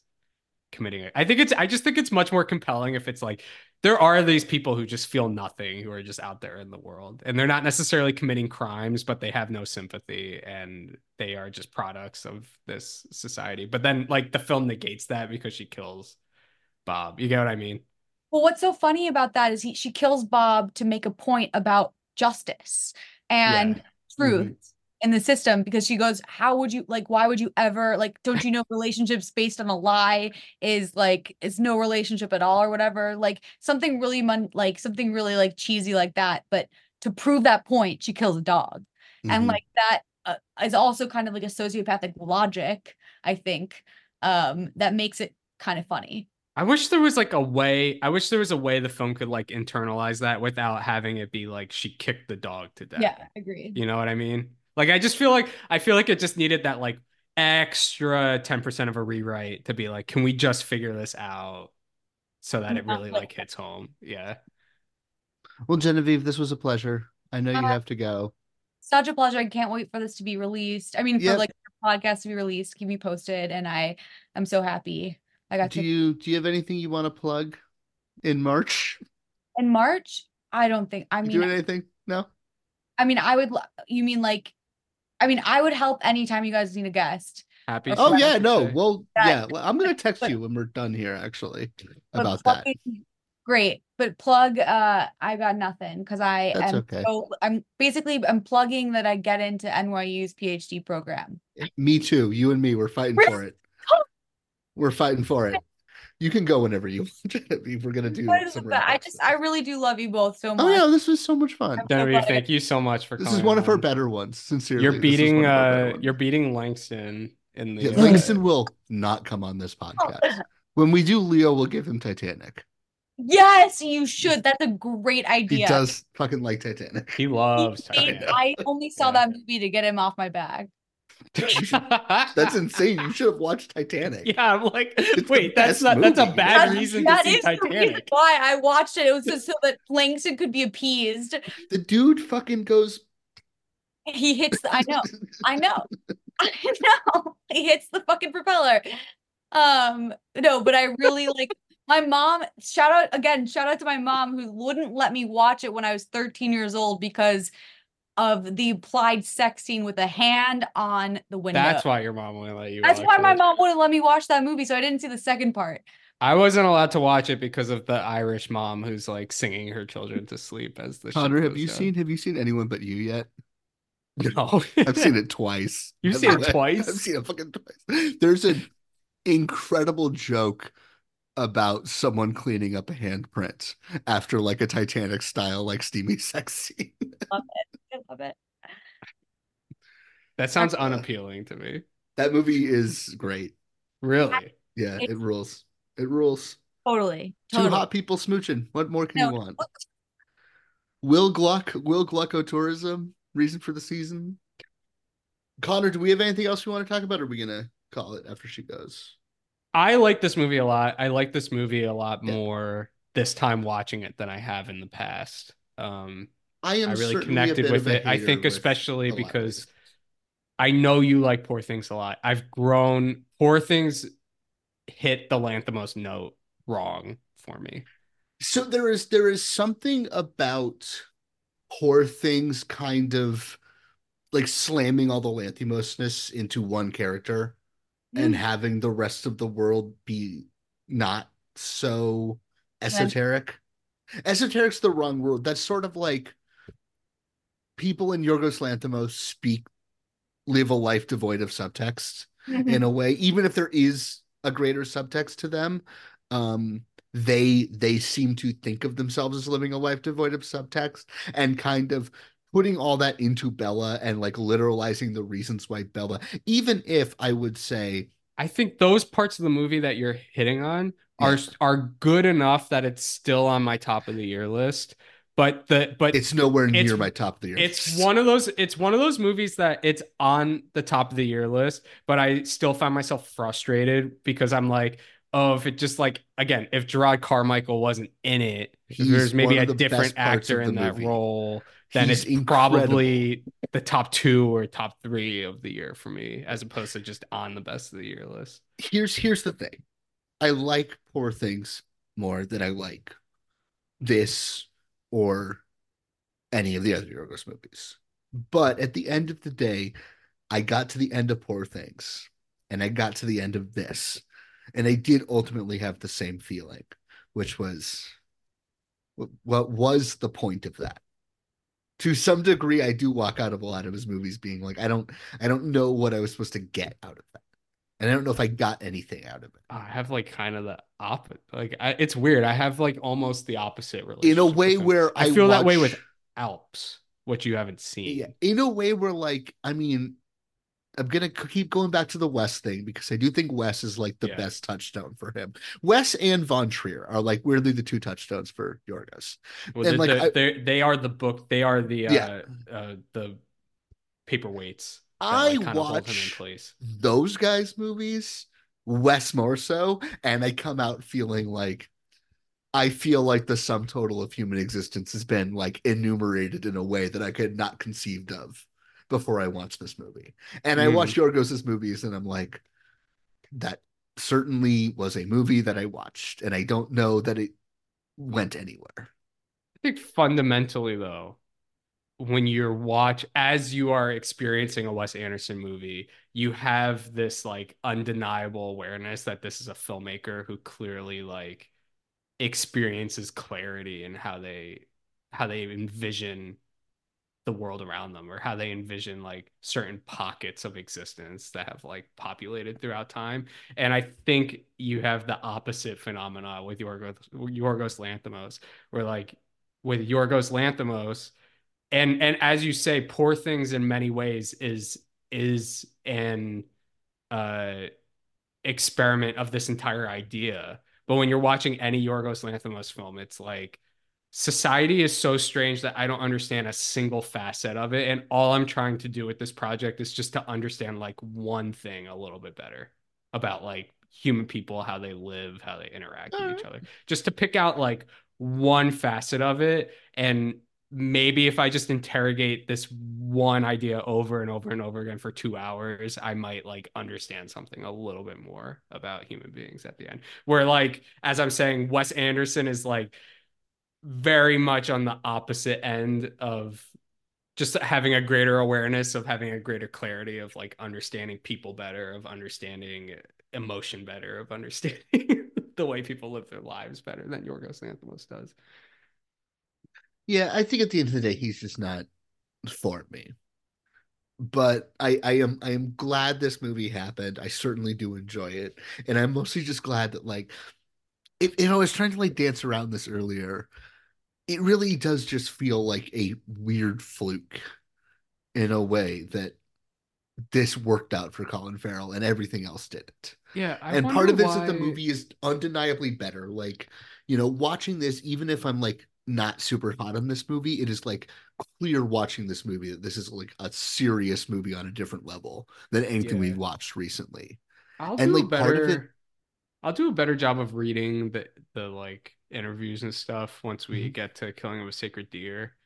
committing it. I think it's I just think it's much more compelling if it's like there are these people who just feel nothing who are just out there in the world and they're not necessarily committing crimes but they have no sympathy and they are just products of this society. But then like the film negates that because she kills Bob. You get what I mean? well what's so funny about that is he she kills Bob to make a point about justice and truth mm-hmm. In the system because she goes how would you like why would you ever like don't you know relationships based on a lie is like is no relationship at all or whatever like something really mon- like something really like cheesy like that but to prove that point she kills a dog and Mhm. like that uh, is also kind of like a sociopathic logic i think um that makes it kind of funny I wish there was like a way. I wish there was a way the film could like internalize that without having it be like she kicked the dog to death. yeah agreed You know what I mean? Like I just feel like I feel like it just needed that like extra 10% of a rewrite to be like, can we just figure this out so that it really like like hits home? Yeah. Well, Genevieve, this was a pleasure. I know you Uh, have to go. such a pleasure. I can't wait for this to be released. I mean, for Yep. like the podcast to be released, keep me posted. And I I'm so happy. I got Do to you do you have anything you want to plug in March? in March. I don't think. I You mean, doing anything? No. I mean, I would. You mean like? I mean, I would help anytime you guys need a guest. Happy. Oh yeah, Father's no. Well, That- yeah. Well, I'm gonna text but- you when we're done here, actually, but about that. Great, but plug. Uh, I got nothing because I That's am. okay. So I'm basically I'm plugging that I get into NYU's PhD program. Me too. You and me, we're fighting for it. We're fighting for it. You can go whenever you want. if we're gonna do But some but I just I really do love you both so much. Oh yeah, this was so much fun. Genevieve, thank you so much for coming. This is one of her on. better ones. Sincerely, You're beating one of her better uh you're beating Langston in the Yeah, uh, Langston will not come on this podcast. When we do Leo, we'll give him Titanic. Yes, you should. That's a great idea. He does fucking like Titanic. He loves Made- I only saw that movie to get him off my back. That's insane. You should have watched Titanic. Yeah, I'm like, the wait, that's best not that's a bad That- reason that to see is the reason Titanic. why I watched it. It was just so that Langston could be appeased. The dude fucking goes. He hits. The, I know. I know. I know. He hits the fucking propeller. Um. No, but I really like. My mom. Shout out again. Shout out to my mom who wouldn't let me watch it when I was 13 years old because of the applied sex scene with a hand on the window. That's why your mom wouldn't let you. That's watch why my mom wouldn't let me watch that movie, so I didn't see the second part. I wasn't allowed to watch it because of the Irish mom who's like singing her children to sleep as the. ship Connor, have you down. seen Have you seen anyone but you yet? No, I've seen it twice. You've By seen it twice? I've seen it fucking twice. There's an incredible joke about someone cleaning up a handprint after like a Titanic style like steamy sex scene. Love it. I love it. That sounds unappealing to me. That movie is great. Really? Yeah, it rules. It rules. Totally. Two hot people smooching. What more can No, you want? Will Gluck, Will Glucko Tourism, reason for the season. Connor, do we have anything else we want to talk about? Or are we gonna call it after she goes? I like this movie a lot. I like this movie a lot Yeah. more this time watching it than I have in the past. Um, I am I really connected with it. I think especially a lot of because. I know you like Poor Things a lot. I've grown. Poor Things hit the Lanthimos note wrong for me. So there is there is something about poor things kind of like slamming all the Lanthimosness into one character mm-hmm. and having the rest of the world be not so esoteric. Esoteric's the wrong word. That's sort of like people in Yorgos Lanthimos speak live a life devoid of subtext Mm-hmm. in a way, even if there is a greater subtext to them. Um, they they seem to think of themselves as living a life devoid of subtext and kind of putting all that into Bella and like literalizing the reasons why Bella, even if I would say I think those parts of the movie that you're hitting on are are good enough that it's still on my top of the year list. But the but it's nowhere near it's- my top of the year. It's one of those it's one of those movies that it's on the top of the year list, but I still find myself frustrated because I'm like, oh, if it just like again, if Jerrod Carmichael wasn't in it, He's there's maybe a the different actor in that movie. role, then He's it's incredible. probably the top two or top three of the year for me, as opposed to just on the best of the year list. here's here's the thing. I like poor things more than I like this or any of the other Yorgos movies. But at the end of the day, I got to the end of poor things and I got to the end of this. And I did ultimately have the same feeling, which was what- was the point of that? To some degree, I do walk out of a lot of his movies being like, I don't I don't know what I was supposed to get out of that. And I don't know if I got anything out of it. I have like kind of the opposite. Like I, it's weird. I have like almost the opposite relationship. In a way where I I feel that way with Alps, which you haven't seen. Yeah, in a way where like I mean, I'm gonna keep going back to the Wes thing because I do think Wes is like the Yeah. best touchstone for him. Wes and Von Trier are like weirdly the two touchstones for Yorgos. Well, and the- like the- I- they they are the book. They are the uh, Yeah. uh the paperweights. I like, kinda hold him in watch those guys' movies, Wes more so, and I come out feeling like I feel like the sum total of human existence has been like enumerated in a way that I could not conceived of before I watched this movie. And I Mm. watched Yorgos's movies and I'm like, that certainly was a movie that I watched, and I don't know that it went anywhere. I think fundamentally though, when you're watch as you are experiencing a Wes Anderson movie, you have this like undeniable awareness that this is a filmmaker who clearly like experiences clarity and how they how they envision the world around them or how they envision like certain pockets of existence that have like populated throughout time. And i think you have the opposite phenomena with yorgos yorgos lanthimos where like with yorgos lanthimos and and as you say poor things in many ways is is an uh experiment of this entire idea but when you're watching any yorgos lanthimos film it's like society is so strange that I don't understand a single facet of it. And all I'm trying to do with this project is just to understand like one thing a little bit better about like human people, how they live, how they interact with each other. Just to pick out like one facet of it. And maybe if I just interrogate this one idea over and over and over again for two hours, I might like understand something a little bit more about human beings at the end. Where like, as I'm saying, Wes Anderson is like, very much on the opposite end of just having a greater awareness of having a greater clarity of like understanding people better of understanding emotion better of understanding the way people live their lives better than Yorgos Lanthimos does. Yeah, I think at the end of the day, he's just not for me. But I, I am I am glad this movie happened. I certainly do enjoy it, and I'm mostly just glad that like, if you know, I was trying to like dance around this earlier it really does just feel like a weird fluke in a way that this worked out for Colin Farrell and everything else didn't. Yeah, I and part of this why... is the movie is undeniably better. Like, you know, watching this, even if I'm like not super hot on this movie, it is like clear watching this movie that this is like a serious movie on a different level than anything yeah. we've watched recently. I'll and do like better, part of it, I'll do a better job of reading the the like interviews and stuff once we Mhm. get to Killing of a Sacred Deer.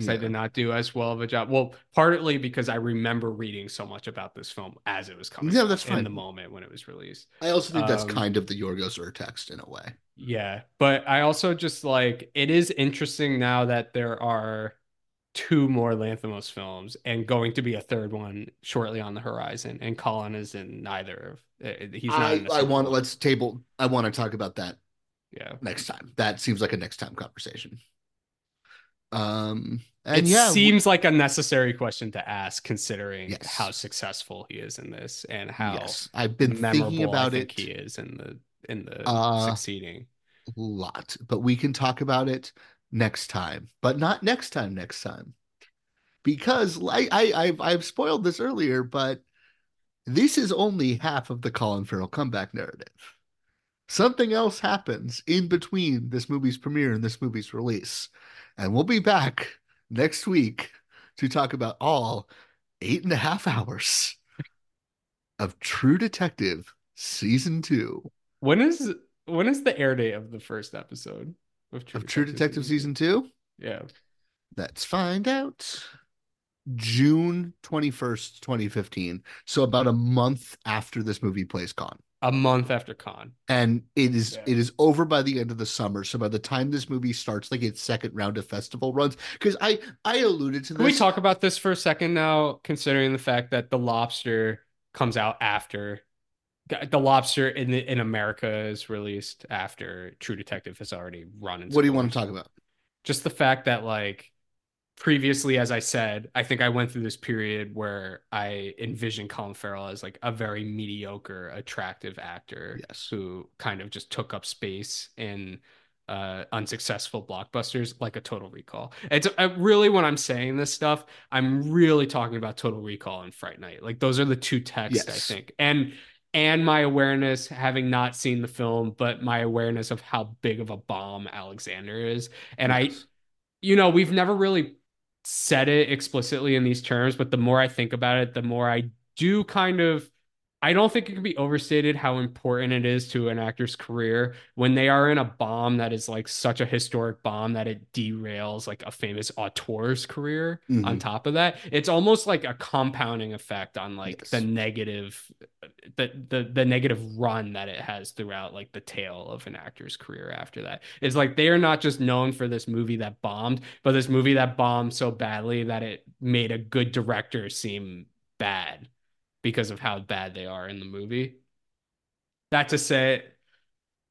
Because Yeah. I did not do as well of a job. Well, partly because I remember reading so much about this film as it was coming Yeah, that's in fine. the moment when it was released. I also think that's Um, kind of the Yorgos Urtext in a way. Yeah, but I also just like it is interesting now that there are two more Lanthimos films and going to be a third one shortly on the horizon. And Colin is in neither of. uh, He's not. I, in I want let's table. I want to talk about that Yeah. next time. That seems like a next time conversation. Um, and it yeah, we- seems like a necessary question to ask considering Yes. how successful he is in this and how yes, I've been thinking about think it he is in the in the Uh, succeeding. a lot, but we can talk about it next time. But not next time. Next time, because I, I I've I've spoiled this earlier, but this is only half of the Colin Farrell comeback narrative. Something else happens in between this movie's premiere and this movie's release. And we'll be back next week to talk about all eight and a half hours of True Detective season two When is when is the air date of the first episode of True, of True Detective season two. Yeah. Let's find out. June 21st, 2015. So about a month after this movie plays Cannes. A month after Cannes. and it is Yeah. it is over by the end of the summer so by the time this movie starts like its second round of festival runs because i i alluded to Can we talk about this for a second now, considering the fact that The Lobster comes out after The Lobster in the, in America is released after True Detective has already run. its what do you want to talk about Just the fact that like previously, as I said, I think I went through this period where I envisioned Colin Farrell as like a very mediocre, attractive actor Yes. who kind of just took up space in uh, unsuccessful blockbusters like a Total Recall. It's uh, really when I'm saying this stuff, I'm really talking about Total Recall and Fright Night. Like those are the two texts I think, and and my awareness, having not seen the film, but my awareness of how big of a bomb Alexander is, and I you know, we've never really said it explicitly in these terms, but the more I think about it, the more I do kind of I don't think it can be overstated how important it is to an actor's career when they are in a bomb that is like such a historic bomb that it derails like a famous auteur's career on Mhm. top of that. It's almost like a compounding effect on like Yes. the negative the, the the negative run that it has throughout like the tail of an actor's career after that. It's like they are not just known for this movie that bombed, but this movie that bombed so badly that it made a good director seem bad because of how bad they are in the movie. That to say,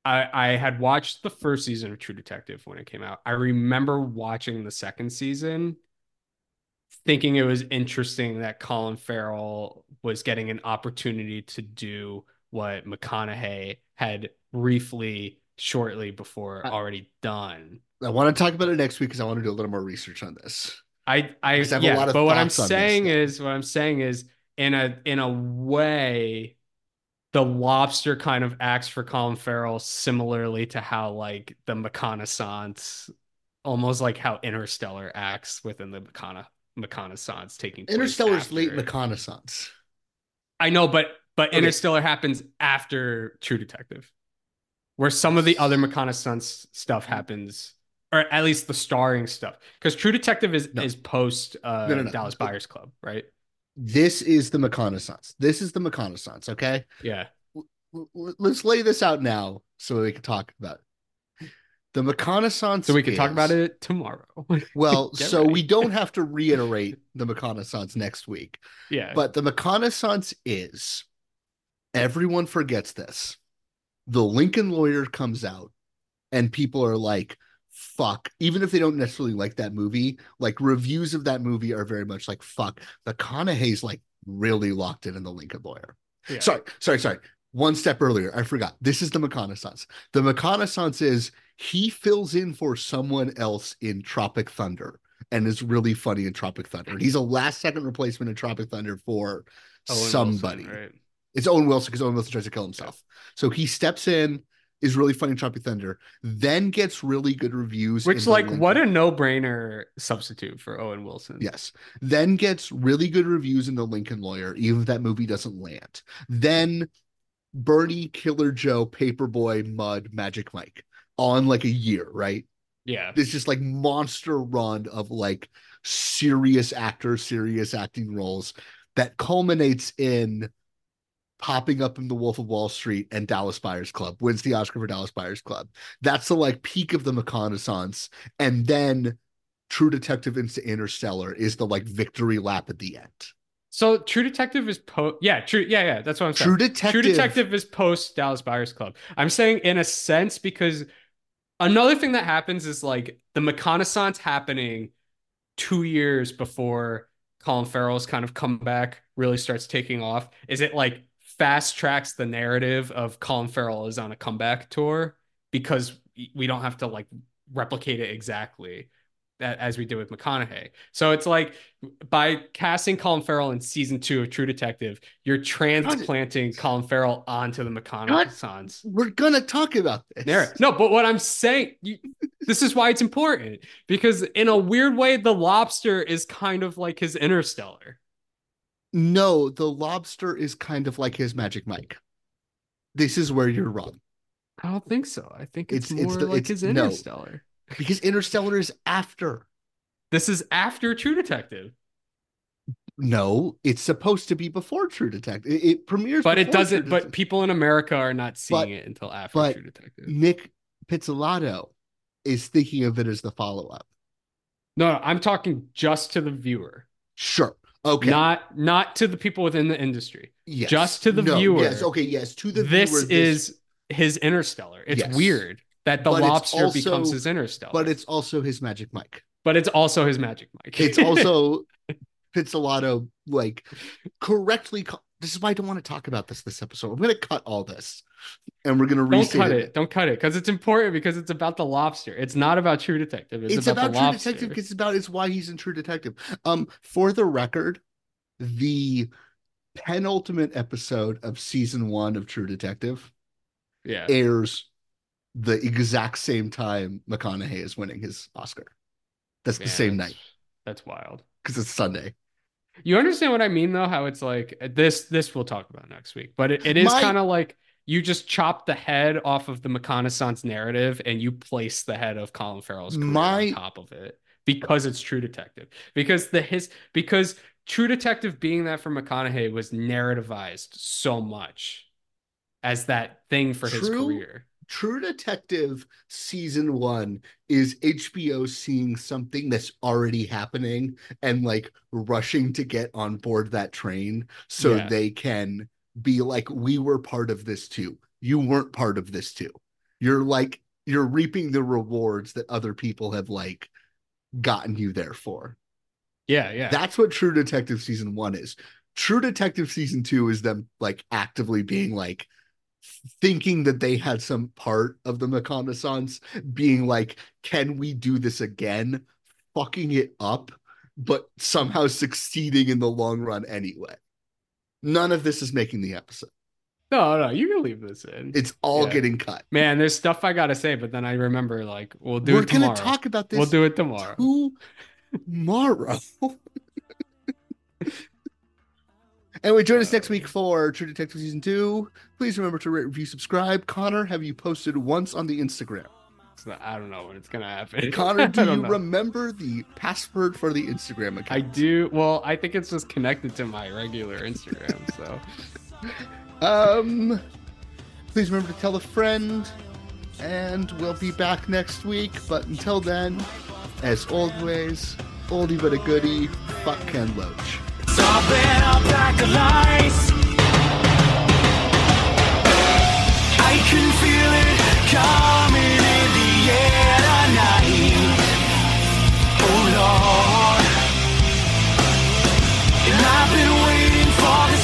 I I had watched the first season of True Detective when it came out. I remember watching the second season thinking it was interesting that Colin Farrell was getting an opportunity to do what McConaughey had briefly shortly before already done. I want to talk about it next week because I want to do a little more research on this. I I, I have a lot of but what I'm thoughts on this saying is what I'm saying is in a in a way the lobster kind of acts for Colin Farrell similarly to how like the McConaissance almost like how Interstellar acts within the McCona McConaissance taking place Interstellar's late after. reconnaissance. I know, but but Okay. Interstellar happens after True Detective, where some of the other reconnaissance stuff happens, or at least the starring stuff. Because True Detective is is post uh, No, no, no. Dallas Buyers Club, right? This is the McConaissance. This is the McConaissance. Okay. Yeah. L- l- Let's lay this out now so we can talk about it. The McConaissance. So we can talk about it tomorrow. Well, so ready. we don't have to reiterate the McConaissance next week. Yeah. But the McConaissance is everyone forgets this. The Lincoln lawyer comes out and people are like, fuck, even if they don't necessarily like that movie, like reviews of that movie are very much like, fuck, The McConaughey's like really locked in in the Lincoln lawyer. Yeah. Sorry, sorry, sorry. One step earlier, I forgot. This is the McConaissance. The McConaissance is he fills in for someone else in Tropic Thunder and is really funny in Tropic Thunder. He's a last second replacement in Tropic Thunder for Owen Wilson, somebody. right? It's Owen Wilson because Owen Wilson tries to kill himself. So he steps in, is really funny in Tropic Thunder, then gets really good reviews. Which like what a no brainer substitute for Owen Wilson. Yes. Then gets really good reviews in The Lincoln Lawyer, even if that movie doesn't land. Then Bernie, Killer Joe, Paperboy, Mud, Magic Mike on like a year, right? Yeah. This just like monster run of like serious actors, serious acting roles that culminates in popping up in The Wolf of Wall Street and Dallas Buyers Club, wins the Oscar for Dallas Buyers Club. That's the like peak of the McConaissance. And then True Detective into Interstellar is the like victory lap at the end. So True Detective is post. Yeah, true. Yeah, yeah. That's what I'm saying. True True Detective- Detective is post Dallas Buyers Club. I'm saying in a sense because another thing that happens is like the McConaissance happening two years before Colin Farrell's kind of comeback really starts taking off. Is it like fast tracks the narrative of Colin Farrell is on a comeback tour because we don't have to like replicate it exactly that as we did with McConaughey. So it's like by casting Colin Farrell in season two of True Detective, you're transplanting Colin Farrell onto the McConaissance. We're gonna talk about this. narrative. No, but what I'm saying, you, this is why it's important because in a weird way, the lobster is kind of like his interstellar. No, the lobster is kind of like his Magic Mike. This is where you're wrong. I don't think so. I think it's, It's- it's more the- like it's- his no. interstellar. Because Interstellar is after. This is after True Detective, No, it's supposed to be before True Detective. It, it premieres, but it doesn't. But people in America are not seeing But- it until after True Detective. Nic Pizzolatto is thinking of it as the follow up. No, no, I'm talking just to the viewer. Sure. Okay. Not not to the people within the industry. Yes. Just to the No, viewer. Yes. Okay. Yes. To the this viewer. is his interstellar. It's Yes. weird that the But lobster also- becomes his interstellar. but it's also his Magic Mike. but it's also his magic Mike. It's also Pizzolatto like correctly. ca- This is why I don't want to talk about this this episode. I'm going to cut all this, and we're going to don't cut it. Don't cut it because it's important because it's about the lobster. It's not about True Detective. It's, It's, about, about, True. Detective because it's about it's why he's in True Detective. Um, for the record, the penultimate episode of season one of True Detective Yeah. airs the exact same time McConaughey is winning his Oscar. That's the same that's- night That's wild. because it's Sunday. You understand what I mean though? How it's like this. This we'll talk about next week. But it, it is kind of like you just chop the head off of the McConaissance narrative and you place the head of Colin Farrell's career My- on top of it because it's True Detective. Because the his because True Detective being that for McConaughey was narrativized so much as that thing for his True. career. True Detective season one is HBO seeing something that's already happening and like rushing to get on board that train so Yeah. they can be like, we were part of this too. You weren't part of this too. you're like you're reaping the rewards that other people have like gotten you there for. Yeah, yeah. That's what True Detective season one is. True Detective season two is them like actively being like thinking that they had some part of the reconnaissance, being like, can we do this again? Fucking it up, but somehow succeeding in the long run anyway. None of this is making the episode. no, no, you can leave this in. It's all Yeah. getting cut. Man, there's stuff I gotta say, but then I remember like we'll do We're it tomorrow. gonna talk about this. We'll do it tomorrow. tomorrow. anyway, join us next week for True Detective Season 2. Please remember to rate, review, subscribe. Connor, have you posted once on the Instagram? So I don't know when it's gonna happen. Connor, do you know. remember the password for the Instagram account? I do. Well, I think it's just connected to my regular Instagram. So Um, please remember to tell a friend, and we'll be back next week. But until then, as always, oldie but a goodie. Fuck Ken Loach. Stomping up like a lice. I can feel it come. all